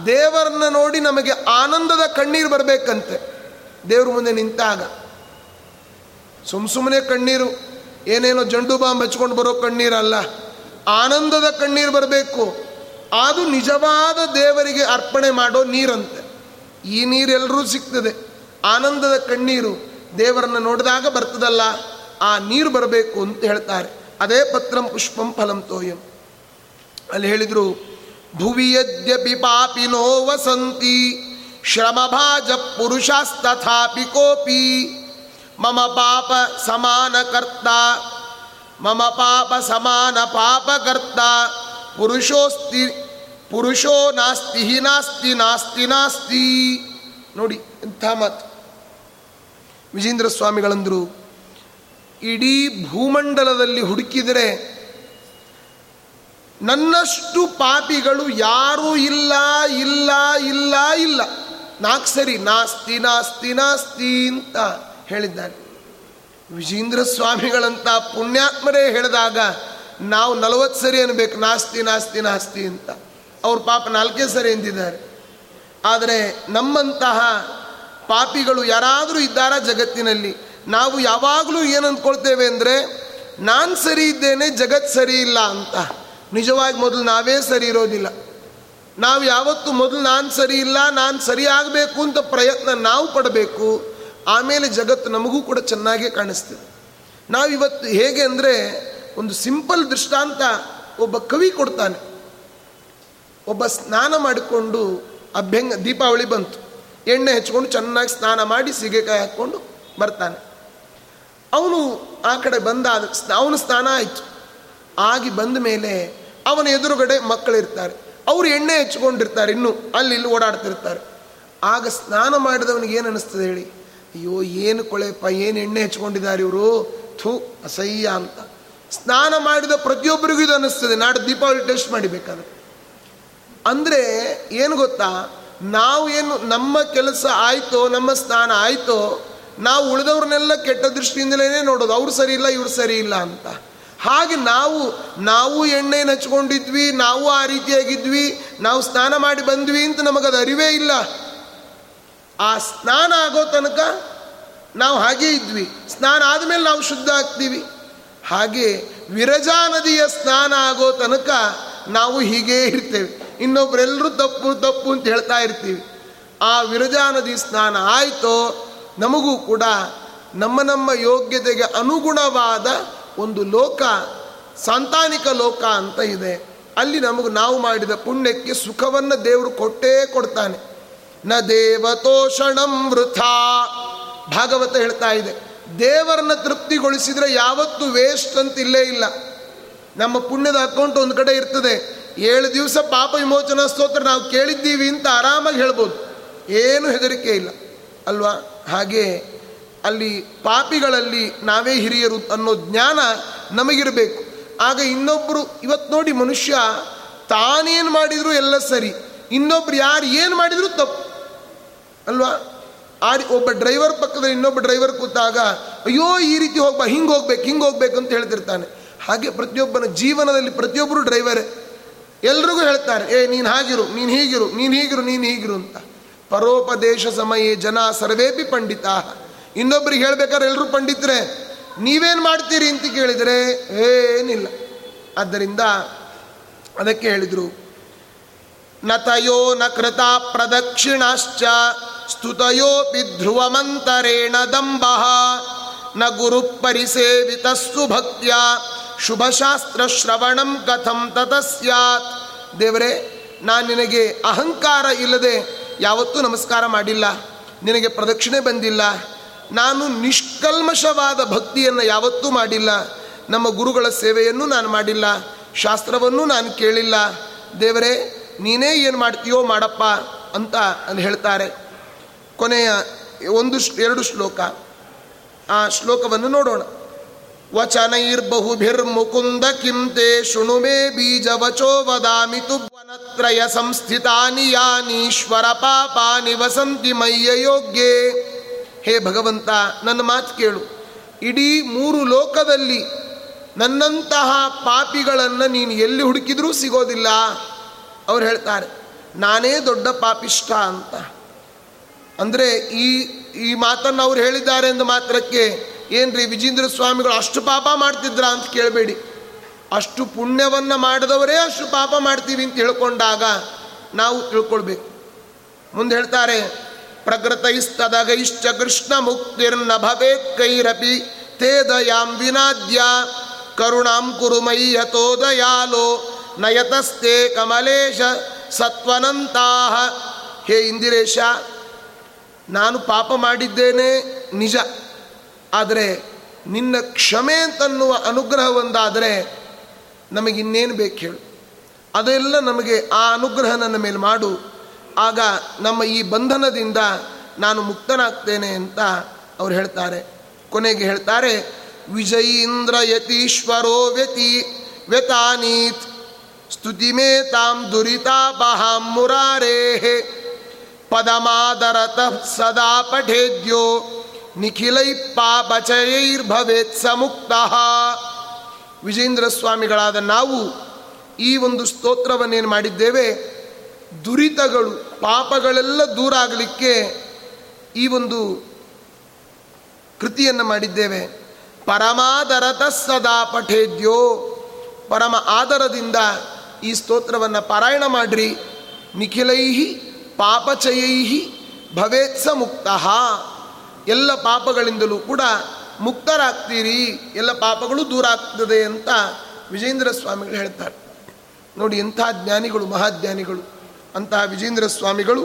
ದೇವರನ್ನ ನೋಡಿ ನಮಗೆ ಆನಂದದ ಕಣ್ಣೀರು ಬರಬೇಕಂತೆ. ದೇವ್ರ ಮುಂದೆ ನಿಂತಾಗ. ಸುಮ್ ಸುಮ್ಮನೆ ಕಣ್ಣೀರು. ಏನೇನೋ ಜಂಡು ಬಾಂಬ್ ಹಚ್ಕೊಂಡು ಬರೋ ಕಣ್ಣೀರಲ್ಲ. ಆನಂದದ ಕಣ್ಣೀರು ಬರಬೇಕು. ಅದು ನಿಜವಾದ ದೇವರಿಗೆ ಅರ್ಪಣೆ ಮಾಡೋ ನೀರಂತೆ. ಈ ನೀರೆಲ್ಲರೂ ಸಿಗ್ತದೆ ಆನಂದದ ಕಣ್ಣೀರು ದೇವರನ್ನು ನೋಡಿದಾಗ ಬರ್ತದಲ್ಲ, ಆ ನೀರು ಬರಬೇಕು ಅಂತ ಹೇಳ್ತಾರೆ. ಅದೇ ಪತ್ರಂ ಪುಷ್ಪಂ ಫಲಂ ತೋಯಂ. ಅಲ್ಲಿ ಹೇಳಿದರು ಭುವಿ ಯದ್ಯಪಿ ಪಾಪಿನೋ ವಸಂತಿ, ಶ್ರಮಭಾಜ ಪುರುಷಾಸ್ತಥಾಪಿ ಕೋಪಿ. ಮಮ ಪಾಪ ಸಮಾನ ಕರ್ತ ಮಮ ಪಾಪ ಸಮಾನ ಪಾಪಕರ್ತ ಪುರುಷೋಸ್ತಿ ಪುರುಷೋ ನಾಸ್ತಿ ಹಿ ನಾಸ್ತಿ ನಾಸ್ತಿ ನಾಸ್ತಿ ನೋಡಿ ಇಂಥ ಮಾತು. ವಿಜೇಂದ್ರ ಸ್ವಾಮಿಗಳಂದರು, ಇಡೀ ಭೂಮಂಡಲದಲ್ಲಿ ಹುಡುಕಿದರೆ, ನನ್ನಷ್ಟು ಪಾಪಿಗಳು ಯಾರೂ ಇಲ್ಲ ಇಲ್ಲ ಇಲ್ಲ ಇಲ್ಲ. ನಾಲ್ಕು ಸರಿ, ನಾಸ್ತಿ ನಾಸ್ತಿ ನಾಸ್ತಿ ಅಂತ. ಹೇಳಿದ್ದಾನೆ. ವಿಜೇಂದ್ರ ಸ್ವಾಮಿಗಳಂತ ಪುಣ್ಯಾತ್ಮರೇ ಹೇಳಿದಾಗ ನಾವು ನಲವತ್ತು ಸರಿ ಅನ್ಬೇಕು, ನಾಸ್ತಿ ನಾಸ್ತಿ ನಾಸ್ತಿ ಅಂತ. ಅವ್ರ ಪಾಪ ನಾಲ್ಕೇ ಸರಿ ಎಂದಿದ್ದಾರೆ ಆದರೆ ನಮ್ಮಂತಹ ಪಾಪಿಗಳು ಯಾರಾದರೂ ಇದ್ದಾರಾ ಜಗತ್ತಿನಲ್ಲಿ? ನಾವು ಯಾವಾಗಲೂ ಏನು ಅಂದ್ಕೊಳ್ತೇವೆ ಅಂದರೆ, ನಾನು ಸರಿ ಇದ್ದೇನೆ ಜಗತ್ತು ಸರಿ ಇಲ್ಲ ಅಂತ. ನಿಜವಾಗಿ ಮೊದಲು ನಾವೇ ಸರಿ ಇರೋದಿಲ್ಲ. ನಾವು ಯಾವತ್ತು ಮೊದಲು ನಾನು ಸರಿ ಇಲ್ಲ, ನಾನು ಸರಿಯಾಗಬೇಕು ಅಂತ ಪ್ರಯತ್ನ ನಾವು ಪಡಬೇಕು. ಆಮೇಲೆ ಜಗತ್ತು ನಮಗೂ ಕೂಡ ಚೆನ್ನಾಗೇ ಕಾಣಿಸ್ತದೆ. ನಾವಿವತ್ತು ಹೇಗೆ ಅಂದರೆ ಒಂದು ಸಿಂಪಲ್ ದೃಷ್ಟಾಂತ ಒಬ್ಬ ಕವಿ ಕೊಡ್ತಾನೆ. ಒಬ್ಬ ಸ್ನಾನ ಮಾಡಿಕೊಂಡು ಅಭ್ಯಂಗ ದೀಪಾವಳಿ ಬಂತು. ಎಣ್ಣೆ ಹಚ್ಕೊಂಡು ಚೆನ್ನಾಗಿ ಸ್ನಾನ ಮಾಡಿ ಸೀಗೆಕಾಯಿ ಹಾಕ್ಕೊಂಡು ಬರ್ತಾನೆ. ಅವನು ಆ ಕಡೆ ಬಂದ ಅವನು ಸ್ನಾನ ಆಯಿತು. ಆಗಿ ಬಂದ ಮೇಲೆ ಅವನ ಎದುರುಗಡೆ ಮಕ್ಕಳಿರ್ತಾರೆ. ಅವರು ಎಣ್ಣೆ ಹಚ್ಕೊಂಡಿರ್ತಾರೆ ಇನ್ನೂ ಅಲ್ಲಿ ಇಲ್ಲಿ ಓಡಾಡ್ತಿರ್ತಾರೆ. ಆಗ ಸ್ನಾನ ಮಾಡಿದವನಿಗೆ ಏನು ಅನಿಸ್ತದೆ ಹೇಳಿ? ಅಯ್ಯೋ, ಏನು ಕೊಳೆಪ್ಪ ಏನು ಎಣ್ಣೆ ಹಚ್ಕೊಂಡಿದ್ದಾರೆ ಇವರು? ಥೂ, ಅಸಹ್ಯ ಅಂತ. ಸ್ನಾನ ಮಾಡಿದ ಪ್ರತಿಯೊಬ್ಬರಿಗೂ ಇದು ಅನ್ನಿಸ್ತದೆ. ನಾಡು ದೀಪಾವಳಿ ಟೆಸ್ಟ್ ಮಾಡಿಬೇಕಾದ್ರೆ. ಅಂದರೆ, ಏನು ಗೊತ್ತಾ? ನಾವು ಏನು, ನಮ್ಮ ಕೆಲಸ ಆಯಿತೋ, ನಮ್ಮ ಸ್ನಾನ ಆಯಿತೋ, ನಾವು ಉಳಿದವ್ರನ್ನೆಲ್ಲ ಕೆಟ್ಟ ದೃಷ್ಟಿಯಿಂದಲೇ ನೋಡೋದು. ಅವ್ರು ಸರಿ ಇಲ್ಲ, ಇವ್ರು ಸರಿ ಇಲ್ಲ ಅಂತ. ಹಾಗೆ ನಾವು ನಾವು ಎಣ್ಣೆ ಹಚ್ಕೊಂಡಿದ್ವಿ, ನಾವು ಆ ರೀತಿಯಾಗಿದ್ವಿ, ನಾವು ಸ್ನಾನ ಮಾಡಿ ಬಂದ್ವಿ ಅಂತ ನಮಗದು ಅರಿವೇ ಇಲ್ಲ. ಆ ಸ್ನಾನ ಆಗೋ ತನಕ ನಾವು ಹಾಗೇ ಇದ್ವಿ. ಸ್ನಾನ ಆದಮೇಲೆ ನಾವು ಶುದ್ಧ ಆಗ್ತೀವಿ. ಹಾಗೆ ವಿರಜಾ ನದಿಯ ಸ್ನಾನ ಆಗೋ ತನಕ ನಾವು ಹೀಗೇ ಇರ್ತೇವೆ. ಇನ್ನೊಬ್ಬರೆಲ್ಲರೂ ತಪ್ಪು ತಪ್ಪು ಅಂತ ಹೇಳ್ತಾ ಇರ್ತೀವಿ. ಆ ವಿರಜಾ ನದಿ ಸ್ನಾನ ಆಯಿತೋ ನಮಗೂ ಕೂಡ ನಮ್ಮ ನಮ್ಮ ಯೋಗ್ಯತೆಗೆ ಅನುಗುಣವಾದ ಒಂದು ಲೋಕ, ಸಾಂತಾನಿಕ ಲೋಕ ಅಂತ ಇದೆ. ಅಲ್ಲಿ ನಮಗೆ ನಾವು ಮಾಡಿದ ಪುಣ್ಯಕ್ಕೆ ಸುಖವನ್ನು ದೇವರು ಕೊಟ್ಟೇ ಕೊಡ್ತಾನೆ. ನ ದೇವತೋಷಣಂ ವೃಥಾ. ಭಾಗವತ ಹೇಳ್ತಾ ಇದೆ. ದೇವರನ್ನ ತೃಪ್ತಿಗೊಳಿಸಿದ್ರೆ ಯಾವತ್ತು ವೇಸ್ಟ್ ಅಂತ ಇಲ್ಲೇ ಇಲ್ಲ. ನಮ್ಮ ಪುಣ್ಯದ ಅಕೌಂಟ್ ಒಂದು ಕಡೆ ಇರ್ತದೆ. ಏಳು ದಿವಸ ಪಾಪ ವಿಮೋಚನಾ ಸ್ತೋತ್ರ ನಾವು ಕೇಳಿದ್ದೀವಿ ಅಂತ ಆರಾಮಾಗಿ ಹೇಳ್ಬೋದು. ಏನು ಹೆದರಿಕೆ ಇಲ್ಲ. ಅಲ್ವಾ? ಹಾಗೆ ಅಲ್ಲಿ ಪಾಪಿಗಳಲ್ಲಿ ನಾವೇ ಹಿರಿಯರು ಅನ್ನೋ ಜ್ಞಾನ ನಮಗಿರಬೇಕು. ಆಗ ಇನ್ನೊಬ್ಬರು ಇವತ್ತು ನೋಡಿ ಮನುಷ್ಯ ತಾನೇನು ಮಾಡಿದರೂ ಎಲ್ಲ ಸರಿ. ಇನ್ನೊಬ್ರು ಯಾರು ಏನು ಮಾಡಿದರೂ ತಪ್ಪು. ಅಲ್ವಾ? ಆ ಒಬ್ಬ ಡ್ರೈವರ್ ಪಕ್ಕದಲ್ಲಿ ಇನ್ನೊಬ್ಬ ಡ್ರೈವರ್ ಕೂತಾಗ, ಅಯ್ಯೋ, ಈ ರೀತಿ ಹೋಗ್ಬಾ, ಹಿಂಗೆ ಹೋಗ್ಬೇಕು ಹಿಂಗೆ ಹೋಗ್ಬೇಕು ಅಂತ ಹೇಳ್ತಿರ್ತಾನೆ. ಹಾಗೆ ಪ್ರತಿಯೊಬ್ಬನ ಜೀವನದಲ್ಲಿ ಪ್ರತಿಯೊಬ್ಬರು ಡ್ರೈವರೇ. ಎಲ್ರಿಗೂ ಹೇಳ್ತಾರೆ, ಏ, ನೀನು ಹಾಗಿರು, ನೀನು ಹೀಗಿರು ನೀನು ಹೀಗಿರು ನೀನು ಹೀಗಿರು ಅಂತ. ಪರೋಪದೇಶ ಸಮಯೇ ಜನ ಸರ್ವೇಪಿ ಪಂಡಿತ. ಇನ್ನೊಬ್ಬರಿಗೆ ಹೇಳ್ಬೇಕಾದ್ರೆ ಎಲ್ಲರೂ ಪಂಡಿತರೆ, ನೀವೇನು ಮಾಡ್ತೀರಿ ಅಂತ ಕೇಳಿದರೆ, ಏನಿಲ್ಲ. ಆದ್ದರಿಂದ ಅದಕ್ಕೆ ಹೇಳಿದರು ನತಯೋ ನ ಕೃತ ಪ್ರದಕ್ಷಿಣಾಶ್ಚ ಸ್ತುತಯೋಪಿ ಧ್ರುವಮಂತರೇಣ ದಂಬ, ನ ಗುರು ಪರಿಸೇವಿತಸ್ಸು ಭಕ್ತ್ಯ ಶುಭಶಾಸ್ತ್ರ ಶ್ರವಣಂ ಕಥಂ ತತ ಸ್ಯಾತ್ ದೇವರೇ, ನಾನು ನಿನಗೆ ಅಹಂಕಾರ ಇಲ್ಲದೆ ಯಾವತ್ತೂ ನಮಸ್ಕಾರ ಮಾಡಿಲ್ಲ, ನಿನಗೆ ಪ್ರದಕ್ಷಿಣೆ ಬಂದಿಲ್ಲ, ನಾನು ನಿಷ್ಕಲ್ಮಶವಾದ ಭಕ್ತಿಯನ್ನು ಯಾವತ್ತೂ ಮಾಡಿಲ್ಲ, ನಮ್ಮ ಗುರುಗಳ ಸೇವೆಯನ್ನು ನಾನು ಮಾಡಿಲ್ಲ, ಶಾಸ್ತ್ರವನ್ನು ನಾನು ಕೇಳಿಲ್ಲ. ದೇವರೇ, ನೀನೇ ಏನು ಮಾಡ್ತೀಯೋ ಮಾಡಪ್ಪ ಅಂತ ಅಲ್ಲಿ ಹೇಳ್ತಾರೆ. ಕೊನೆಯ ಒಂದು ಎರಡು ಶ್ಲೋಕ. ಆ ಶ್ಲೋಕವನ್ನು ನೋಡೋಣ. ವಚನೈರ್ಬಹುಭಿರ್ಮುಕುಂದ ಕಿಂತೆ ಶೃಣು ಮೇ ಬೀಜವಚೋ ವದಾಮಿ ತುವನತ್ರಯ ಸಂಸ್ಥಿತಾನಿ ಯಾನೀಶ್ವರ ಪಾಪಾನಿ ವಸಂತಿ ಮಯ್ಯ ಯೋಗ್ಯೇ. ಹೇ ಭಗವಂತ, ನನ್ನ ಮಾತು ಕೇಳು. ಇಡೀ ಮೂರು ಲೋಕದಲ್ಲಿ ನನ್ನಂತಹ ಪಾಪಿಗಳನ್ನು ನೀನು ಎಲ್ಲಿ ಹುಡುಕಿದ್ರೂ ಸಿಗೋದಿಲ್ಲ. ಅವ್ರು ಹೇಳ್ತಾರೆ, ನಾನೇ ದೊಡ್ಡ ಪಾಪಿಷ್ಟ ಅಂತ. ಅಂದರೆ ಈ ಈ ಮಾತನ್ನು ಅವ್ರು ಹೇಳಿದ್ದಾರೆ ಎಂದು ಮಾತ್ರಕ್ಕೆ ಏನ್ರಿ ವಿಜೇಂದ್ರ ಸ್ವಾಮಿಗಳು ಅಷ್ಟು ಪಾಪ ಮಾಡ್ತಿದ್ರ ಅಂತ ಕೇಳಬೇಡಿ. ಅಷ್ಟು ಪುಣ್ಯವನ್ನು ಮಾಡಿದವರೇ ಅಷ್ಟು ಪಾಪ ಮಾಡ್ತೀವಿ ಅಂತ ಹೇಳ್ಕೊಂಡಾಗ ನಾವು ತಿಳ್ಕೊಳ್ಬೇಕು. ಮುಂದೆ ಹೇಳ್ತಾರೆ ಪ್ರಕೃತೈಸ್ತದಗೈಶ್ಚ ಕೃಷ್ಣ ಮುಕ್ತಿರ್ನ ಭವೇತ್ಕೈರಪಿ ತೇ ದಯಾಂ ವಿನಾದ್ಯ, ಕರುಣಾಂ ಕುರುಮೈ ಯಥೋ ದಯಾಲೋ ನಯತಸ್ತೆ ಕಮಲೇಶ ಸತ್ವನಂತಾಹ. ಹೇ ಇಂದಿರೇಶ ನಾನು ಪಾಪ ಮಾಡಿದ್ದೇನೆ, ನಿಜ. ಆದರೆ ನಿನ್ನ ಕ್ಷಮೆ ಅಂತನ್ನುವ ಅನುಗ್ರಹ ಒಂದಾದರೆ ನಮಗಿನ್ನೇನು ಬೇಕು ಹೇಳು. ಅದೆಲ್ಲ ನಮಗೆ ಆ ಅನುಗ್ರಹ ನನ್ನ ಮೇಲೆ ಮಾಡು. ಆಗ ನಮ್ಮ ಈ ಬಂಧನದಿಂದ ನಾನು ಮುಕ್ತನಾಗ್ತೇನೆ ಅಂತ ಅವ್ರು ಹೇಳ್ತಾರೆ. ಕೊನೆಗೆ ಹೇಳ್ತಾರೆ, ವಿಜಯೀಂದ್ರ ಯತೀಶ್ವರೋ ವ್ಯತಿ ವ್ಯತಾನೀತ್ ಸ್ತುತಿಮೇ ತಾಂ ದುರಿತಾಪಹಾಂ ಮುರಾರೇ ಪದಮಾದರತ ಸದಾ ಪಠೇದ್ಯೋ ನಿಖಿಲೈ ಪಾಪಚಯೈರ್ಭವೇತ್ ಸಮುಕ್ತ ವಿಜೇಂದ್ರ ಸ್ವಾಮಿಗಳಾದ ನಾವು ಈ ಒಂದು ಸ್ತೋತ್ರವನ್ನೇನು ಮಾಡಿದ್ದೇವೆ? ದುರಿತಗಳು, ಪಾಪಗಳೆಲ್ಲ ದೂರ ಆಗಲಿಕ್ಕೆ ಈ ಒಂದು ಕೃತಿಯನ್ನು ಮಾಡಿದ್ದೇವೆ. ಪರಮಾದರತ ಸದಾ ಪಠೇದ್ಯೋ। ಪರಮ ಆದರದಿಂದ ಈ ಸ್ತೋತ್ರವನ್ನು ಪಾರಾಯಣ ಮಾಡ್ರಿ. ನಿಖಿಲೈಹಿ ಪಾಪಚಯೈಹಿ ಭವೇತ್ಸ ಮುಕ್ತ. ಎಲ್ಲ ಪಾಪಗಳಿಂದಲೂ ಕೂಡ ಮುಕ್ತರಾಗ್ತೀರಿ, ಎಲ್ಲ ಪಾಪಗಳು ದೂರ ಆಗ್ತದೆ ಅಂತ ವಿಜೇಂದ್ರ ಸ್ವಾಮಿಗಳು ಹೇಳ್ತಾರೆ. ನೋಡಿ, ಎಂಥ ಜ್ಞಾನಿಗಳು ಮಹಾಜ್ಞಾನಿಗಳು ಅಂತಹ ವಿಜೇಂದ್ರ ಸ್ವಾಮಿಗಳು,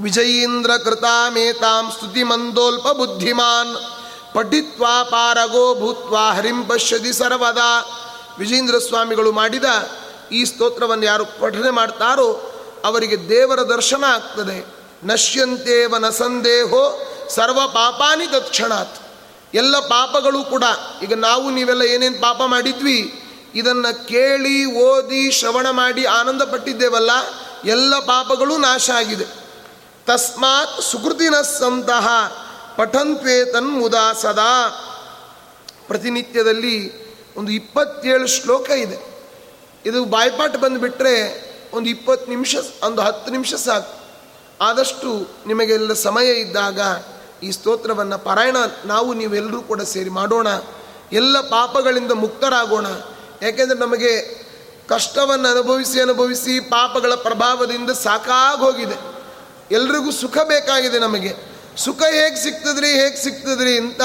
ವಿಜಯೀಂದ್ರ ಕೃತಾಮೇತಾಂ ಸ್ತುತಿ ಮಂದೋಲ್ಪ ಬುದ್ಧಿಮಾನ್, ಪಠಿತ್ವಾ ಪಾರಗೋ ಭೂತ್ವಾ ಹರಿಂ ಪಶ್ಯದಿ ಸರ್ವದಾ. ವಿಜೇಂದ್ರ ಸ್ವಾಮಿಗಳು ಮಾಡಿದ ಈ ಸ್ತೋತ್ರವನ್ನು ಯಾರು ಪಠನೆ ಮಾಡ್ತಾರೋ ಅವರಿಗೆ ದೇವರ ದರ್ಶನ ಆಗ್ತದೆ. ನಶ್ಯಂತೇವ ನ ಸಂದೇಹೋ ಸರ್ವ ಪಾಪಾನಿ ತತ್ಕ್ಷಣಾತ್. ಎಲ್ಲ ಪಾಪಗಳು ಕೂಡ, ಈಗ ನಾವು ನೀವೆಲ್ಲ ಏನೇನು ಪಾಪ ಮಾಡಿದ್ವಿ, ಇದನ್ನು ಕೇಳಿ, ಓದಿ, ಶ್ರವಣ ಮಾಡಿ ಆನಂದ ಪಟ್ಟಿದ್ದೇವಲ್ಲ, ಎಲ್ಲ ಪಾಪಗಳು ನಾಶ ಆಗಿದೆ. ತಸ್ಮಾತ್ ಸುಕೃತಿನ ಸಂತಹ ಪಠಂತ್ವೇ ತನ್ಮುದಾ ಸದಾ. ಪ್ರತಿನಿತ್ಯದಲ್ಲಿ ಒಂದು ಇಪ್ಪತ್ತೇಳು ಶ್ಲೋಕ ಇದೆ. ಇದು ಬಾಯ್ಪಾಟ್ ಬಂದುಬಿಟ್ರೆ ಒಂದು ಇಪ್ಪತ್ತು ನಿಮಿಷ, ಒಂದು ಹತ್ತು ನಿಮಿಷ ಸಾಕು. ಆದಷ್ಟು ನಿಮಗೆಲ್ಲ ಸಮಯ ಇದ್ದಾಗ ಈ ಸ್ತೋತ್ರವನ್ನು ಪಾರಾಯಣ ನಾವು ನೀವೆಲ್ಲರೂ ಕೂಡ ಸೇರಿ ಮಾಡೋಣ. ಎಲ್ಲ ಪಾಪಗಳಿಂದ ಮುಕ್ತರಾಗೋಣ. ಯಾಕೆಂದರೆ ನಮಗೆ ಕಷ್ಟವನ್ನು ಅನುಭವಿಸಿ ಅನುಭವಿಸಿ ಪಾಪಗಳ ಪ್ರಭಾವದಿಂದ ಸಾಕಾಗೋಗಿದೆ. ಎಲ್ರಿಗೂ ಸುಖ ಬೇಕಾಗಿದೆ ನಮಗೆ. ಸುಖ ಹೇಗೆ ಸಿಗ್ತದ್ರಿ ಹೇಗೆ ಸಿಗ್ತದ್ರಿ ಅಂತ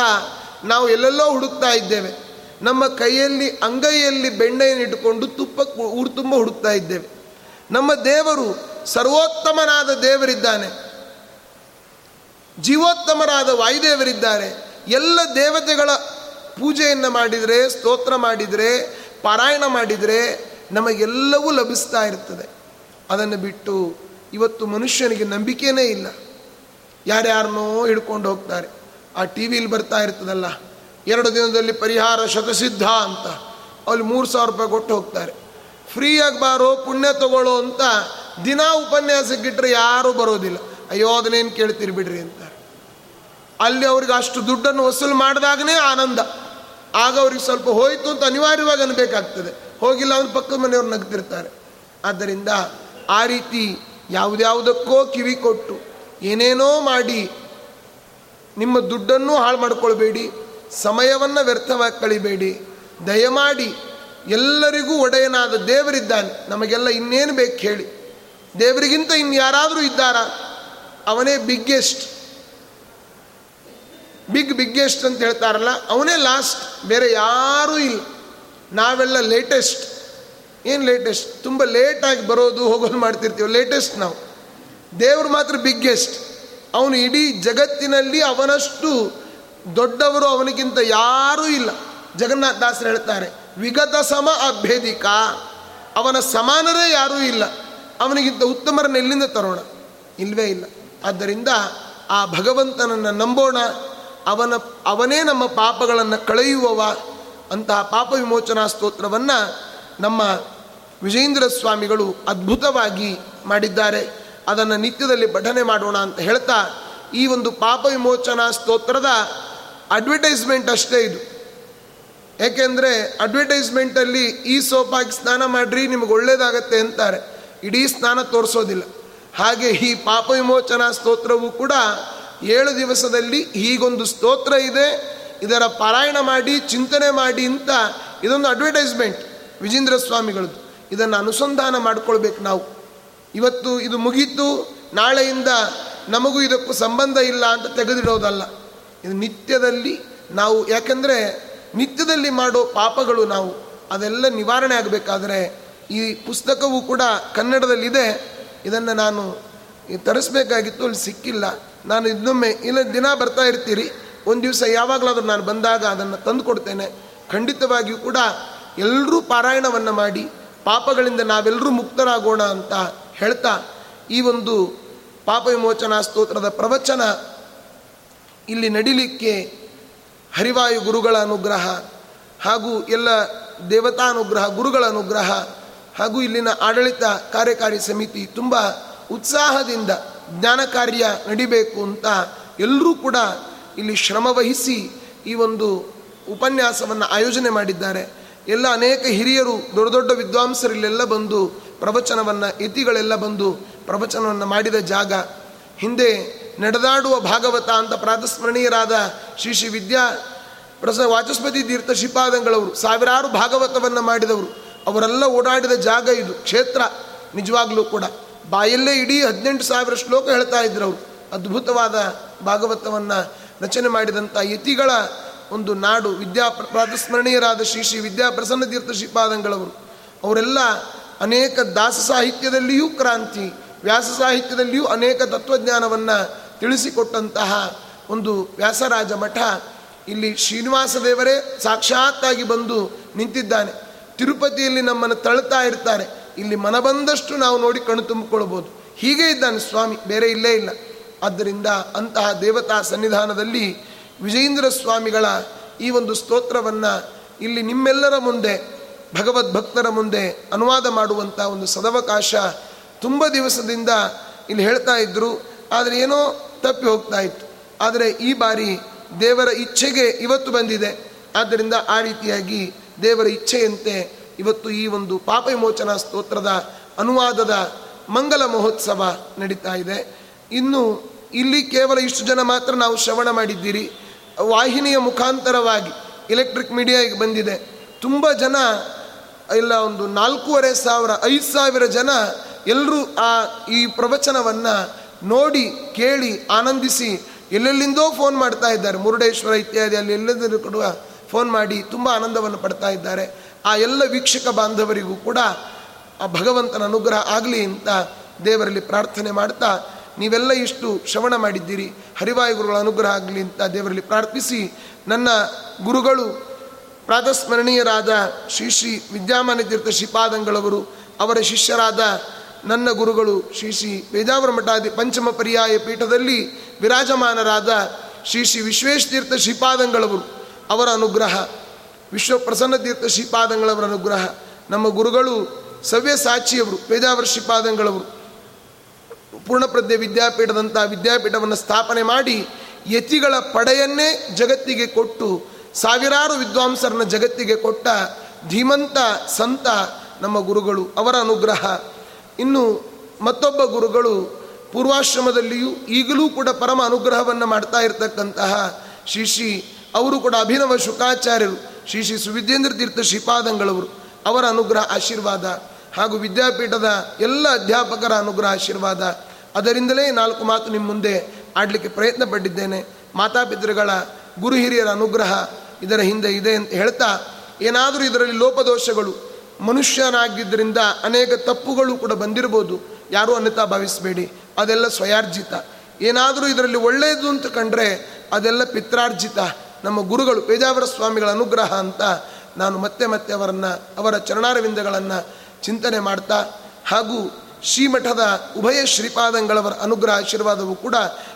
ನಾವು ಎಲ್ಲೆಲ್ಲೋ ಹುಡುಕ್ತಾ ಇದ್ದೇವೆ. ನಮ್ಮ ಕೈಯಲ್ಲಿ, ಅಂಗೈಯಲ್ಲಿ ಬೆಣ್ಣೆಯನ್ನು ಇಟ್ಟುಕೊಂಡು ತುಪ್ಪ ಊರು ತುಂಬ ಹುಡುಕ್ತಾ ಇದ್ದೇವೆ. ನಮ್ಮ ದೇವರು ಸರ್ವೋತ್ತಮನಾದ ದೇವರಿದ್ದಾನೆ. ಜೀವೋತ್ತಮರಾದ ವಾಯುದೇವರಿದ್ದಾರೆ. ಎಲ್ಲ ದೇವತೆಗಳ ಪೂಜೆಯನ್ನು ಮಾಡಿದರೆ, ಸ್ತೋತ್ರ ಮಾಡಿದರೆ, ಪಾರಾಯಣ ಮಾಡಿದರೆ ನಮಗೆಲ್ಲವೂ ಲಭಿಸ್ತಾ ಇರ್ತದೆ. ಅದನ್ನು ಬಿಟ್ಟು ಇವತ್ತು ಮನುಷ್ಯನಿಗೆ ನಂಬಿಕೆಯೇ ಇಲ್ಲ. ಯಾರ್ಯಾರನ್ನೋ ಹಿಡ್ಕೊಂಡು ಹೋಗ್ತಾರೆ. ಆ ಟಿ ವಿಲಿ ಬರ್ತಾ ಇರ್ತದಲ್ಲ, ಎರಡು ದಿನದಲ್ಲಿ ಪರಿಹಾರ ಶತಸಿದ್ಧ ಅಂತ. ಅಲ್ಲಿ ಮೂರು ಸಾವಿರ ರೂಪಾಯಿ ಕೊಟ್ಟು ಹೋಗ್ತಾರೆ. ಫ್ರೀಯಾಗಿ ಬಾರೋ, ಪುಣ್ಯ ತಗೊಳ್ಳೋ ಅಂತ ದಿನ ಉಪನ್ಯಾಸಕ್ಕಿಟ್ರೆ ಯಾರೂ ಬರೋದಿಲ್ಲ. ಅಯ್ಯೋ, ಅದನ್ನೇನು ಕೇಳ್ತೀರಿ ಬಿಡ್ರಿ ಅಂತ ಅಲ್ಲಿ ಅವ್ರಿಗೆ ಅಷ್ಟು ದುಡ್ಡನ್ನು ವಸೂಲು ಮಾಡಿದಾಗನೇ ಆನಂದ. ಆಗ ಅವ್ರಿಗೆ ಸ್ವಲ್ಪ ಹೋಯಿತು ಅಂತ ಅನಿವಾರ್ಯವಾಗಿ ಅನ್ಬೇಕಾಗ್ತದೆ. ಹೋಗಿಲ್ಲ ಅವ್ರ ಪಕ್ಕದ ಮನೆಯವ್ರು ನಗ್ತಿರ್ತಾರೆ. ಆದ್ದರಿಂದ ಆ ರೀತಿ ಯಾವುದ್ಯಾವುದಕ್ಕೋ ಕಿವಿ ಕೊಟ್ಟು ಏನೇನೋ ಮಾಡಿ ನಿಮ್ಮ ದುಡ್ಡನ್ನು ಹಾಳು ಮಾಡ್ಕೊಳ್ಬೇಡಿ, ಸಮಯವನ್ನು ವ್ಯರ್ಥವಾಗಿ ಕಳಿಬೇಡಿ, ದಯಮಾಡಿ ಎಲ್ಲರಿಗೂ ಒಡೆಯನಾದ ದೇವರಿದ್ದಾನೆ. ನಮಗೆಲ್ಲ ಇನ್ನೇನು ಬೇಕು ಹೇಳಿ. ದೇವರಿಗಿಂತ ಇನ್ನು ಯಾರಾದರೂ ಇದ್ದಾರಾ? ಅವನೇ ಬಿಗ್ಗೆಸ್ಟ್ ಬಿಗ್ ಬಿಗ್ಗೆಸ್ಟ್ ಅಂತ ಹೇಳ್ತಾರಲ್ಲ, ಅವನೇ ಲಾಸ್ಟ್ ಬೇರೆ ಯಾರೂ ಇಲ್ಲ. ನಾವೆಲ್ಲ ಲೇಟೆಸ್ಟ್ ಏನು ಲೇಟೆಸ್ಟ್ ತುಂಬ ಲೇಟಾಗಿ ಬರೋದು, ಹೋಗೋದು ಮಾಡ್ತಿರ್ತೀವಿ? ಲೇಟೆಸ್ಟ್ ನಾವು. ದೇವರು ಮಾತ್ರ ಬಿಗ್ಗೆಸ್ಟ್ ಅವನು ಇಡೀ ಜಗತ್ತಿನಲ್ಲಿ ಅವನಷ್ಟು ದೊಡ್ಡವರು ಅವನಿಗಿಂತ ಯಾರೂ ಇಲ್ಲ. ಜಗನ್ನಾಥ ದಾಸರು ಹೇಳ್ತಾರೆ ವಿಗತ ಸಮ ಅಭೇದಿಕ. ಅವನ ಸಮಾನರೇ ಯಾರೂ ಇಲ್ಲ. ಅವನಿಗಿಂತ ಉತ್ತಮರನ್ನ ಎಲ್ಲಿಂದ ತರೋಣ? ಇಲ್ಲವೇ ಇಲ್ಲ. ಆದ್ದರಿಂದ ಆ ಭಗವಂತನನ್ನು ನಂಬೋಣ. ಅವನ, ಅವನೇ ನಮ್ಮ ಪಾಪಗಳನ್ನು ಕಳೆಯುವವ. ಅಂತಹ ಪಾಪ ವಿಮೋಚನಾ ಸ್ತೋತ್ರವನ್ನು ನಮ್ಮ ವಿಜೇಂದ್ರ ಸ್ವಾಮಿಗಳು ಅದ್ಭುತವಾಗಿ ಮಾಡಿದ್ದಾರೆ. ಅದನ್ನು ನಿತ್ಯದಲ್ಲಿ ಪಠನೆ ಮಾಡೋಣ ಅಂತ ಹೇಳ್ತಾ ಈ ಒಂದು ಪಾಪ ವಿಮೋಚನಾ ಸ್ತೋತ್ರದ ಅಡ್ವರ್ಟೈಸ್ಮೆಂಟ್ ಅಷ್ಟೇ ಇದು. ಏಕೆಂದರೆ ಅಡ್ವರ್ಟೈಸ್ಮೆಂಟಲ್ಲಿ ಈ ಸೋಪಾಗಿ ಸ್ನಾನ ಮಾಡಿರಿ, ನಿಮಗೆ ಒಳ್ಳೇದಾಗತ್ತೆ ಅಂತಾರೆ. ಇಡೀ ಸ್ನಾನ ತೋರಿಸೋದಿಲ್ಲ. ಹಾಗೆ ಈ ಪಾಪ ವಿಮೋಚನಾ ಸ್ತೋತ್ರವು ಕೂಡ ಏಳು ದಿವಸದಲ್ಲಿ ಹೀಗೊಂದು ಸ್ತೋತ್ರ ಇದೆ. ಇದರ ಪಾರಾಯಣ ಮಾಡಿ, ಚಿಂತನೆ ಮಾಡಿ ಅಂತ ಇದೊಂದು ಅಡ್ವರ್ಟೈಸ್ಮೆಂಟ್ ವಿಜೇಂದ್ರ ಸ್ವಾಮಿಗಳದ್ದು. ಇದನ್ನು ಅನುಸಂಧಾನ ಮಾಡಿಕೊಳ್ಬೇಕು ನಾವು. ಇವತ್ತು ಇದು ಮುಗೀತು, ನಾಳೆಯಿಂದ ನಮಗೂ ಇದಕ್ಕೂ ಸಂಬಂಧ ಇಲ್ಲ ಅಂತ ತೆಗೆದಿಡೋದಲ್ಲ. ಇದು ನಿತ್ಯದಲ್ಲಿ ನಾವು ಯಾಕೆಂದರೆ ನಿತ್ಯದಲ್ಲಿ ಮಾಡೋ ಪಾಪಗಳು ನಾವು, ಅದೆಲ್ಲ ನಿವಾರಣೆ ಆಗಬೇಕಾದ್ರೆ ಈ ಪುಸ್ತಕವು ಕೂಡ ಕನ್ನಡದಲ್ಲಿದೆ. ಇದನ್ನು ನಾನು ತರಿಸ್ಬೇಕಾಗಿತ್ತು, ಅಲ್ಲಿ ಸಿಕ್ಕಿಲ್ಲ. ನಾನು ಇನ್ನೊಮ್ಮೆ, ಇಲ್ಲ, ದಿನ ಬರ್ತಾ ಇರ್ತೀರಿ. ಒಂದು ದಿವಸ ಯಾವಾಗಲಾದರೂ ನಾನು ಬಂದಾಗ ಅದನ್ನು ತಂದು ಕೊಡ್ತೇನೆ. ಖಂಡಿತವಾಗಿಯೂ ಕೂಡ ಎಲ್ಲರೂ ಪಾರಾಯಣವನ್ನು ಮಾಡಿ, ಪಾಪಗಳಿಂದ ನಾವೆಲ್ಲರೂ ಮುಕ್ತರಾಗೋಣ ಅಂತ ಹೇಳ್ತಾ, ಈ ಒಂದು ಪಾಪ ವಿಮೋಚನಾ ಸ್ತೋತ್ರದ ಪ್ರವಚನ ಇಲ್ಲಿ ನಡಿಲಿಕ್ಕೆ ಹರಿವಾಯು ಗುರುಗಳ ಅನುಗ್ರಹ ಹಾಗೂ ಎಲ್ಲ ದೇವತಾನುಗ್ರಹ, ಗುರುಗಳ ಅನುಗ್ರಹ ಹಾಗೂ ಇಲ್ಲಿನ ಆಡಳಿತ ಕಾರ್ಯಕಾರಿ ಸಮಿತಿ ತುಂಬ ಉತ್ಸಾಹದಿಂದ ಜ್ಞಾನ ಕಾರ್ಯ ನಡಿಬೇಕು ಅಂತ ಎಲ್ಲರೂ ಕೂಡ ಇಲ್ಲಿ ಶ್ರಮವಹಿಸಿ ಈ ಒಂದು ಉಪನ್ಯಾಸವನ್ನು ಆಯೋಜನೆ ಮಾಡಿದ್ದಾರೆ. ಎಲ್ಲ ಅನೇಕ ಹಿರಿಯರು, ದೊಡ್ಡ ದೊಡ್ಡ ವಿದ್ವಾಂಸರಿಲ್ಲೆಲ್ಲ ಬಂದು ಪ್ರವಚನವನ್ನು, ಯತಿಗಳೆಲ್ಲ ಬಂದು ಪ್ರವಚನವನ್ನು ಮಾಡಿದ ಜಾಗ ಹಿಂದೆ ನಡೆದಾಡುವ ಭಾಗವತ ಅಂತ ಪ್ರಾತಸ್ಮರಣೀಯರಾದ ಶ್ರೀ ಶ್ರೀ ವಿದ್ಯಾ ಪ್ರಸ ವಾಚಸ್ಪತಿ ತೀರ್ಥ ಶ್ರೀಪಾದಂಗಳವರು ಸಾವಿರಾರು ಭಾಗವತವನ್ನು ಮಾಡಿದವರು. ಅವರೆಲ್ಲ ಓಡಾಡಿದ ಜಾಗ ಇದು, ಕ್ಷೇತ್ರ. ನಿಜವಾಗ್ಲೂ ಕೂಡ. ಬಾಯಲ್ಲೇ ಇಡೀ ಹದಿನೆಂಟು ಸಾವಿರ ಶ್ಲೋಕ ಹೇಳ್ತಾ ಇದ್ರು ಅವರು. ಅದ್ಭುತವಾದ ಭಾಗವತವನ್ನು ರಚನೆ ಮಾಡಿದಂಥ ಯತಿಗಳ ಒಂದು ನಾಡು ವಿದ್ಯಾ ಪ್ರಾತಸ್ಮರಣೀಯರಾದ ಶ್ರೀ ಶ್ರೀ ವಿದ್ಯಾ ಪ್ರಸನ್ನ ತೀರ್ಥ ಶ್ರೀಪಾದಂಗಳವರು. ಅವರೆಲ್ಲ ಅನೇಕ ದಾಸ ಸಾಹಿತ್ಯದಲ್ಲಿಯೂ ಕ್ರಾಂತಿ, ವ್ಯಾಸ ಸಾಹಿತ್ಯದಲ್ಲಿಯೂ ಅನೇಕ ತತ್ವಜ್ಞಾನವನ್ನು ತಿಳಿಸಿಕೊಟ್ಟಂತಹ ಒಂದು ವ್ಯಾಸರಾಜ ಮಠ ಇಲ್ಲಿ ಶ್ರೀನಿವಾಸ ದೇವರೇ ಸಾಕ್ಷಾತ್ತಾಗಿ ಬಂದು ನಿಂತಿದ್ದಾನೆ. ತಿರುಪತಿಯಲ್ಲಿ ನಮ್ಮನ್ನು ತಳ್ತಾ ಇರ್ತಾರೆ ಇಲ್ಲಿ ಮನ ಬಂದಷ್ಟು ನಾವು ನೋಡಿ ಕಣ್ಣು ತುಂಬಿಕೊಳ್ಬೋದು ಹೀಗೆ ಇದ್ದಾನೆ ಸ್ವಾಮಿ, ಬೇರೆ ಇಲ್ಲೇ ಇಲ್ಲ. ಆದ್ದರಿಂದ ಅಂತಹ ದೇವತಾ ಸನ್ನಿಧಾನದಲ್ಲಿ ವಿಜಯೇಂದ್ರ ಸ್ವಾಮಿಗಳ ಈ ಒಂದು ಸ್ತೋತ್ರವನ್ನು ಇಲ್ಲಿ ನಿಮ್ಮೆಲ್ಲರ ಮುಂದೆ, ಭಗವದ್ ಭಕ್ತರ ಮುಂದೆ ಅನುವಾದ ಮಾಡುವಂಥ ಒಂದು ಸದವಕಾಶ ತುಂಬ ದಿವಸದಿಂದ ಇಲ್ಲಿ ಹೇಳ್ತಾ ಇದ್ದರು ಆದರೆ ಏನೋ ತಪ್ಪಿ ಹೋಗ್ತಾ ಇತ್ತು. ಆದರೆ ಈ ಬಾರಿ ದೇವರ ಇಚ್ಛೆಗೆ ಇವತ್ತು ಬಂದಿದೆ. ಆದ್ದರಿಂದ ಆ ರೀತಿಯಾಗಿ ದೇವರ ಇಚ್ಛೆಯಂತೆ ಇವತ್ತು ಈ ಒಂದು ಪಾಪ ವಿಮೋಚನಾ ಸ್ತೋತ್ರದ ಅನುವಾದದ ಮಂಗಲ ಮಹೋತ್ಸವ ನಡೀತಾ ಇದೆ. ಇನ್ನು ಇಲ್ಲಿ ಕೇವಲ ಇಷ್ಟು ಜನ ಮಾತ್ರ ನಾವು ಶ್ರವಣ ಮಾಡಿದ್ದೀರಿ. ವಾಹಿನಿಯ ಮುಖಾಂತರವಾಗಿ ಎಲೆಕ್ಟ್ರಿಕ್ ಮೀಡಿಯಾಗೆ ಬಂದಿದೆ. ತುಂಬ ಜನ, ಇಲ್ಲ ಒಂದು ನಾಲ್ಕೂವರೆ ಸಾವಿರ, ಐದು ಸಾವಿರ ಜನ ಎಲ್ಲರೂ ಆ ಈ ಪ್ರವಚನವನ್ನು ನೋಡಿ, ಕೇಳಿ, ಆನಂದಿಸಿ. ಎಲ್ಲೆಲ್ಲಿಂದೋ ಫೋನ್ ಮಾಡ್ತಾ ಇದ್ದಾರೆ. ಮುರುಡೇಶ್ವರ ಇತ್ಯಾದಿ, ಅಲ್ಲಿ ಎಲ್ಲದರೂ ಕೊಡುವ ಫೋನ್ ಮಾಡಿ ತುಂಬ ಆನಂದವನ್ನು ಪಡ್ತಾ ಇದ್ದಾರೆ. ಆ ಎಲ್ಲ ವೀಕ್ಷಕ ಬಾಂಧವರಿಗೂ ಕೂಡ ಆ ಭಗವಂತನ ಅನುಗ್ರಹ ಆಗಲಿ ಅಂತ ದೇವರಲ್ಲಿ ಪ್ರಾರ್ಥನೆ ಮಾಡ್ತಾ, ನೀವೆಲ್ಲ ಇಷ್ಟು ಶ್ರವಣ ಮಾಡಿದ್ದೀರಿ. ಹರಿವಾಯುಗುರುಗಳ ಅನುಗ್ರಹ ಆಗಲಿ ಅಂತ ದೇವರಲ್ಲಿ ಪ್ರಾರ್ಥಿಸಿ. ನನ್ನ ಗುರುಗಳು, ಪ್ರಾತಸ್ಮರಣೀಯರಾದ ಶ್ರೀ ಶ್ರೀ ವಿದ್ಯಾಮಾನ ತೀರ್ಥ ಶ್ರೀಪಾದಂಗಳವರು, ಅವರ ಶಿಷ್ಯರಾದ ನನ್ನ ಗುರುಗಳು ಶ್ರೀ ಶ್ರೀ ವೇದಾವರ ಮಠಾದಿ ಪಂಚಮ ಪರ್ಯಾಯ ಪೀಠದಲ್ಲಿ ವಿರಾಜಮಾನರಾದ ಶ್ರೀ ಶ್ರೀ ವಿಶ್ವೇಶ ತೀರ್ಥ ಶ್ರೀಪಾದಂಗಳವರು, ಅವರ ಅನುಗ್ರಹ ವಿಶ್ವ ಪ್ರಸನ್ನ ತೀರ್ಥ ಶ್ರೀಪಾದಂಗಳವರ ಅನುಗ್ರಹ, ನಮ್ಮ ಗುರುಗಳು ಸವ್ಯ ಸಾಚಿಯವರು ವೇದಾವರ ಶ್ರೀಪಾದಂಗಳವರು, ಪೂರ್ಣಪ್ರಜ್ಞೆ ವಿದ್ಯಾಪೀಠದಂಥ ವಿದ್ಯಾಪೀಠವನ್ನು ಸ್ಥಾಪನೆ ಮಾಡಿ ಯತಿಗಳ ಪಡೆಯನ್ನೇ ಜಗತ್ತಿಗೆ ಕೊಟ್ಟು, ಸಾವಿರಾರು ವಿದ್ವಾಂಸರನ್ನ ಜಗತ್ತಿಗೆ ಕೊಟ್ಟ ಧೀಮಂತ ಸಂತ ನಮ್ಮ ಗುರುಗಳು, ಅವರ ಅನುಗ್ರಹ. ಇನ್ನು ಮತ್ತೊಬ್ಬ ಗುರುಗಳು ಪೂರ್ವಾಶ್ರಮದಲ್ಲಿಯೂ ಈಗಲೂ ಕೂಡ ಪರಮ ಅನುಗ್ರಹವನ್ನು ಮಾಡ್ತಾ ಇರತಕ್ಕಂತಹ ಶ್ರೀ ಅವರು ಕೂಡ ಅಭಿನವ ಶುಕಾಚಾರ್ಯರು ಶ್ರೀ ಶ್ರೀ ಸುವಿದ್ಯೇಂದ್ರ ತೀರ್ಥ ಶ್ರೀಪಾದಂಗಳವರು ಅವರ ಅನುಗ್ರಹ ಆಶೀರ್ವಾದ ಹಾಗೂ ವಿದ್ಯಾಪೀಠದ ಎಲ್ಲ ಅಧ್ಯಾಪಕರ ಅನುಗ್ರಹ ಆಶೀರ್ವಾದ. ಅದರಿಂದಲೇ ನಾಲ್ಕು ಮಾತು ನಿಮ್ಮ ಮುಂದೆ ಆಡಲಿಕ್ಕೆ ಪ್ರಯತ್ನ ಪಟ್ಟಿದ್ದೇನೆ. ಮಾತಾಪಿತೃಗಳ ಗುರು ಹಿರಿಯರ ಅನುಗ್ರಹ ಇದರ ಹಿಂದೆ ಇದೆ ಅಂತ ಹೇಳ್ತಾ, ಏನಾದರೂ ಇದರಲ್ಲಿ ಲೋಪದೋಷಗಳು ಮನುಷ್ಯನಾಗಿದ್ದರಿಂದ ಅನೇಕ ತಪ್ಪುಗಳು ಕೂಡ ಬಂದಿರ್ಬೋದು ಯಾರೂ ಅನ್ನತಾ ಭಾವಿಸಬೇಡಿ. ಅದೆಲ್ಲ ಸ್ವಯಾರ್ಜಿತ. ಏನಾದರೂ ಇದರಲ್ಲಿ ಒಳ್ಳೆಯದು ಅಂತ ಕಂಡ್ರೆ ಅದೆಲ್ಲ ಪಿತ್ರಾರ್ಜಿತ. ನಮ್ಮ ಗುರುಗಳು ಪೇಜಾವರ ಸ್ವಾಮಿಗಳ ಅನುಗ್ರಹ ಅಂತ ನಾನು ಮತ್ತೆ ಮತ್ತೆ ಅವರನ್ನು, ಅವರ ಚರಣಾರವಿಂದಗಳನ್ನು ಚಿಂತನೆ ಮಾಡ್ತಾ ಹಾಗೂ ಶ್ರೀಮಠದ ಉಭಯ ಶ್ರೀಪಾದಂಗಳವರ ಅನುಗ್ರಹ ಆಶೀರ್ವಾದವು ಕೂಡ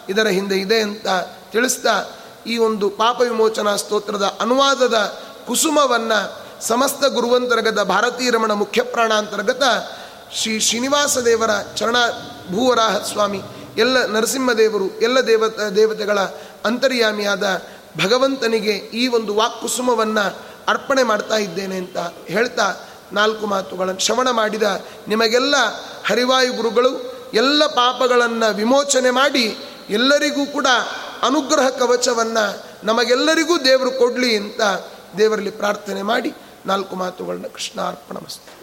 ಇದರ ಹಿಂದೆ ಇದೆ ಅಂತ ತಿಳಿಸ್ತಾ ಈ ಒಂದು ಪಾಪ ವಿಮೋಚನಾ ಸ್ತೋತ್ರದ ಅನುವಾದದ ಕುಸುಮವನ್ನು ಸಮಸ್ತ ಗುರುವಂತರ್ಗತ ಭಾರತೀ ರಮಣ ಮುಖ್ಯ ಪ್ರಾಣಾಂತರ್ಗತ ಶ್ರೀ ಶ್ರೀನಿವಾಸ ದೇವರ ಚರಣ ಭೂವರಾಹ ಸ್ವಾಮಿ, ಎಲ್ಲ ನರಸಿಂಹದೇವರು, ಎಲ್ಲ ದೇವತ, ದೇವತೆಗಳ ಅಂತರ್ಯಾಮಿಯಾದ ಭಗವಂತನಿಗೆ ಈ ಒಂದು ವಾಕ್ಕುಸುಮವನ್ನು ಅರ್ಪಣೆ ಮಾಡ್ತಾ ಇದ್ದೇನೆ ಅಂತ ಹೇಳ್ತಾ ನಾಲ್ಕು ಮಾತುಗಳನ್ನು ಶ್ರವಣ ಮಾಡಿದ ನಿಮಗೆಲ್ಲ ಹರಿವಾಯು ಗುರುಗಳು, ಎಲ್ಲ ಪಾಪಗಳನ್ನು ವಿಮೋಚನೆ ಮಾಡಿ ಎಲ್ಲರಿಗೂ ಕೂಡ ಅನುಗ್ರಹ ಕವಚವನ್ನು ನಮಗೆಲ್ಲರಿಗೂ ದೇವರು ಕೊಡಲಿ ಅಂತ ದೇವರಲ್ಲಿ ಪ್ರಾರ್ಥನೆ ಮಾಡಿ ನಾಲ್ಕು ಮಾತುಗಳನ್ನ ಕೃಷ್ಣಾರ್ಪಣ ಮಸ್ತು